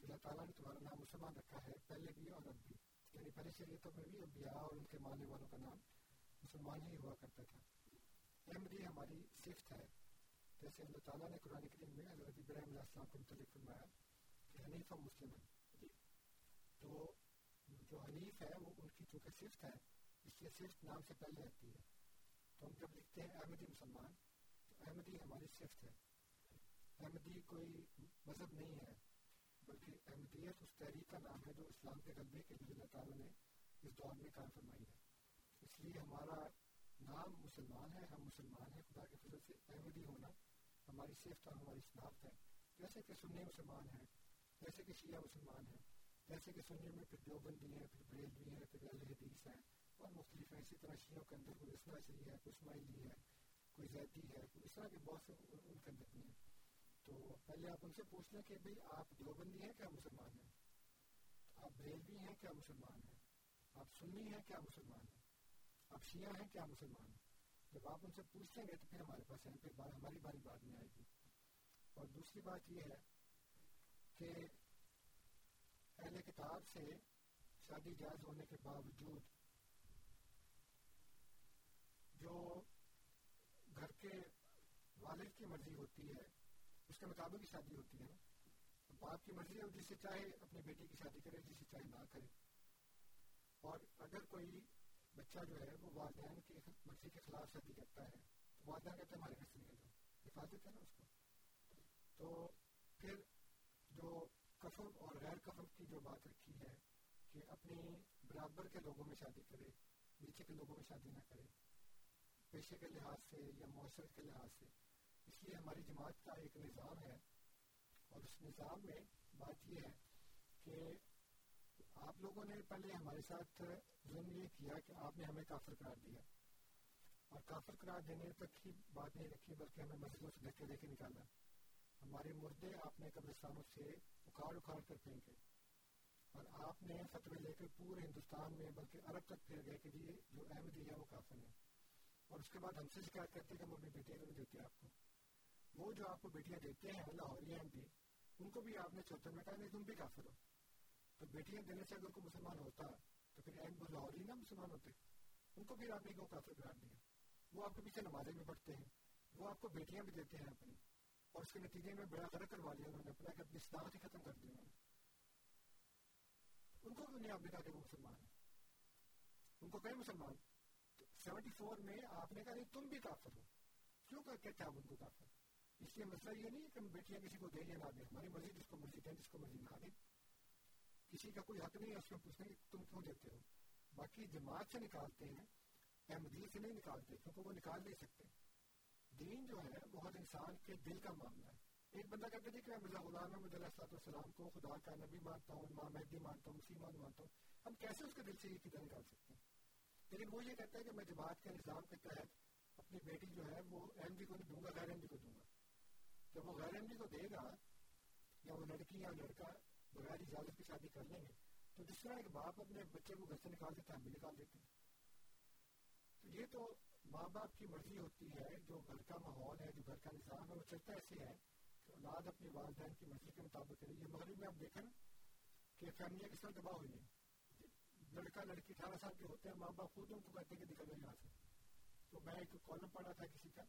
اللہ تعالیٰ نے تمہارا نام مسلمان رکھا ہے، پہلے بھی اور اب بھی۔ یعنی پہلے شریعتوں میں بھی انبیاء اور ان کے ماننے والوں کا نام مسلمان ہی ہوا کرتا تھا۔ احمدی ہماری صفت ہے۔ جیسے اللہ تعالیٰ نے قرآن کریم میں حضرت ابراہیم علیہ السلام کو متعلق فرمایا حنیف و مسلم ہے۔ تو جو حنیف ہے وہ ان کی چونکہ صفت ہے، اس لیے صفت نام سے پہلے آتی ہے۔ تو ہم جب لکھتے ہیں احمدی مسلمان، تو احمدی ہماری صفت ہے۔ احمدی کوئی مذہب نہیں ہے، بلکہ احمدیت اس تحریک کا نام ہے جو اسلام کے غلبے کے لیے اللہ تعالیٰ نے اس دور میں کام فرمائی ہے۔ اس لیے ہمارا نام مسلمان ہے، ہم مسلمان ہیں، خدا کے فضل سے احمدی ہونا ہماری صفت اور ہماری شناخت ہے۔ جیسے کہ سنی مسلمان ہیں جیسے کہ شیعہ مسلمان ہیں، جیسے کہ سنی میں پھر دیوبندی ہیں، پھر بریلوی ہیں، پھر اہل حدیث ہیں، اور مختلف ہیں۔ اسی طرح شیعوں کے اندر کوئی اسنا ہے کوئی اسماعیلی ہے، کوئی زیدی ہے، کوئی اس طرح کے بہت سے ان کے اندر بھی ہیں۔ تو پہلے آپ ان سے پوچھ لیں کہ بھئی آپ دیوبندی ہیں کیا مسلمان ہیں؟ آپ بریلوی ہیں کیا مسلمان ہیں؟ آپ سنی ہیں کیا مسلمان ہیں؟ آپ شیعہ ہیں کیا مسلمان ہیں؟ جب آپ ان سے پوچھ لیں گے تو پھر ہمارے پاس ہماری باری بات میں آئے گی۔ اور دوسری بات یہ ہے کہ اہل کتاب سے شادی جائز ہونے کے باوجود جو گھر کے والد کی مرضی ہوتی ہے، اس کے مطابق ہی شادی ہوتی ہے۔ باپ کی مرضی ہے جس سے چاہے اپنی بیٹی کی شادی کرے جس سے چاہے نہ کرے۔ اور اگر کوئی بچہ جو ہے، وہ والدین کی مرضی کے خلاف شادی کرتا ہے، تو والدین کہتے ہیں، ہمارے گھر سے نکل جاؤ۔ حفاظت ہے نا اس کو۔ تو پھر جو کفن اور غیر کفن کی جو بات رکھی ہے کہ اپنی برابر کے لوگوں میں شادی کرے، نیچے کے لوگوں میں شادی نہ کرے، پیشے کے لحاظ سے یا معاشرت کے لحاظ سے۔ اس لیے ہماری جماعت کا ایک نظام ہے اور اس نظام میں بات یہ ہے کہ آپ لوگوں نے پہلے ہمارے ساتھ ظلم یہ کیا کہ آپ نے ہمیں کافر قرار دیا۔ اور کافر قرار دینے تک ہی بات نہیں رکھی، بلکہ ہمیں مسجدوں سے دھکے دے کے نکالا۔ ہمارے مردے آپ نے قبرستانوں سے اکھاڑ اکھاڑ کر پھینکے۔ اور آپ نے فتوے لے کر پورے ہندوستان میں بلکہ عرب تک پھر گئے کہ جی جو احمدی ہے وہ کافر ہے اور اس کے بعد ہم سے شکایت کرتے کہ ہم اپنی بیٹیاں نہیں دیتے آپ کو۔ وہ جو آپ کو بیٹیاں دیتے ہیں لاہوری ایم پی ان کو بھی آپ نے چوتھے میں کہا، نہیں، تم بھی کافر ہو۔ تو بیٹیاں دینے سے اگر کوئی مسلمان ہوتا، تو پھر ایم لاہوری نہ مسلمان ہوتے۔ ان کو بھی آپ نے کیوں کافر قرار دیا؟ وہ آپ کے پیچھے نمازیں بھی پڑھتے ہیں، وہ آپ کو بیٹیاں بھی دیتے ہیں اپنی۔ اور اس کے نتیجے میں بڑا غلط کروا لیا انہوں نے، اپنا کہ اپنی صداقت ہی ختم کر دی۔ انہوں نے ان کو کیوں نہیں آپ نے کہا کہ وہ مسلمان ہیں۔ ان کو کہیں مسلمان؟ سیونٹی فور میں آپ نے کہا نہیں، تم بھی کافر ہو۔ کیوں کہ کہتے آپ ان کو کافر؟ اس لیے مسئلہ یہ نہیں کہ ہم بیٹیاں کسی کو دیں یا نہ دیں۔ ہماری مرضی جس کو مرضی دیں جس کو مرضی نہ دیں۔ کسی کا کوئی حق نہیں ہے اس کو پوچھنے کہ تم کیوں دیتے ہو؟ باقی جماعت سے نکالتے ہیں احمدی سے نہیں نکالتے، کیونکہ وہ نکال نہیں سکتے۔ دین جو ہے بہت انسان کے دل کا معاملہ ہے۔ ایک بندہ کہتے تھے جی کہ میں مرزا غلام احمد علیہ السلام کو خدا کا نبی مانتا ہوں، امام مہدی مانتا ہوں مسلمان مانتا ہوں ہم کیسے اس کے دل سے یہ کدھر نکال سکتے ہیں؟ لیکن وہ یہ کہتا ہے کہ میں جماعت کے نظام کے تحت اپنی بیٹی جو ہے وہ ایم احمدی کو نہیں دوں گا، غیر ایم احمدی کو دوں گا۔ جب وہ غیر ایم احمدی کو دے گا یا وہ لڑکی یا لڑکا بغیر اجازت کی شادی کر لیں گے، تو جس طرح ایک باپ اپنے بچے کو گھر سے نکال دیتا ہے، ہم بھی نکال دیتے ہیں۔ تو یہ تو ماں باپ کی مرضی ہوتی ہے، جو گھر کا ماحول ہے، جو گھر کا نظام ہے، وہ چلتا ایسے ہے کہ اولاد اپنی والدین کی مرضی کے مطابق کرے۔ یہ مغرب میں آپ دیکھیں کہ فیملیاں کس طرح دباؤ ہوئی ہیں۔ لڑکا، لڑکی اٹھارہ سال کے ہوتے ہیں، ماں باپ خود ان کو کہتے ہیں کہ نکل یہاں سے۔ تو میں ایک کالم پڑھا تھا کسی کا،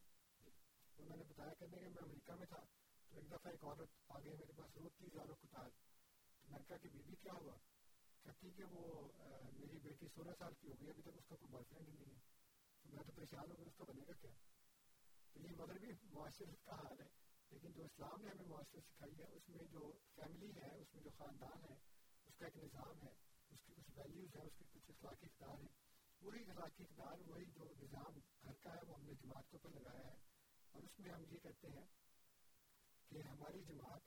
تو میں نے بتایا کرنے کہ میں امریکہ میں تھا، تو ایک دفعہ ایک عورت آگے میرے پاس روتی زیادہ کتار۔ تو میں نے کہا کہ بیوی کیا ہوا؟ کہتی کہ وہ میری بیٹی سولہ سال کی ہو گئی، ابھی تک اس کا کوئی بوائے فرینڈ نہیں ہے۔ تو میں تو پریشان ہو گیا اس کا بنے گا کیا؟ تو یہ مغربی معاشرت کا حال ہے، لیکن جو اسلام نے ہمیں معاشرت سکھائی ہے، اس میں جو فیملی ہے، اس میں جو خاندان ہے، اس کا ایک نظام ہے، اس کی کچھ ویلیوز ہیں، اس کے کچھ اخلاقی اقدار ہیں۔ وہی اخلاقی اقدار، وہی جو نظام گھر کا ہے، وہ ہم نے جماعت کے اوپر لگایا ہے۔ اور اس میں ہم یہ کہتے ہیں کہ ہماری جماعت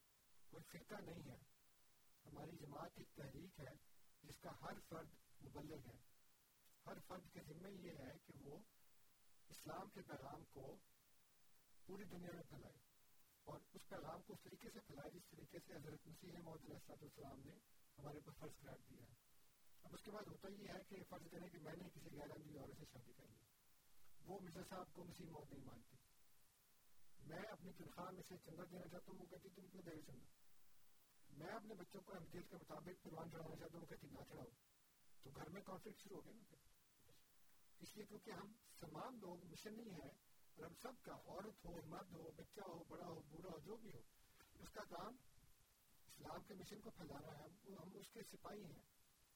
کوئی فرقہ نہیں ہے۔ ہماری جماعت ایک تحریک ہے، جس کا ہر فرد مبلغ ہے۔ ہر فرد کے ذمہ یہ ہے کہ وہ اسلام کے پیغام کو پوری دنیا میں پھیلائے اور اس پیغام کو اس طریقے سے پھیلائے جس طریقے سے حضرت مسیح محمد علیہ السلام نے ہمارے اوپر فرض قرار دیا ہے۔ اب اس کے بعد ہوتا یہ ہے کہ فرض کریں کہ میں نے کسی غیر امریکی عورت سے شادی کر لی۔ وہ مرزا صاحب کو مسیح موت نہیں مانتی۔ میں اپنی تنخواہ میں سے چندہ دینا چاہتا ہوں، وہ کہتی تم کیوں دے چندہ۔ میں اپنے بچوں کو احمدیت کے مطابق پروان چڑھانا چاہتا ہوں، وہ کہتی نہ چڑھاؤ۔ تو گھر میں کانفلکٹ شروع ہو گیا نا اس لیے کیونکہ ہم تمام لوگ مشن نہیں ہیں، اور ہم سب کا عورت ہو، مرد ہو، بچہ ہو، بڑا ہو، بوڑھا ہو، جو بھی ہو، اس کا کام اسلام کے مشن کو پھیلانا ہے، ہم اس کے سپاہی ہیں۔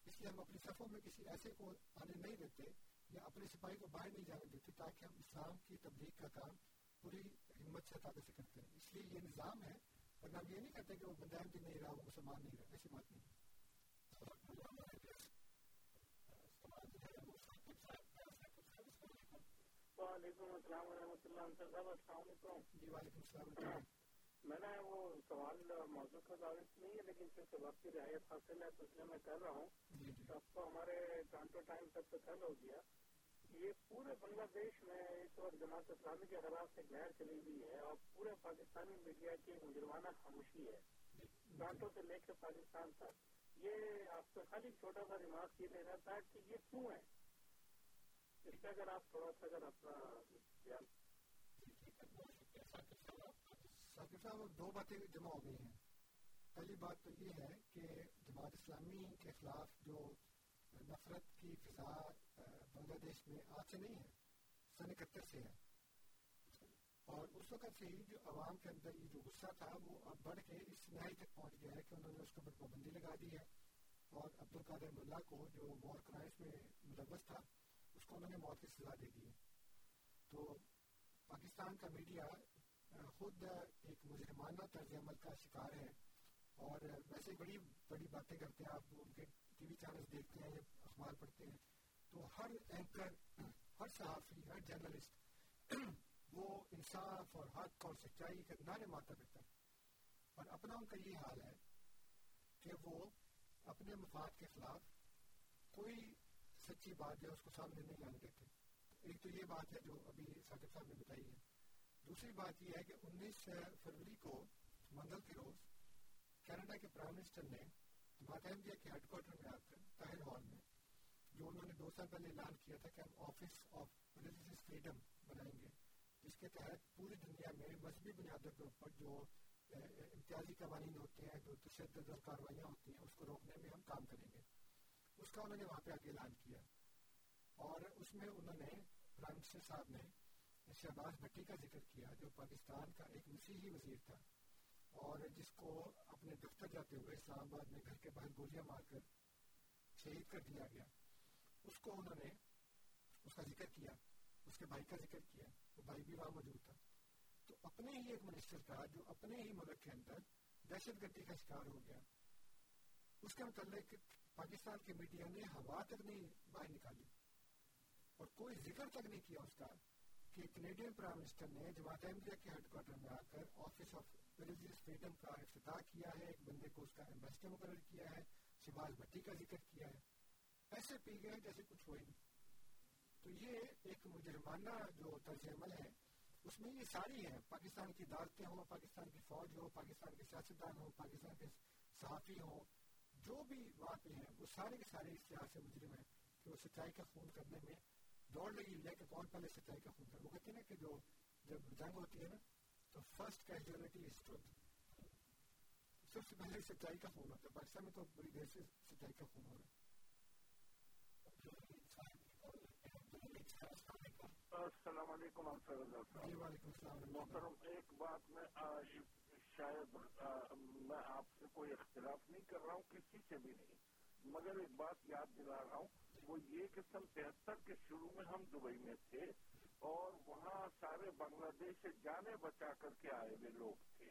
اس لیے ہم اپنی صفوں میں کسی ایسے کو آنے نہیں دیتے، یا اپنے سپاہی کو باہر نہیں جانے دیتے، تاکہ ہم اسلام کی تبلیغ کا کام پوری ہمت سے تعداد سے کرتے ہیں۔ اس لیے یہ نظام ہے ورنہ ہم یہ نہیں کہتے کہ وہ بندہ بھی نہیں رہا، وہ مسلمان نہیں رہا، ایسی بات نہیں وعلیکم السلام ورحمۃ اللہ السلام علیکم۔ جی وعلیکم السلام میں نے وہ سوال موضوع کا دعوت نہیں ہے لیکن پھر وقت کی رعایت حاصل ہے تو اس لیے میں کر رہا ہوں۔ اب تو ہمارے ٹانٹو ٹائم تک تو کل ہو گیا۔ یہ پورے بنگلہ دیش میں اس وقت جماعت اسلامی کے خلاف ایک لہر چلی ہوئی ہے اور پورے پاکستانی میڈیا کی مجرمانہ خاموشی ہے۔ ٹانٹو سے لے کے پاکستان تک۔ یہ آپ سے خالی چھوٹا سا ریمارک یہ لینا تھا کہ یہ کیوں ہے؟ اس پہ اگر آپ تھوڑا سا اگر اپنا ثاقب صاحب دو باتیں جمع ہو گئی ہیں۔ پہلی بات تو یہ ہے کہ جماعت اسلامی کے خلاف جو نفرت کی فضا بنگلہ دیش میں آج سے نہیں ہے، سن اکہتر سے ہے۔ اور اس وقت سے ہی جو عوام کے اندر یہ جو غصہ تھا، وہ اب بڑھ کے اس نہائی تک پہنچ گیا ہے کہ انہوں نے اس کے اوپر پابندی لگا دی ہے۔ اور عبد القادر ملا کو جو وار کرائمس میں ملوث تھا اس کو انہوں نے موت کی سزا دے دی تو پاکستان کا میڈیا خود ایک مجرمانہ طرز عمل کا شکار ہے۔ اور ویسے بڑی بڑی باتیں کرتے ہیں آپ ان کے ٹی وی چینلز دیکھتے ہیں یا اخبار پڑھتے ہیں۔ تو ہر اینکر، ہر صحافی، ہر جرنلسٹ وہ انصاف اور حق اور سچائی کا نعرے مارتا رہتا ہے۔ اور اپنا ان کا یہ حال ہے کہ وہ اپنے مفاد کے خلاف کوئی سچی بات جو ہے، اس کو سامنے نہیں آنے دیتے۔ ایک تو یہ بات ہے جو ابھی ثاقب صاحب نے بتائی ہے۔ دوسری بات یہ ہے کہ انیس فروری کو منگل کے روز کینیڈا کے پرائم منسٹر نے جماعت احمدیہ کے ہیڈ کوارٹر میں آ کر طاہر ہال میں، جو انہوں نے دو سال پہلے اعلان کیا تھا کہ ہم آفس آف ریلیجیس فریڈم بنائیں گے، جس کے تحت پوری دنیا میں مذہبی بنیادوں کے اوپر جو امتیازی قوانین ہوتے ہیں، جو تشدد اور کاروائیاں ہوتی ہیں، اس کو روکنے میں ہم کام کریں گے۔ اس کا انہوں نے وہاں پہ آ اعلان کیا۔ اور اس میں انہوں نے پرائم منسٹر صاحب نے شہباز بھٹی کا ذکر کیا، جو پاکستان کا ایک مسیحی وزیر تھا۔ اور جس کو اپنے دفتر جاتے ہوئے اسلام آباد میں گھر کے باہر گولیاں مار کر شہید کر دیا گیا، اس کو انہوں نے اس کا ذکر کیا، اس کے بھائی کا ذکر کیا، وہ بھائی بھی وہاں موجود تھا۔ تو اپنے ہی ایک منسٹر کا جو اپنے ہی ملک کے اندر دہشت گردی کا شکار ہو گیا۔ اس کے متعلق پاکستان کے میڈیا نے ہوا تک نہیں باہر نکالی۔ اور کوئی ذکر تک نہیں کیا اس کا کہ کینیڈین پرائم منسٹر نے جماعت احمدیہ کے ہیڈ کوارٹر میں آ کر آفس آف ریلیجیس فریڈم کا افتتاح کیا ہے۔ ایک بندے کو اس کا ایمبیسڈر مقرر کیا ہے۔ شباز بھٹی کا ذکر کیا ہے۔ ایسے پی گئے جیسے کچھ ہوئے نہیں۔ تو یہ ایک مجرمانہ جو طرز عمل ہے، اس میں یہ ساری ہے پاکستان کی عدالتیں ہوں، پاکستان کی فوج ہو، پاکستان کے سیاستدان ہوں، پاکستان کے صحافی ہوں بھی پہ ہیں وہ سارے کے سارے اس لحاظ سے مجرم ہیں کہ وہ سچائی کا خون کرنے میں دوڑ لگی لے کے کون پہلے سچائی کا خون کر وہ کہتے ہیں نا کہ جو جب جنگ ہوتی ہے نا تو فرسٹ کیجولیٹی از ٹروتھ سب سے پہلے سچائی کا خون ہوتا ہے پاکستان میں تو بڑی دیر سے سچائی کا خون ہو رہا ہے۔ السلام علیکم جی وعلیکم السلام۔ محترم ایک بات میں آج شاید میں آپ سے کوئی اختلاف نہیں کر رہا ہوں، کسی سے بھی نہیں۔ مگر ایک بات یاد دلا رہا ہوں، وہ یہ کہ سن تہتر کے شروع میں ہم دبئی میں تھے اور وہاں سارے بنگلہ دیش سے جانے بچا کر کے آئے ہوئے لوگ تھے۔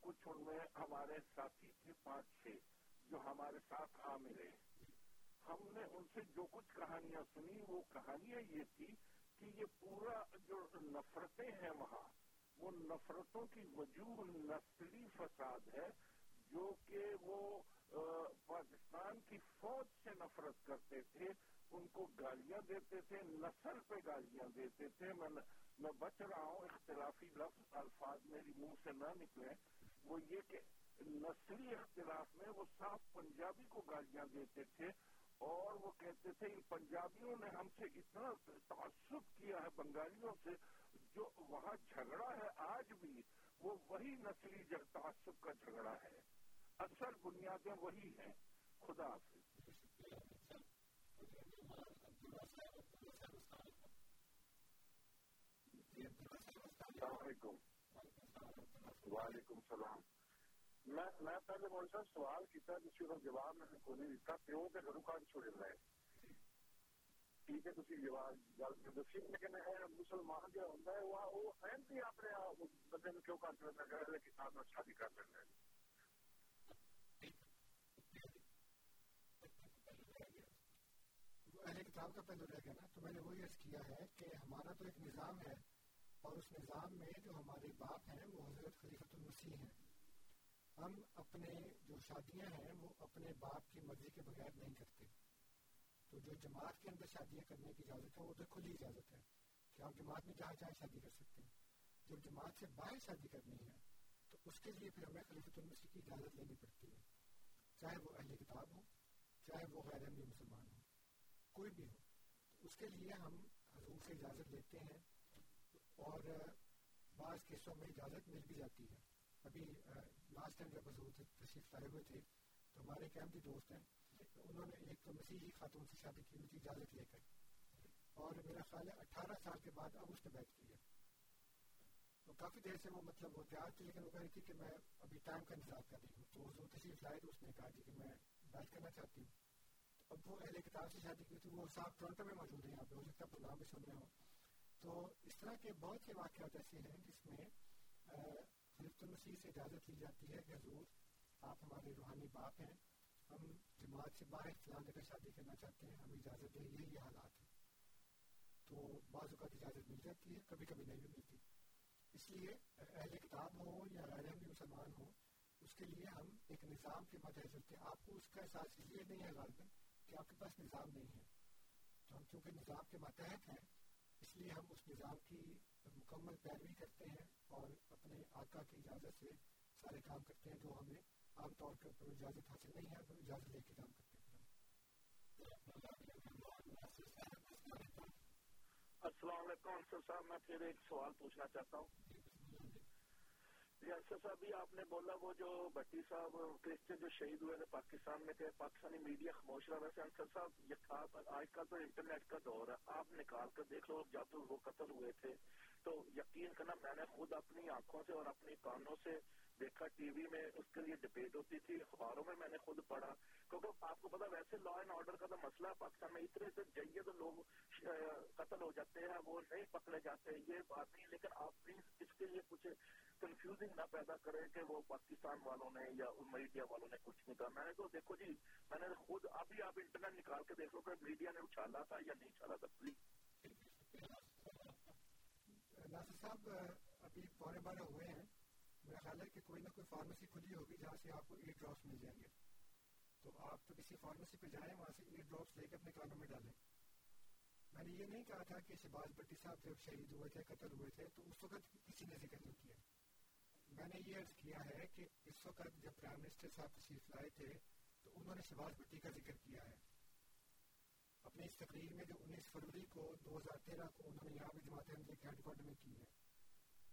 کچھ ان میں ہمارے ساتھی تھے، پانچ چھ، جو ہمارے ساتھ آ ملے۔ ہم نے ان سے جو کچھ کہانیاں سنی وہ کہانیاں یہ تھی کہ یہ پورا جو نفرتیں ہیں وہاں وہ نفرتوں کی وجوہ نسلی فساد ہے جو کہ وہ پاکستان کی فوج سے نفرت کرتے تھے، ان کو گالیاں دیتے تھے، نسل پہ گالیاں دیتے تھے۔ میں میں بچ رہا ہوں، اختلافی لفظ، الفاظ میری منہ سے نہ نکلے وہ یہ کہ نسلی اختلاف میں وہ صاف پنجابی کو گالیاں دیتے تھے اور وہ کہتے تھے، ان پنجابیوں نے ہم سے اتنا تعصب کیا ہے، بنگالیوں سے جو وہاں جھگڑا ہے آج بھی وہ وہی نسلی تعصب کا جھگڑا ہے۔ اصل بنیادیں وہی ہیں۔ خدا السلام علیکم۔ وعلیکم السلام۔ میں پہلے مول صاحب سوال کیتا جس کا جواب میں نے کوئی نہیں دیتا پیو کے گھروں کا چھوڑے رہے ٹھیک ہے تھی جواب گل دسی لیکن مسلمان جو ہوتا ہے، وہ وہ اہم بھی اپنے بندے میں کیوں کر لینا کتاب میں شادی کر لینا اہل کتاب کا پہلو رہ گیا نا، تو میں نے وہی عرض کیا ہے کہ ہمارا تو ایک نظام ہے، اور اس نظام میں جو ہمارے باپ ہیں، وہ حضرت خلیفۃ المسیح ہیں۔ ہم اپنے جو شادیاں ہیں، وہ اپنے باپ کی مرضی کے بغیر نہیں کرتے۔ تو جو جماعت کے اندر شادیاں کرنے کی اجازت ہے، وہ تو کھلی اجازت ہے کہ آپ جماعت میں جہاں چاہے شادی کر سکتے ہیں۔ جب جماعت سے باہر شادی کرنی ہے، تو اس کے لیے پھر ہمیں خلیفۃ المسیح کی اجازت لینی پڑتی ہے۔ چاہے وہ اہل کتاب ہو چاہے وہ غیر اہمی مسلمان ہو کوئی بھی ہو، تو اس کے لیے ہم حضور سے اجازت لیتے ہیں۔ اور بعض کیسوں میں اجازت مل بھی جاتی ہے۔ ابھی لاسٹ ٹائم جب حضور تشریف لائے ہوئے تھے، تو ہمارے ایک احمدی دوست ہیں انہوں نے ایک مسیحی خاتون سے شادی کی ہوئی تھی اجازت لے کر اور میرا خیال ہے اٹھارہ سال کے بعد اب اس نے بیٹھ کی ہے۔ تو کافی دیر سے وہ مطلب وہ تیار تھی، لیکن وہ کہہ رہی تھی کہ میں ابھی ٹائم کا انتظار کر رہی ہوں۔ تو حضور تشریف لائے تو اس نے کہا جی کہ میں بیٹھ کرنا چاہتی ہوں۔ اب وہ اہل کتاب سے شادی کی تھی وہ صاحب ٹورنٹو میں موجود ہیں، یہاں پہ ہو سکتا ہے پروگرام بھی سن رہے ہوں۔ تو اس طرح کے بہت سے واقعات ایسے ہیں جس میں خلیفۃ المسیح سے اجازت لی جاتی ہے کہ حضور آپ ہمارے روحانی باپ ہیں۔ ہم جماعت سے باہر فلاں جگہ شادی کرنا چاہتے ہیں ہمیں اجازت دیں یہی حالات ہیں تو بعض اوقات اجازت مل جاتی ہے، کبھی کبھی نہیں بھی ملتی اس لیے اہل کتاب ہو یا غیر مسلمان ہو اس کے لیے ہم ایک نظام کے متحد چلتے ہیں آپ کو اس کا احساس اس لیے نہیں ہے غالباً کہ آپ کے پاس نظام نہیں ہے تو ہم چونکہ نظام کے ماتحت ہیں، اس لیے ہم اس نظام کی مکمل پیروی کرتے ہیں اور اپنے آقا کی اجازت سے سارے کام کرتے ہیں جو ہمیں عام طور پر اجازت حاصل نہیں ہے تو اجازت لے کے کام کرتے ہیں۔ السلام علیکم انصر صاحب میں پھر ایک سوال پوچھنا چاہتا ہوں۔ جی انصر صاحب بھی آپ نے بولا وہ جو بٹی صاحب کرسچن جو شہید ہوئے تھے پاکستان میں تھے پاکستانی میڈیا خاموش رہا۔ ویسے انصر صاحب یہ آج کل تو انٹرنیٹ کا دور ہے۔ آپ نکال کر دیکھ لو جب وہ قتل ہوئے تھے تو یقین کرنا میں نے خود اپنی آنکھوں سے اور اپنی کانوں سے دیکھا ٹی وی میں، اس کے لیے ڈبیٹ ہوتی تھی، اخباروں میں میں نے خود پڑھا۔ کیونکہ آپ کو پتا، ویسے لا اینڈ آرڈر کا تو مسئلہ پاکستان میں اتنے سے جائیے تو لوگ قتل ہو جاتے ہیں، وہ نہیں پکڑے جاتے، یہ بات نہیں۔ لیکن آپ پلیز اس کے لیے کچھ کنفیوزنگ نہ پیدا کریں کہ وہ پاکستان والوں نے یا میڈیا والوں نے کچھ نہیں کہا۔ میں نے تو، دیکھو جی میں نے خود، ابھی آپ انٹرنیٹ نکال کے دیکھ لو کہ میڈیا نے اچھالا تھا یا نہیں اچھالا تھا پلیز ناصر صاحب ابھی پونے بارہ ہوئے ہیں۔ میرا خیال ہے کہ کوئی نہ کوئی فارمیسی کھلی ہوگی جہاں سے آپ کو ایئر ڈراپس مل جائیں گے۔ تو آپ تو کسی فارمیسی پہ جائیں، وہاں سے ایئر ڈراپس لے کے اپنے کانوں میں ڈالیں۔ میں نے یہ نہیں کہا تھا کہ شہباز بٹی صاحب جب شہید ہوئے تھے، قتل ہوئے تھے، تو اس وقت کسی نے ذکر نہیں کیا۔ میں نے یہ عرض کیا ہے کہ اس وقت جب پرائم منسٹر صاحب تشریف لائے تھے، تو انہوں نے شہباز بٹی کا ذکر کیا ہے۔ اپنی اس تقریر میں جو انیس فروری کو، دو ہزار تیرہ کو انہوں نے یہاں پہ جماعت احمدیہ کے ہیڈ کوارٹر میں کی ہے۔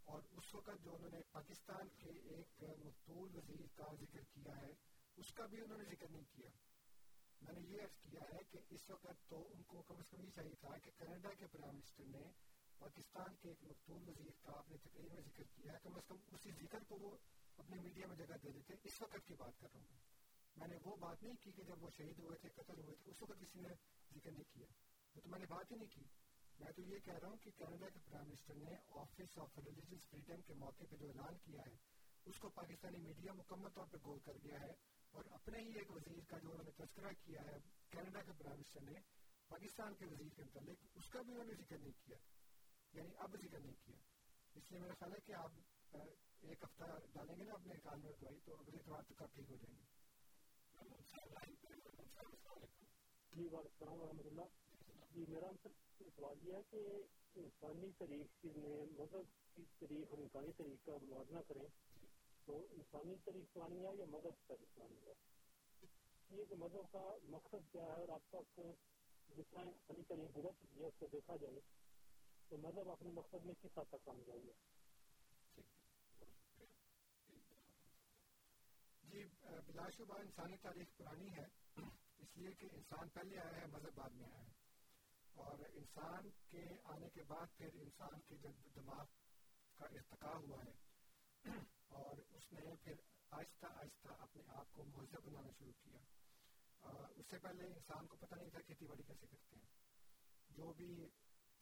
اور اس وقت جو انہوں نے پاکستان کے ایک مقتول وزیر کا ذکر کیا ہے، اس کا بھی انہوں نے ذکر نہیں کیا۔ میں نے یہ عرض کیا ہے کہ اس وقت تو ان کو کم از کم یہ چاہیے تھا کہ کینیڈا کے پرائم منسٹر نے پاکستان کے ایک مقتول وزیر کا اپنے تقریر میں ذکر کیا ہے، کم از کم اسی ذکر کو وہ اپنے میڈیا میں جگہ دے دیتے، اس وقت کی بات کر رہا ہوں۔ میں نے وہ بات نہیں کی کہ جب وہ شہید ہوئے تھے، قتل ہوئے تھے، اس وقت کسی نے ذکر نہیں کیا۔ وہ تو میں نے بات ہی نہیں کی۔ میں تو یہ کہہ رہا ہوں کہ کینیڈا کے پرائم منسٹر نے آفس آف ریلیجیس فریڈم کے موقع پہ جو اعلان کیا ہے اس کو پاکستانی میڈیا مکمل طور پہ گول کر گیا ہے اور اپنے ہی ایک وزیر کا جو انہوں نے تذکرہ کیا ہے کینیڈا کے پرائم منسٹر نے پاکستان کے وزیر کے متعلق اس کا بھی انہوں نے ذکر نہیں کیا یعنی اب ذکر نہیں کیا۔ اس لیے میرا خیال ہے کہ آپ ایک ہفتہ ڈالیں گے نا اپنے کال میں دوائی تو اگلے اتوار تک آپ ٹھیک ہو جائیں گے؟ جی وعلیکم السلام ورحمۃ اللہ۔ جی میرا سوال یہ ہے کہ انسانی تاریخ میں مذہب کی تاریخ اور انسانی تاریخ کا موازنہ کریں تو انسانی تاریخ پرانی ہے یا مذہب کی تاریخ پرانی ہے یہ کہ مذہب کا مقصد کیا ہے اور اب تک جس طرح انسانی تاریخ گزر چکی ہے اس کو دیکھا جائے تو مذہب اپنے مقصد میں کس حد تک کامیاب ہے جی بلا شبہ انسانی تاریخ پرانی ہے، اس لیے کہ انسان پہلے آیا ہے، مذہب بعد میں آیا ہے۔ اور انسان کے آنے کے بعد پھر انسان کے جب دماغ کا ارتقا ہوا ہے، اور اس نے پھر آہستہ آہستہ اپنے آپ کو مہذب بنانا شروع کیا۔ اس سے پہلے انسان کو پتہ نہیں تھا کھیتی باڑی کیسے کرتے ہیں۔ جو بھی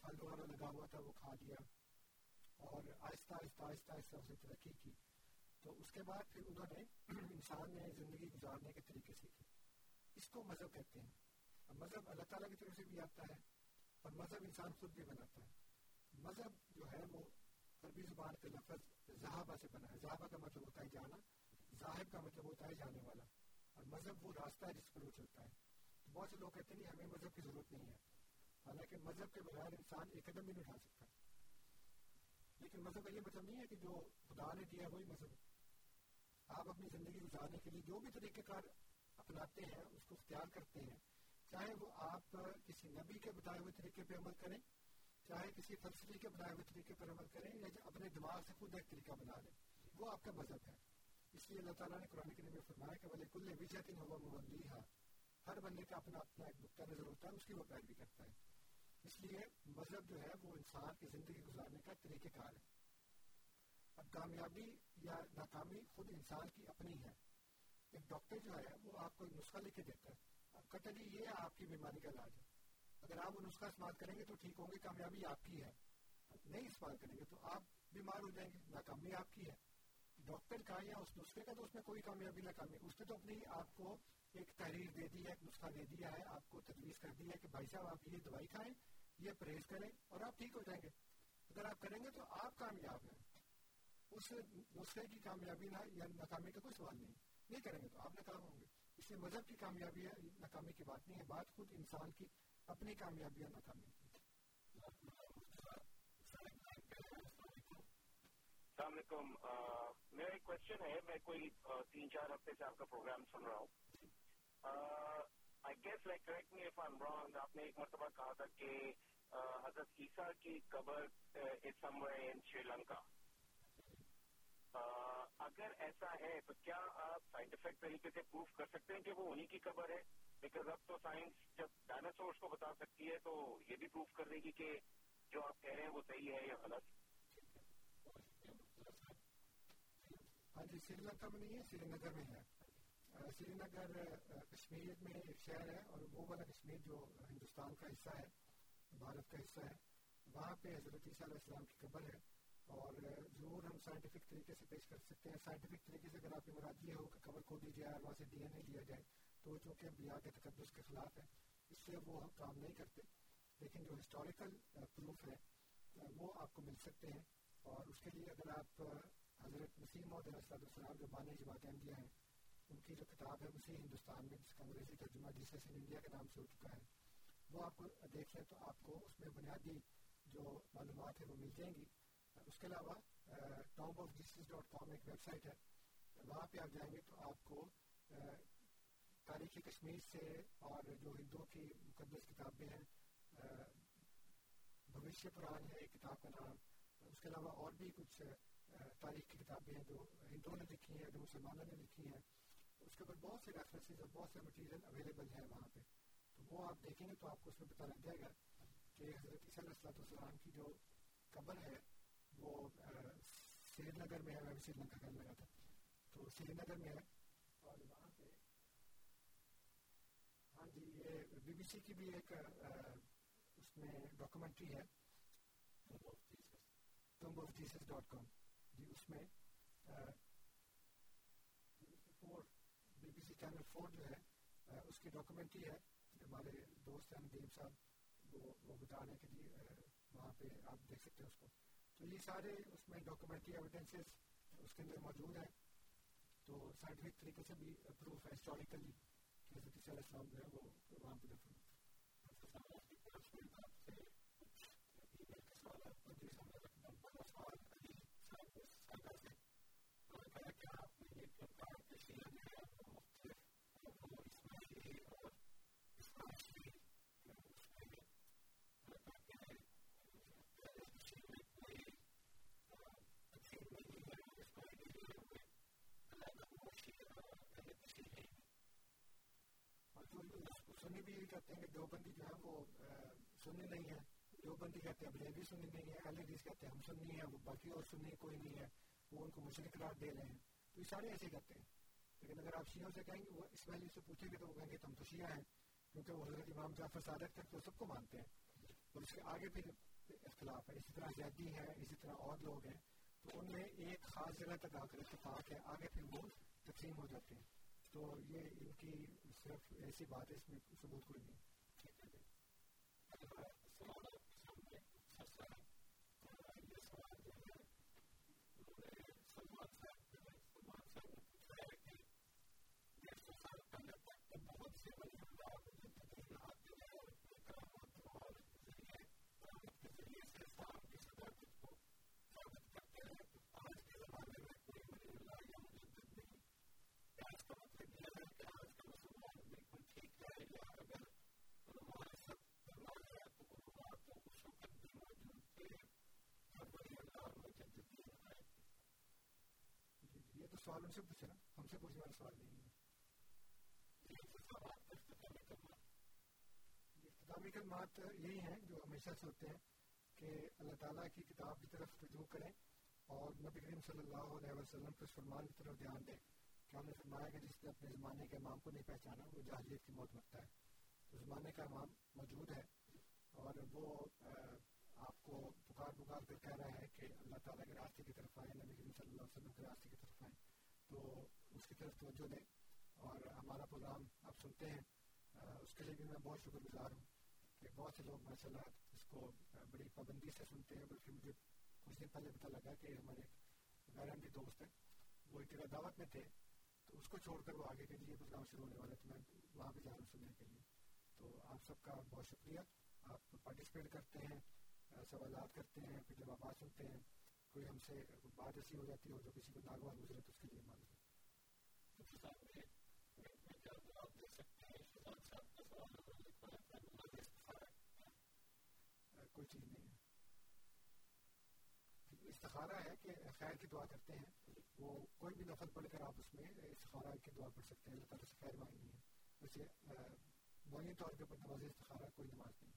پھل وغیرہ لگا ہوا تھا وہ کھا لیا اور آہستہ آہستہ آہستہ آہستہ اسے ترقی کی۔ تو اس کے بعد پھر انہوں نے انسان نے زندگی گزارنے کے طریقے سیکھے۔ اس کو مذہب کہتے ہیں۔ مذہب اللہ تعالیٰ کی طرف سے بھی آتا ہے۔ اور مذہب انسان خود بھی بناتا ہے۔ مذہب جو ہے وہ عربی زبان کے لفظ زہابہ سے بنا ہے۔ زہابہ کا مطلب ہوتا ہے جانا ذاہب کا مطلب ہوتا ہے جانے والا۔ اور مذہب وہ راستہ ہے جس پر وہ چلتا ہے۔ تو بہت سے لوگ کہتے ہیں ہمیں مذہب کی ضرورت نہیں ہے۔ حالانکہ مذہب کے بغیر انسان ایک قدم بھی نہیں اٹھا سکتا۔ لیکن مذہب کا یہ مطلب نہیں ہے کہ جو خدا نے دیا وہی مذہب آپ اپنی زندگی گزارنے کے لیے جو بھی طریقہ کار اپناتے ہیں، اس کو اختیار کرتے ہیں۔ چاہے وہ آپ کسی نبی کے بتائے ہوئے طریقے پہ عمل کریں، چاہے کسی فلسفی کے بتائے ہوئے طریقے پر عمل کریں یا اپنے دماغ سے خود ایک طریقہ بنا لیں، وہ آپ کا مذہب ہے۔ اس لیے اللہ تعالیٰ نے قرآن کریم میں فرمایا کہ بولے کل وجہ ہوا مبلی ہر بندے کا اپنا اپنا ایک نقطہ نظر ہوتا ہے، اس کی وہ پیروی کرتا ہے۔ اس لیے مذہب جو ہے، وہ انسان کی زندگی گزارنے کا طریقہ کار ہے۔ اب کامیابی یا ناکامی خود انسان کی اپنی ہے۔ ایک ڈاکٹر جو ہے، وہ آپ کو ایک نسخہ لکھ کے دیتا ہے۔ اب یہ آپ کی بیماری کا علاج ہے۔ اگر آپ وہ نسخہ استعمال کریں گے تو ٹھیک ہوں گے، کامیابی آپ کی ہے۔ نہیں استعمال کریں گے تو آپ بیمار ہو جائیں گے، ناکامی آپ کی ہے۔ ڈاکٹر کا یا اس نسخے کا تو اس میں کوئی کامیابی، ناکامی، اس نے تو اپنی آپ کو ایک تحریر دے دی ہے، ایک نسخہ دے دیا ہے، آپ کو تجویز کر دی ہے کہ بھائی صاحب آپ یہ دوائی کھائیں، یہ پرہیز کریں اور آپ ٹھیک ہو جائیں گے۔ اگر آپ کریں گے تو آپ کامیاب ہیں۔ اس نسخے کی کامیابی نہ، یا ناکامی کا کوئی سوال نہیں۔ نہیں کریں گے تو آپ ناکام ہوں گے۔ اس لیے مذہب کی کامیابی ہے ناکامی کی بات نہیں ہے، بات خود انسان کی اپنی کامیابی ہے ناکامی کی۔ السلام علیکم میرا ایک کوشچن ہے، میں کوئی تین چار ہفتے سے آپ کا پروگرام سن رہا ہوں۔ I guess like correct me if I wrong آپ نے ایک مرتبہ کہا تھا کہ حضرت عیسیٰ کی قبر از سم ان شری لنکا اگر ایسا ہے تو کیا آپ سائنٹیفک طریقے سے پروف کر سکتے ہیں کہ وہ انہی کی قبر ہے؟ بیکاز اب تو سائنس جب ڈائناسورس کو بتا سکتی ہے تو یہ بھی پروف کر دے گی کہ جو آپ کہہ رہے ہیں وہ صحیح ہے یا غلط۔ ہاں جی سری لنکا میں نہیں ہے سری نگر میں ہے۔ سری نگر کشمیر میں ایک شہر ہے اور وہ والا کشمیر جو ہندوستان کا حصہ ہے، بھارت کا حصہ ہے۔ وہاں پہ حضرت عیسیٰ علیہ السلام کی قبر ہے۔ اور ضرور ہم سائنٹیفک طریقے سے پیش کر سکتے ہیں۔ سائنٹیفک طریقے سے اگر آپ کی مراد یہ ہو کہ خبر کھو دی جائے اور وہاں سے ڈی این اے لیا جائے، تو چونکہ بیا کے تقدس کے خلاف ہے اس لیے وہ ہم کام نہیں کرتے۔ لیکن جو ہسٹوریکل پروف ہے وہ آپ کو مل سکتے ہیں۔ اور اس کے لیے اگر آپ حضرت مسیم محدود السلام جو بانی جماعت احمدیہ ہیں، ان کی جو کتاب ہے مسیح ہندوستان میں، جس کا انگریزی ترجمہ جیسس ان انڈیا کے نام سے ہو چکا ہے، وہ آپ کو دیکھ لیں تو آپ کو اس میں بنیادی جو معلومات ہیں وہ مل جائیں گی۔ اس کے علاوہ top of justice dot com ایک ویب سائٹ ہے۔ وہاں پہ آپ جائیں گے تو آپ کو تاریخی کشمیر سے اور جو ہندوؤں کی مقدس کتابیں ہیں بھوشیہ پران ہے ایک کتاب کا نام۔ اس کے علاوہ اور بھی کچھ تاریخ کی کتابیں ہیں جو ہندوؤں نے لکھی ہیں، جو مسلمانوں نے لکھی ہیں۔ اس کے اوپر بہت سے ریفرنسز اور بہت سے مٹیریل اویلیبل ہیں وہاں پہ۔ تو وہ آپ دیکھیں گے تو آپ کو اس میں پتہ لگ جائے گا کہ حضرت عیسیٰ علیہ السلام کی جو قبر ہے وہ سری نگر میں ہے میں سری لنکا کرنے لگا تھا تو سری نگر میں ہے۔ اور وہاں پہ ہاں جی یہ بی بی سی کی بھی ایک اس میں ڈاکومنٹری ہے۔ Tomb of Jesus dot com جی اس میں four B B C channel four جو ہے اس کی ڈاکومنٹری ہے۔ ہمارے دوست ہیں ندیم صاحب، وہ وہ بتا رہے ہیں کہ جی وہاں پہ آپ دیکھ سکتے ہیں اس کو۔ تو یہ سارے، اس میں ڈاکومنٹری ایویڈنسز اس کے اندر موجود ہیں۔ تو سائنٹیفک طریقے سے بھی پروف ہے ہسٹوریکلی کہ حضرت علیہ السلام جو ہے وہ وہاں پہ دفن سنی بھی یہ کہتے ہیں کہ دیوبندی جو ہے وہ سنی نہیں ہے۔ دیوبندی کہتے ہیں، بریلوی سنی نہیں ہے اہل حدیث کہتے ہیں، ہم سنی ہیں وہ باقی اور سنی کوئی نہیں ہے۔ وہ ان کو مشرق قرار دے رہے ہیں۔ تو یہ سارے ایسے کرتے ہیں۔ لیکن اگر آپ شیعوں سے کہیں گے، وہ اسماعیلی جی سے پوچھیں گے تو وہ کہیں گے، تم تو شیعہ ہیں۔ کیونکہ وہ حضرت امام جعفر صادق تھے، تو سب کو مانتے ہیں۔ اور اس کے آگے پھر اختلاف ہے۔ اسی طرح زیادی ہیں اسی طرح اور لوگ ہیں۔ تو ان میں ایک خاص جگہ تک آ کر اتفاق ہے۔ آگے پھر وہ تقسیم ہو جاتے ہیں۔ تو یہ ان کی صرف ایسی بات ہے اس میں ثبوت کوئی نہیں۔ سوال ان سے پوچھے نا ہم سے پوچھنے والا سوال نہیں ہے۔ اختتامی کلمات یہی ہیں جو ہمیشہ سے ہوتے ہیں کہ اللہ تعالیٰ کی کتاب کی طرف رجوع کریں اور نبی کریم صلی اللہ علیہ وسلم کے فرمان کی طرف دھیان دیں۔ کہ ہم نے فرمایا کہ جس نے اپنے زمانے کے امام کو نہیں پہچانا، وہ جاہلیت کی موت مرتا ہے تو زمانے کا امام موجود ہے اور وہ آپ کو پکار پکار کر کہہ رہا ہے کہ اللہ تعالیٰ کے راستے کی طرف آئیں نبی کریم صلی اللہ علیہ وسلم کے راستے کی طرف آئیں تو اس کی طرف توجہ دیں اور ہمارا پروگرام آپ سنتے ہیں۔ اس کے لیے بھی میں بہت شکر گزار ہوں کہ بہت سے لوگ ماشاء اللہ اس کو بڑی پابندی سے سنتے ہیں، بلکہ مجھے کچھ دن پہلے پتہ لگا کہ ہمارے غیر احمدی دوست ہیں۔ وہ ایک جگہ دعوت میں تھے، تو اس کو چھوڑ کر وہ آگے کے لیے پروگرام شروع ہونے والا تو میں وہاں پہ جا رہا ہوں سننے کے لیے۔ تو آپ سب کا بہت شکریہ۔ آپ پارٹیسپیٹ کرتے ہیں سوالات کرتے ہیں، پھر جب آپ سنتے ہیں کوئی ہم سے بات ایسی ہو جاتی ہے جو کسی کو ناگوار گزرے تو اس کے لیے معلوم کوئی چیز نہیں ہے استخارہ ہے کہ خیر کی دعا کرتے ہیں وہ کوئی بھی نفل پڑھ کر آپ اس میں استخارہ کی دعا پڑھ سکتے ہیں اللہ تعالیٰ سے خیر مانگنی ہے ویسے طور کے اوپر نماز استخارہ کوئی نماز نہیں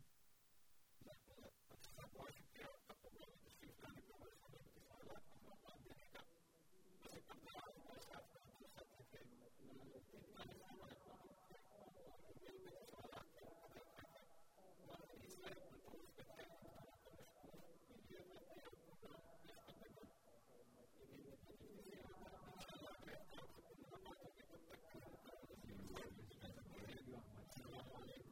السلام علیکم